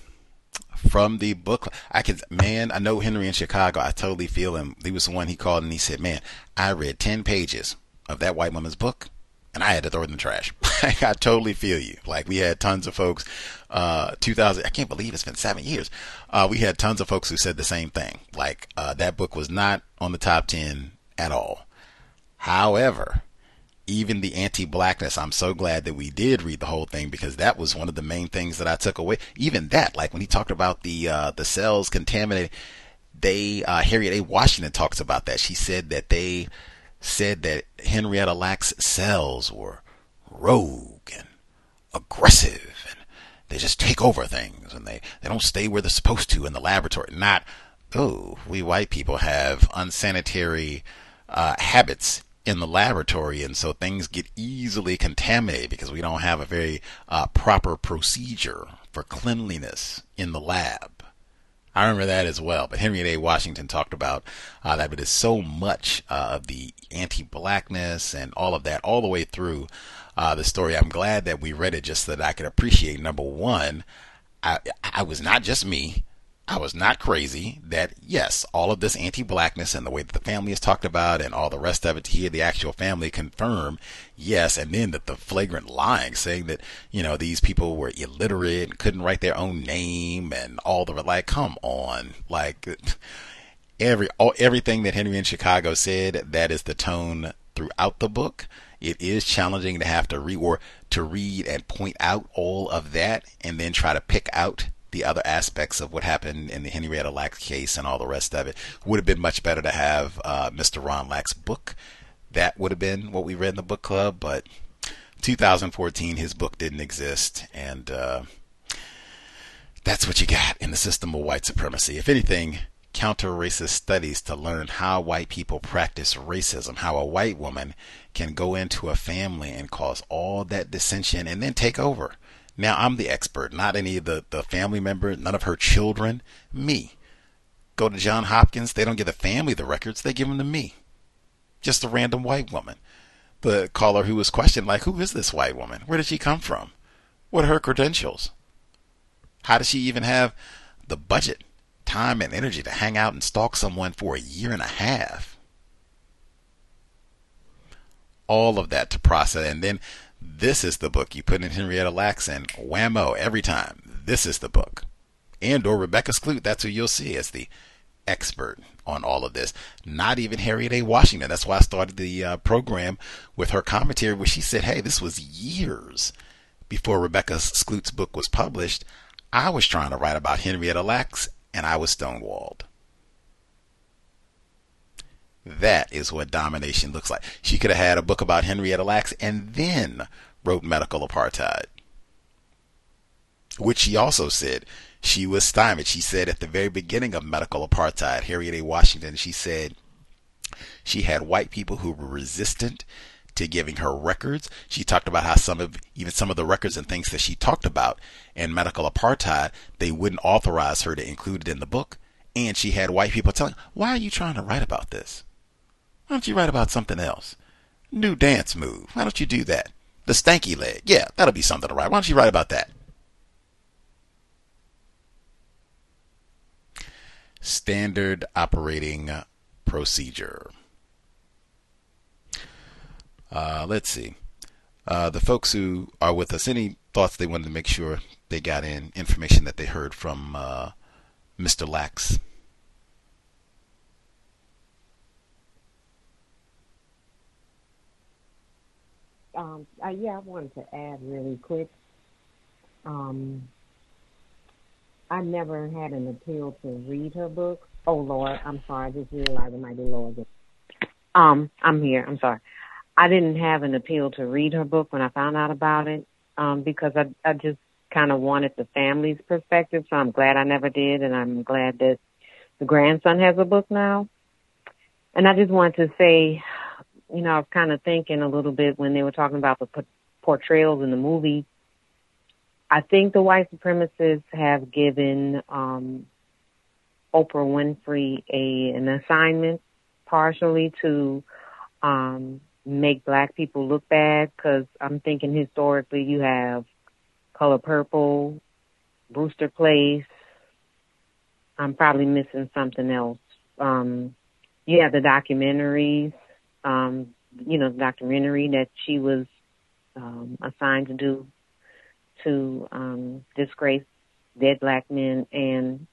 from the book. I can, man, I know Henry in Chicago. I totally feel him. He was the one he called and he said, man, I read 10 pages of that white woman's book and I had to throw it in the trash. I totally feel you. Like we had tons of folks, uh, 2000, I can't believe it's been seven years. Uh, we had tons of folks who said the same thing. Like, uh, that book was not on the top 10 at all. However, even the anti-blackness, I'm so glad that we did read the whole thing because that was one of the main things that I took away. Even that, like when he talked about the uh, the cells contaminated, they uh, Harriet A. Washington talks about that. She said that they said that Henrietta Lacks cells were rogue and aggressive and they just take over things and they, they don't stay where they're supposed to in the laboratory. Not, oh, we white people have unsanitary uh, habits in the laboratory, and so things get easily contaminated because we don't have a very uh, proper procedure for cleanliness in the lab. I remember that as well. But Henry A. Washington talked about uh, that, but it's so much uh, of the anti-blackness and all of that all the way through uh, the story. I'm glad that we read it just so that I could appreciate. Number one, I, I was not just me. I was not crazy that yes, all of this anti-blackness and the way that the family is talked about and all the rest of it to hear the actual family confirm yes, and then that the flagrant lying saying that, you know, these people were illiterate and couldn't write their own name and all the like, come on. Like every all, everything that Henry in Chicago said, that is the tone throughout the book. It is challenging to have to read or to read and point out all of that and then try to pick out the other aspects of what happened in the Henrietta Lacks case and all the rest of it. Would have been much better to have uh, Mr. Ron Lacks' book. That would have been what we read in the book club, but 2014, his book didn't exist, and uh, that's what you got in the system of white supremacy. If anything, counter racist studies to learn how white people practice racism, how a white woman can go into a family and cause all that dissension and then take over. Now I'm the expert, not any of the, the family member, none of her children, me. Go to John Hopkins, they don't give the family the records, they give them to me. Just a random white woman. The caller who was questioned, like, who is this white woman? Where did she come from? What are her credentials? How does she even have the budget, time, and energy to hang out and stalk someone for a year and a half? All of that to process, and then this is the book. You put in Henrietta Lacks and whammo every time. This is the book. And or Rebecca Skloot, that's who you'll see as the expert on all of this. Not even Harriet A. Washington. That's why I started the uh, program with her commentary where she said, hey, this was years before Rebecca Skloot's book was published. I was trying to write about Henrietta Lacks and I was stonewalled. That is what domination looks like. She could have had a book about Henrietta Lacks and then wrote Medical Apartheid. Which she also said she was stymied. She said at the very beginning of Medical Apartheid, Harriet A. Washington, she said she had white people who were resistant to giving her records. She talked about how some of even some of the records and things that she talked about in medical apartheid, they wouldn't authorize her to include it in the book. And she had white people telling, "Why are you trying to write about this? Why don't you write about something else? New dance move. Why don't you do that? The stanky leg. Yeah, that'll be something to write. Why don't you write about that?" Standard operating procedure. Uh, let's see. Uh, the folks who are with us, any thoughts they wanted to make sure they got in information that they heard from uh, Mr. Lacks? Um, uh, yeah, I wanted to add really quick. Um, I never had an appeal to read her book. Oh Lord, I'm sorry. I just realized it might be again. Um, I'm here. I'm sorry. I didn't have an appeal to read her book when I found out about it um, because I, I just kind of wanted the family's perspective. So I'm glad I never did, and I'm glad that the grandson has a book now. And I just wanted to say, you know, I was kind of thinking a little bit when they were talking about the p- portrayals in the movie. I think the white supremacists have given um, Oprah Winfrey a an assignment partially to um, make black people look bad because I'm thinking historically you have Color Purple, Brewster Place. I'm probably missing something else. Um, you have the documentaries, um, you know, documentary that she was um, assigned to do to um, disgrace dead black men, and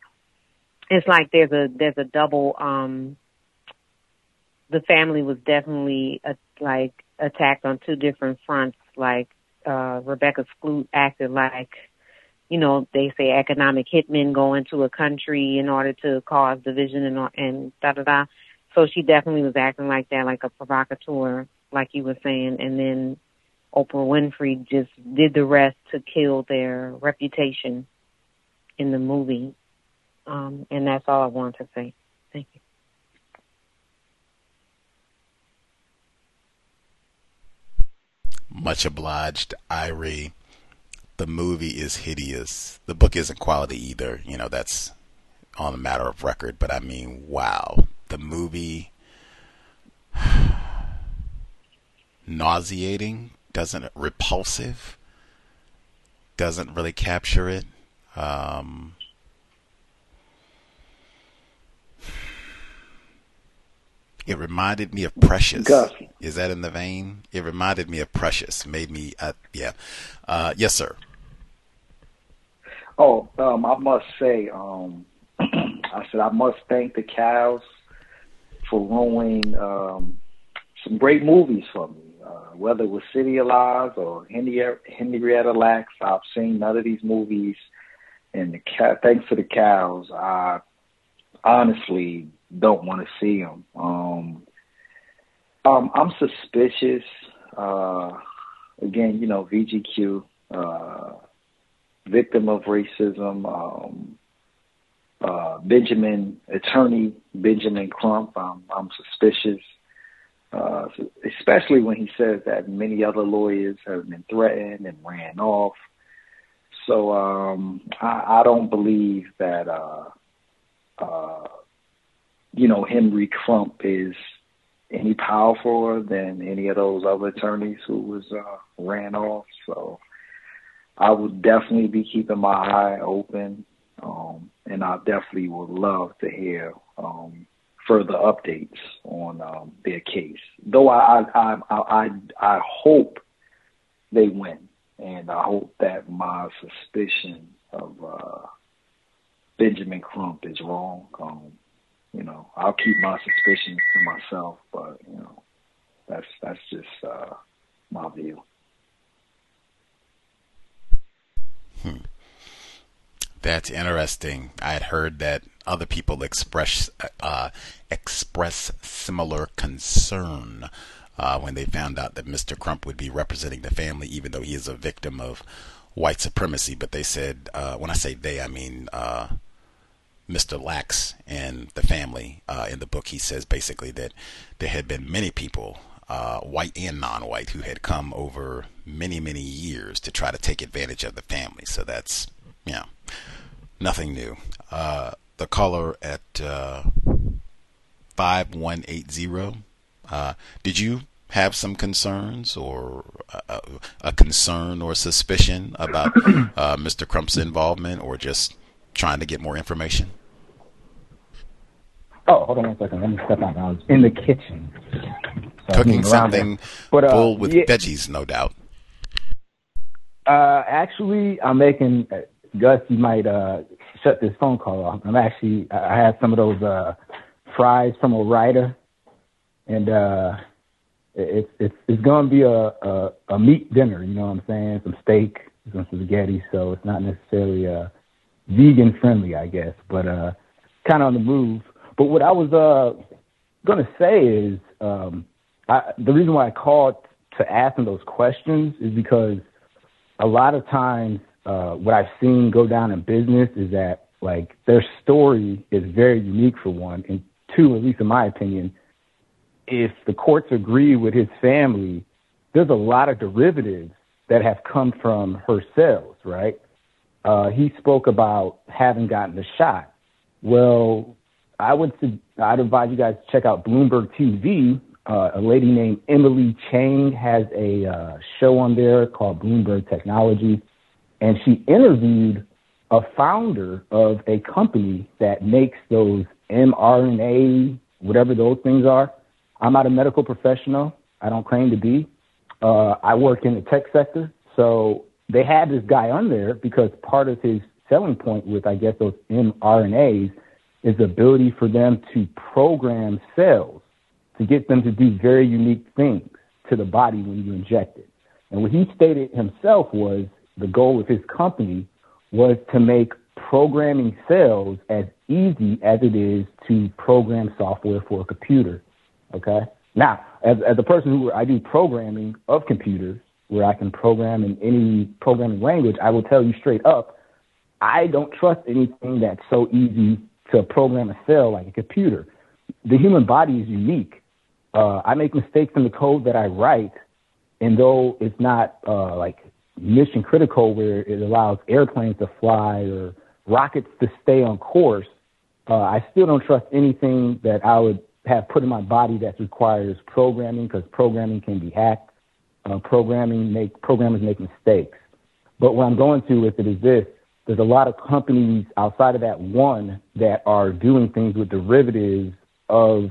it's like there's a there's a double. Um, the family was definitely a, like attacked on two different fronts. Like uh, Rebecca Skloot acted like, you know, they say economic hitmen go into a country in order to cause division and and da da da. So she definitely was acting like that, like a provocateur, like you were saying. And then Oprah Winfrey just did the rest to kill their reputation in the movie. Um, and that's all I want to say. Thank you. Much obliged, Irie. The movie is hideous. The book isn't quality either. You know, that's on a matter of record. But I mean, wow. The movie, nauseating, doesn't it? Repulsive, doesn't really capture it. Um, It reminded me of Precious. Gus. Is that in the vein? It reminded me of Precious. Made me, uh, yeah. Uh, yes, sir. Oh, um, I must say, um, I said I must thank the C.O.W.S. for ruining um, some great movies for me. Uh, whether it was City of Lies or Henrietta Lacks, I've seen none of these movies, and the cat. Thanks to the C.O.W.S., I honestly don't want to see them. Um, um, I'm suspicious. Uh, again, you know, VGQ, uh, victim of racism. Um, uh, Benjamin, attorney Benjamin Crump. I'm, I'm suspicious, uh, especially when he says that many other lawyers have been threatened and ran off. So um, I, I don't believe that uh, uh, you know, Henry Crump is any powerful than any of those other attorneys who was uh, ran off. So I would definitely be keeping my eye open, um, and I definitely would love to hear um, further updates on um, their case. Though I, I I I I hope they win, and I hope that my suspicion of uh, Benjamin Crump is wrong. Um, you know, I'll keep my suspicions to myself, but you know, that's that's just uh, my view. Hmm. That's interesting. I had heard that other people express uh, express similar concern uh, when they found out that Mr. Crump would be representing the family, even though he is a victim of white supremacy. But they said, uh, when I say they, I mean uh, Mr. Lacks and the family uh, in the book, he says basically that there had been many people, uh, white and non-white, who had come over many, many years to try to take advantage of the family. So that's, know, nothing new. Uh, the caller at uh, 5180, uh, did you have some concerns or a, a concern or suspicion about uh, Mr. Crump's involvement or just trying to get more information? Oh, hold on one second. Let me step out. I was in the kitchen. So Cooking something but, uh, full with yeah, veggies, no doubt. Uh, actually, I'm making. Gus, you might uh, shut this phone call off. I'm actually. I have some of those uh, fries from Ore-Ida, and uh, it's it's it's to be a, a a meat dinner. You know what I'm saying? Some steak, some spaghetti. So it's not necessarily uh, vegan friendly, I guess, but uh, kind of on the move. But what I was uh, to say is, um, I, the reason why I called to ask them those questions is because a lot of times uh, what I've seen go down in business is that like their story is very unique for one, and two, at least in my opinion, if the courts agree with his family, there's a lot of derivatives that have come from her sales, right? Uh, he spoke about having gotten the shot. Well, I would I'd advise you guys to check out Bloomberg TV. Uh, a lady named Emily Chang has a uh, show on there called Bloomberg Technology, and she interviewed a founder of a company that makes those mRNA, whatever those things are. I'm not a medical professional. I don't claim to be. Uh, I work in the tech sector. So they had this guy on there because part of his selling point with, I guess, those mRNAs is the ability for them to program cells to get them to do very unique things to the body when you inject it. And what he stated himself was the goal of his company was to make programming cells as easy as it is to program software for a computer. Okay. Now, as, as a person who I do programming of computers, where I can program in any programming language, I will tell you straight up, I don't trust anything that's so easy to program a cell like a computer. The human body is unique. Uh, I make mistakes in the code that I write, and though it's not uh, like mission critical where it allows airplanes to fly or rockets to stay on course, uh, I still don't trust anything that I would have put in my body that requires programming because programming can be hacked. Uh, programming make programmers make mistakes. But what I'm going to with it is this: there's a lot of companies outside of that one that are doing things with derivatives of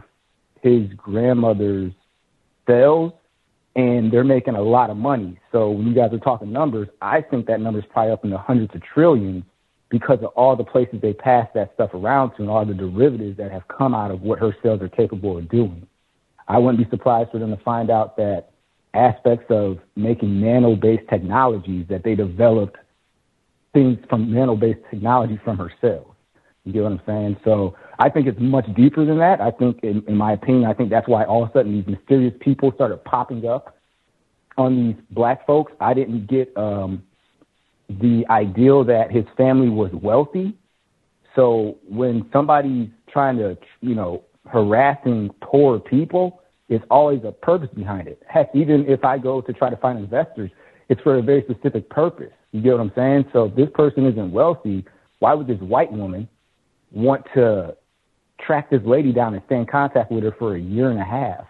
his grandmother's cells, and they're making a lot of money. So when you guys are talking numbers, I think that number is probably up in the hundreds of trillions because of all the places they pass that stuff around to and all the derivatives that have come out of what her cells are capable of doing. I wouldn't be surprised for them to find out that aspects of making nano-based technologies that they developed things from nano-based technology from her cells. You get what I'm saying? So I think it's much deeper than that. I think, in, in my opinion, I think that's why all of a sudden these mysterious people started popping up on these black folks. I didn't get um, the ideal that his family was wealthy. So when somebody's trying to, you know, harassing poor people, it's always a purpose behind it. Heck, even if I go to try to find investors, it's for a very specific purpose. You get what I'm saying? So if this person isn't wealthy, why would this white woman want to track this lady down and stay in contact with her for a year and a half?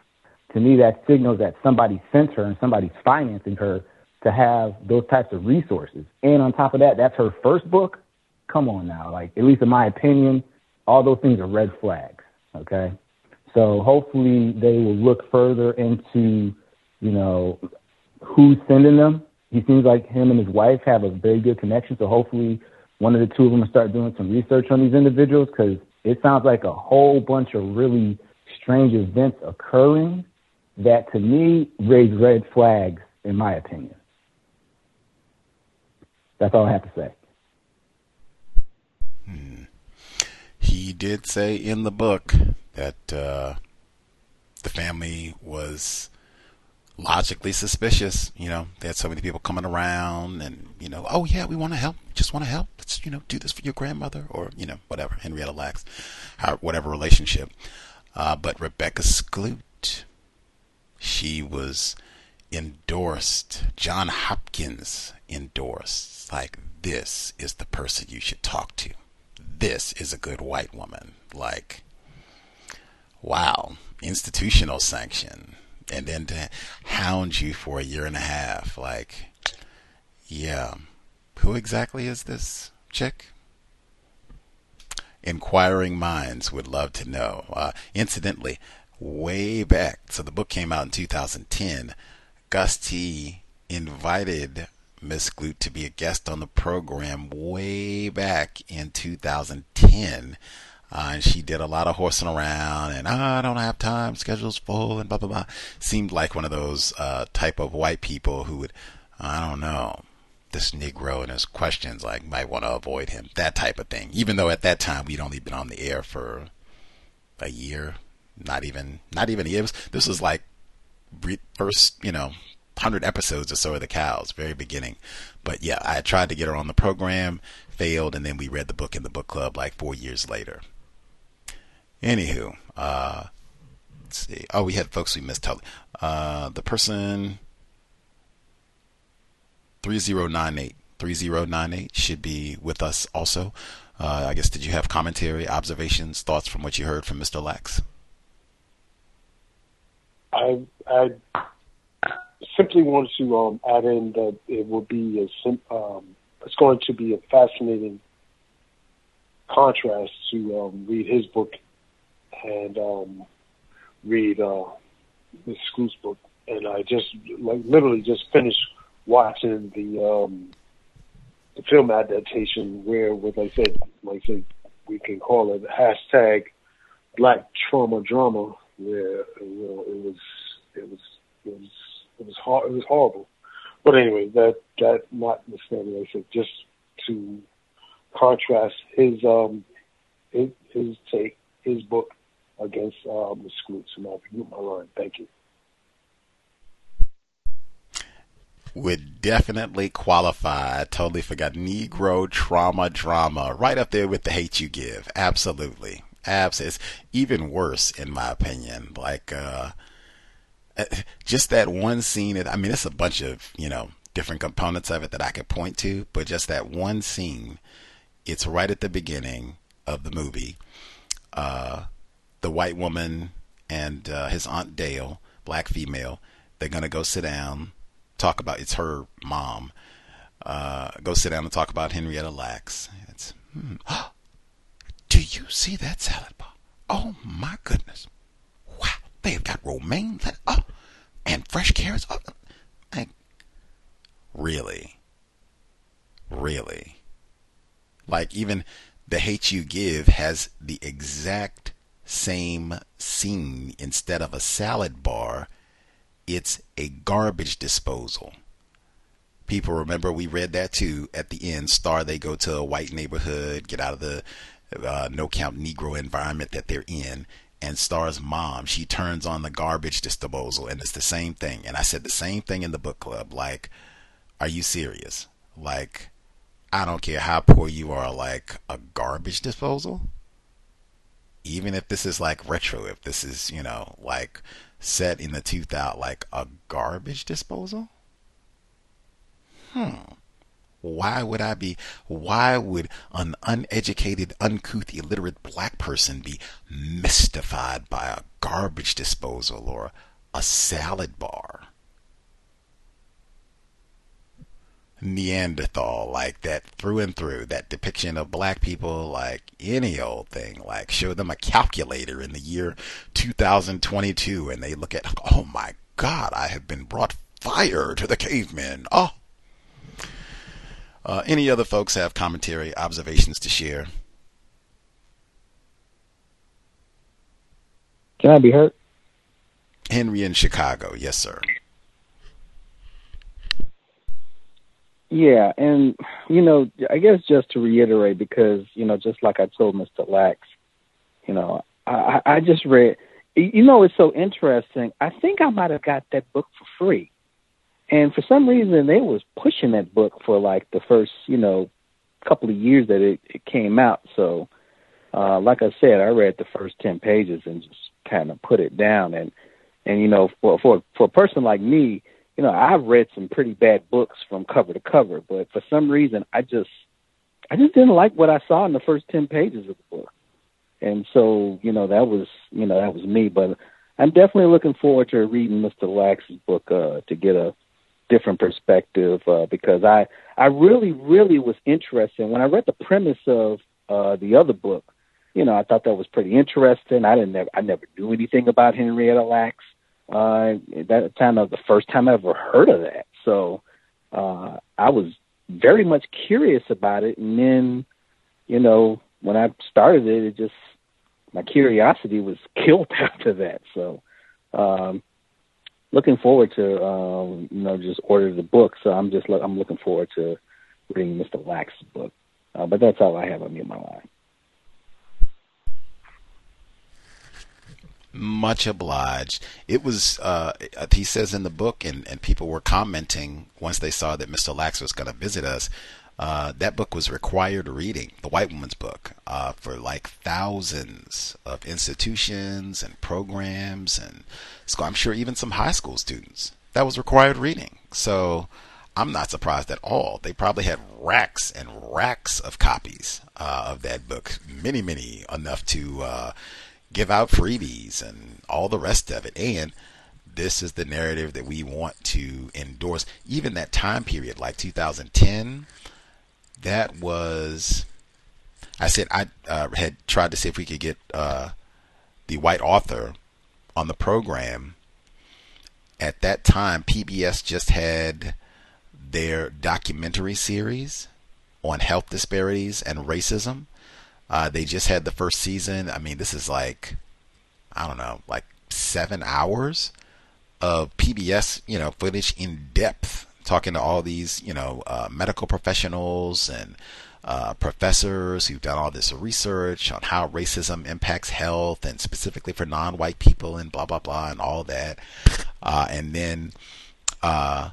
To me, that signals that somebody sent her and somebody's financing her to have those types of resources. And on top of that, that's her first book. Come on now, like at least in my opinion, all those things are red flags. Okay, so hopefully they will look further into, you know, who's sending them. He seems like him and his wife have a very good connection. So hopefully one of the two of them start doing some research on these individuals because it sounds like a whole bunch of really strange events occurring that to me raise red flags in my opinion. That's all I have to say. Hmm. He did say in the book that uh, the family was logically suspicious. You know, they had so many people coming around, and you know, oh yeah, we want to help. Just want to help. Let's you know do this for your grandmother, or you know, whatever. Henrietta Lacks, whatever relationship. Uh, but Rebecca Skloot, she was endorsed. John Hopkins endorsed like this is the person you should talk to. This is a good white woman. Like, wow, institutional sanction. And then to hound you for a year and a half. Like, yeah, who exactly is this chick? Inquiring minds would love to know. Uh, incidentally, way back, so the book came out in 2010. Gus T invited Miss Skloot to be a guest on the program way back in 2010. Uh, and she did a lot of horsing around and oh, I don't have time, schedule's full, and blah blah blah. Seemed like one of those uh, type of white people who would, I don't know, this Negro and his questions like might want to avoid him, that type of thing. Even though at that time we'd only been on the air for a year, not even not even a year. This was like first, you know, hundred episodes or so of the C.O.W.S., very beginning. But yeah, I tried to get her on the program, failed, and then we read the book in the book club like four years later. Anywho, uh, let's see. Oh, we had folks we missed. Uh, the person 3098 3098 should be with us also. Uh, I guess did you have commentary, observations, thoughts from what you heard from Mr. Lacks? I I simply wanted to um, add in that it will be a sim- um, it's going to be a fascinating contrast to um, read his book and um, read uh, Miss Scrooge's book. And I just like literally just finished watching the um, the film adaptation where, what I said, like I said, we can call it hashtag Black Trauma Drama, where you know it was it was it was it was it was horrible. But anyway, that that notwithstanding, I said just to contrast his um his, his take his book against um, the Scrooge. And I'll mute my line. Thank you. would definitely qualify. I totally forgot. Negro trauma drama. Right up there with the hate you give. Absolutely. Abs it's even worse in my opinion. Like uh just that one scene I mean it's a bunch of, you know, different components of it that I could point to, but just that one scene, it's right at the beginning of the movie. Uh the white woman and uh, his aunt Dale, black female, they're gonna go sit down talk about it's her mom. Uh, go sit down and talk about Henrietta Lacks. It's, hmm. Do you see that salad bar? Oh my goodness! Wow, they've got romaine oh, and fresh carrots. Oh, really, really, like even the hate you give has the exact same scene instead of a salad bar it's a garbage disposal. People remember we read that too at the end. Star they go to a white neighborhood, get out of the uh, no count Negro environment that they're in. And Star's mom, she turns on the garbage disposal, and it's the same thing. And I said the same thing in the book club. Like, are you serious? Like, I don't care how poor you are. Like a garbage disposal, even if this is like retro, if this is you know like set in the 2000 like a garbage disposal? Hmm. Why would I be, why would an uneducated, uncouth, illiterate black person be mystified by a garbage disposal or a salad bar? Neanderthal, like that through and through, that depiction of black people, like any old thing, like show them a calculator in the year 2022 and they look at, oh my God, I have been brought fire to the cavemen. Oh. Uh, any other folks have commentary, observations to share? Can I be heard? Henry in Chicago, yes, sir. Yeah, and you know, I guess just to reiterate, because you know, just like I told Mr. Lacks, you know, I, I just read. You know, it's so interesting. I think I might have got that book for free, and for some reason, they was pushing that book for like the first, you know, couple of years that it, it came out. So, uh, like I said, I read the first ten pages and just kind of put it down. And and you know, for for for a person like me, you know, I've read some pretty bad books from cover to cover, but for some reason, I just, I just didn't like what I saw in the first ten pages of the book, and so you know that was, you know, that was me. But I'm definitely looking forward to reading Mr. Lacks's book uh, to get a different perspective uh, because I, I really, really was interested when I read the premise of uh, the other book. You know, I thought that was pretty interesting. I didn't, never, I never knew anything about Henrietta Lacks uh, that time of the first time I ever heard of that. So uh, I was very much curious about it, and then, you know, when I started it, it just my curiosity was killed after that. So, um, looking forward to um, you know just order the book. So I'm just I'm looking forward to reading Mr. Lacks's book. Uh, but that's all I have on me in my line. Much obliged. It was, uh, he says in the book, and, and people were commenting once they saw that Mr. Lacks was going to visit us. Uh, that book was required reading, the White Woman's book, uh, for like thousands of institutions and programs and school. I'm sure even some high school students. That was required reading. So I'm not surprised at all. They probably had racks and racks of copies uh, of that book, many, many enough to uh, give out freebies and all the rest of it. And this is the narrative that we want to endorse. Even that time period, like 2010, that was. I said I uh, had tried to see if we could get uh, the white author on the program. At that time, PBS just had their documentary series on health disparities and racism. Uh, they just had the first season. I mean, this is like, I don't know, like seven hours of PBS, you know, footage in depth, talking to all these, you know, uh, medical professionals and uh, professors who've done all this research on how racism impacts health and specifically for non-white people and blah blah blah and all that. Uh, and then uh,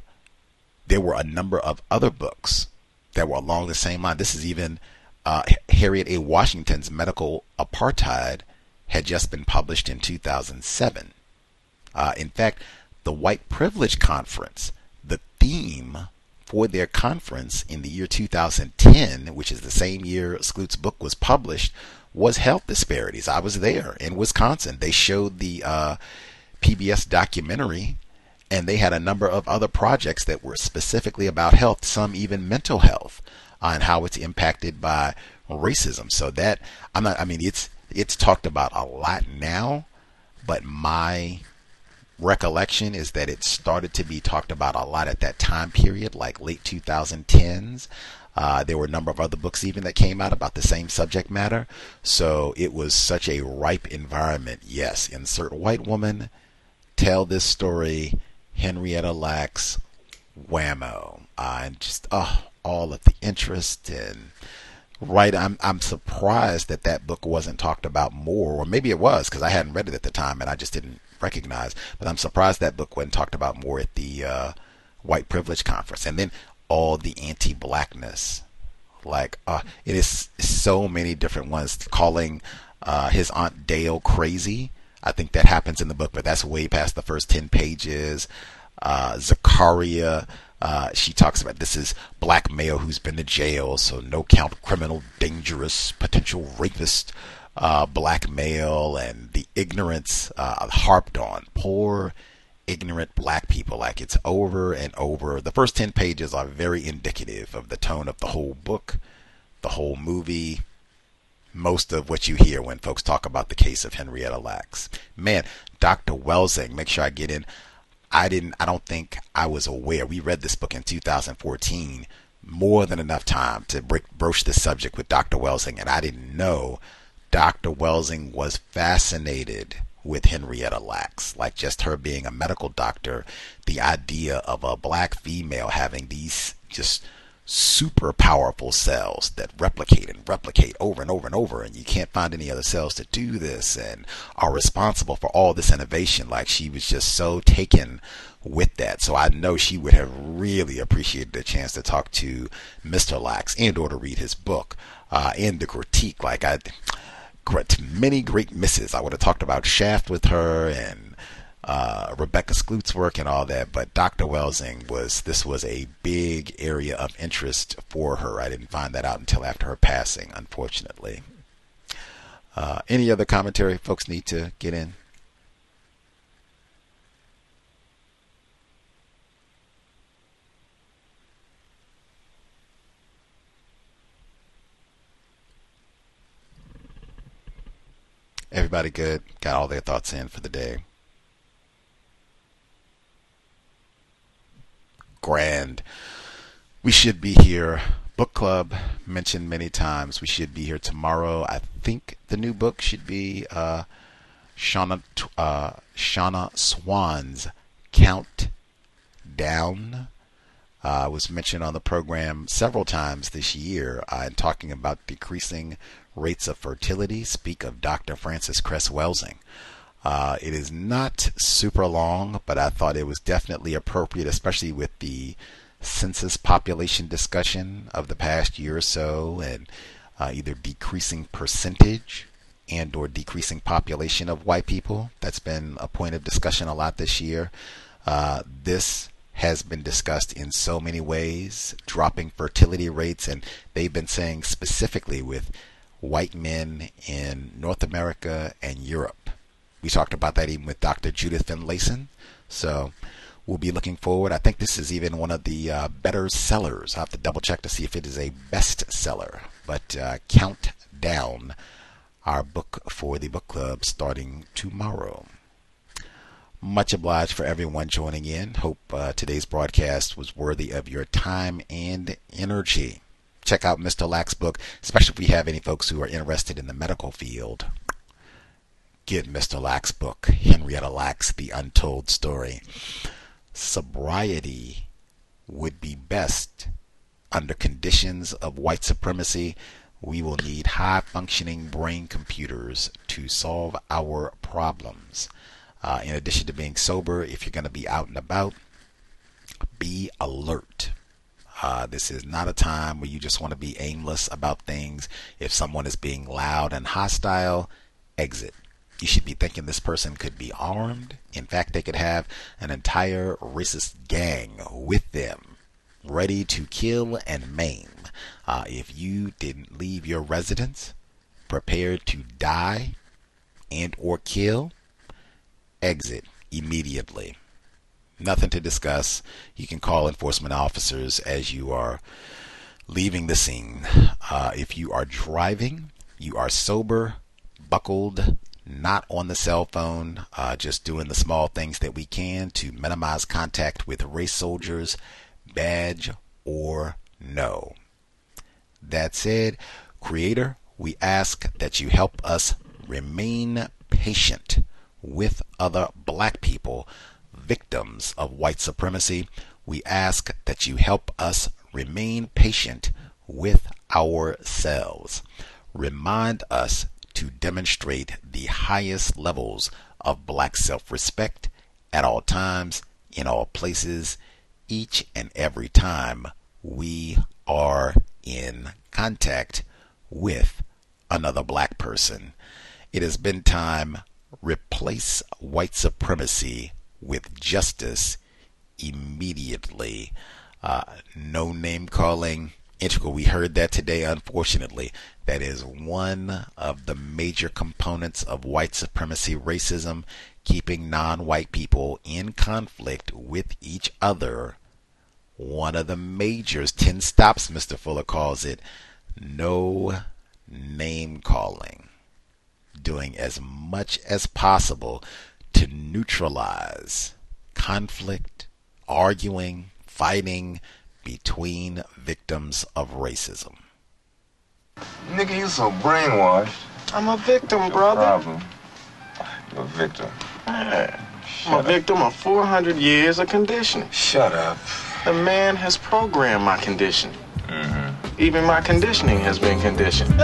there were a number of other books that were along the same line. This is even uh, Harriet A. Washington's Medical Apartheid had just been published in 2007. Uh, in fact, the White Privilege Conference, the theme for their conference in the year 2010, which is the same year Skloot's book was published, was health disparities. I was there in Wisconsin. They showed the uh, PBS documentary and they had a number of other projects that were specifically about health, some even mental health, and how it's impacted by racism. So that I'm not. I mean, it's it's talked about a lot now, but my recollection is that it started to be talked about a lot at that time period, like late 2010s. Uh, there were a number of other books even that came out about the same subject matter. So it was such a ripe environment. Yes, insert white woman, tell this story Henrietta Lacks, Whammo, uh, and just oh, all of the interest and right. I'm I'm surprised that that book wasn't talked about more, or maybe it was because I hadn't read it at the time and I just didn't recognize. But I'm surprised that book wasn't talked about more at the uh, White Privilege Conference, and then all the anti-blackness. Like uh, it is so many different ones calling uh, his aunt Dale crazy I think that happens in the book, but that's way past the first 10 pages. Uh, Zakaria, uh, she talks about this is black male who's been to jail, so no count criminal, dangerous, potential rapist, uh, black male, and the ignorance uh, harped on. Poor, ignorant black people. Like it's over and over. The first 10 pages are very indicative of the tone of the whole book, the whole movie most of what you hear when folks talk about the case of Henrietta Lacks. Man, Dr. Welsing, make sure I get in. I didn't, I don't think I was aware. We read this book in 2014, more than enough time to broach the subject with Dr. Welsing, and I didn't know Dr. Welsing was fascinated with Henrietta Lacks, like just her being a medical doctor, the idea of a black female having these just super powerful cells that replicate and replicate over and over and over and you can't find any other cells to do this and are responsible for all this innovation. Like she was just so taken with that. So i know she would have really appreciated the chance to talk to mr Lacks and or to read his book uh, and the critique. Like i many great misses. I would have talked about shaft with her and uh, Rebecca Skloot's work and all that, but Dr. Welsing was this was a big area of interest for her. I didn't find that out until after her passing, unfortunately. Uh, any other commentary folks need to get in? Everybody good? Got all their thoughts in for the day. Grand. We should be here. Book club mentioned many times. We should be here tomorrow. I think the new book should be uh, Shanna uh, Shanna Swan's Count Down. Uh, was mentioned on the program several times this year uh, in talking about decreasing rates of fertility. Speak of Dr. Frances Cress Welsing. Uh, it is not super long, but I thought it was definitely appropriate, especially with the census population discussion of the past year or so, and uh, either decreasing percentage and or decreasing population of white people. That's been a point of discussion a lot this year. Uh, this has been discussed in so many ways, dropping fertility rates, and they've been saying specifically with white men in North America and Europe. We talked about that even with Dr. Judith Finlayson. So we'll be looking forward. I think this is even one of the uh, better sellers. I have to double check to see if it is a bestseller. But uh, count down our book for the book club starting tomorrow. Much obliged for everyone joining in. Hope uh, today's broadcast was worthy of your time and energy. Check out Mr. Lacks' book, especially if we have any folks who are interested in the medical field. Get Mr. Lacks' book, Henrietta Lacks The Untold Story. Sobriety would be best under conditions of white supremacy we will need high functioning brain computers to solve our problems. Uh, in addition to being sober, if you're going to be out and about, be alert. Uh, this is not a time where you just want to be aimless about things. If someone is being loud and hostile, exit. You should be thinking this person could be armed. In fact, they could have an entire racist gang with them, ready to kill and maim. Uh, if you didn't leave your residence prepared to die and or kill, exit immediately. Nothing to discuss. You can call enforcement officers as you are leaving the scene. Uh, if you are driving, you are sober, buckled, not on the cell phone, uh, just doing the small things that we can to minimize contact with race soldiers, badge or no. That said, Creator, we ask that you help us remain patient with other black people, victims of white supremacy. We ask that you help us remain patient with ourselves. Remind us to demonstrate the highest levels of black self respect at all times, in all places, each and every time we are in contact with another black person. It has been time replace white supremacy with justice immediately. Uh, no name calling. Integral. We heard that today, unfortunately. That is one of the major components of white supremacy racism, keeping non white people in conflict with each other one of the majors, 10 stops, Mr. Fuller calls it, no name calling. Doing as much as possible to neutralize conflict, arguing, fighting between victims of racism. Nigga, you so brainwashed. I'm a victim, no brother. Problem. You're a victim. I'm a victim of 400 years of conditioning. Shut up. The man has programmed my condition. Mm-hmm. Even my conditioning has been conditioned.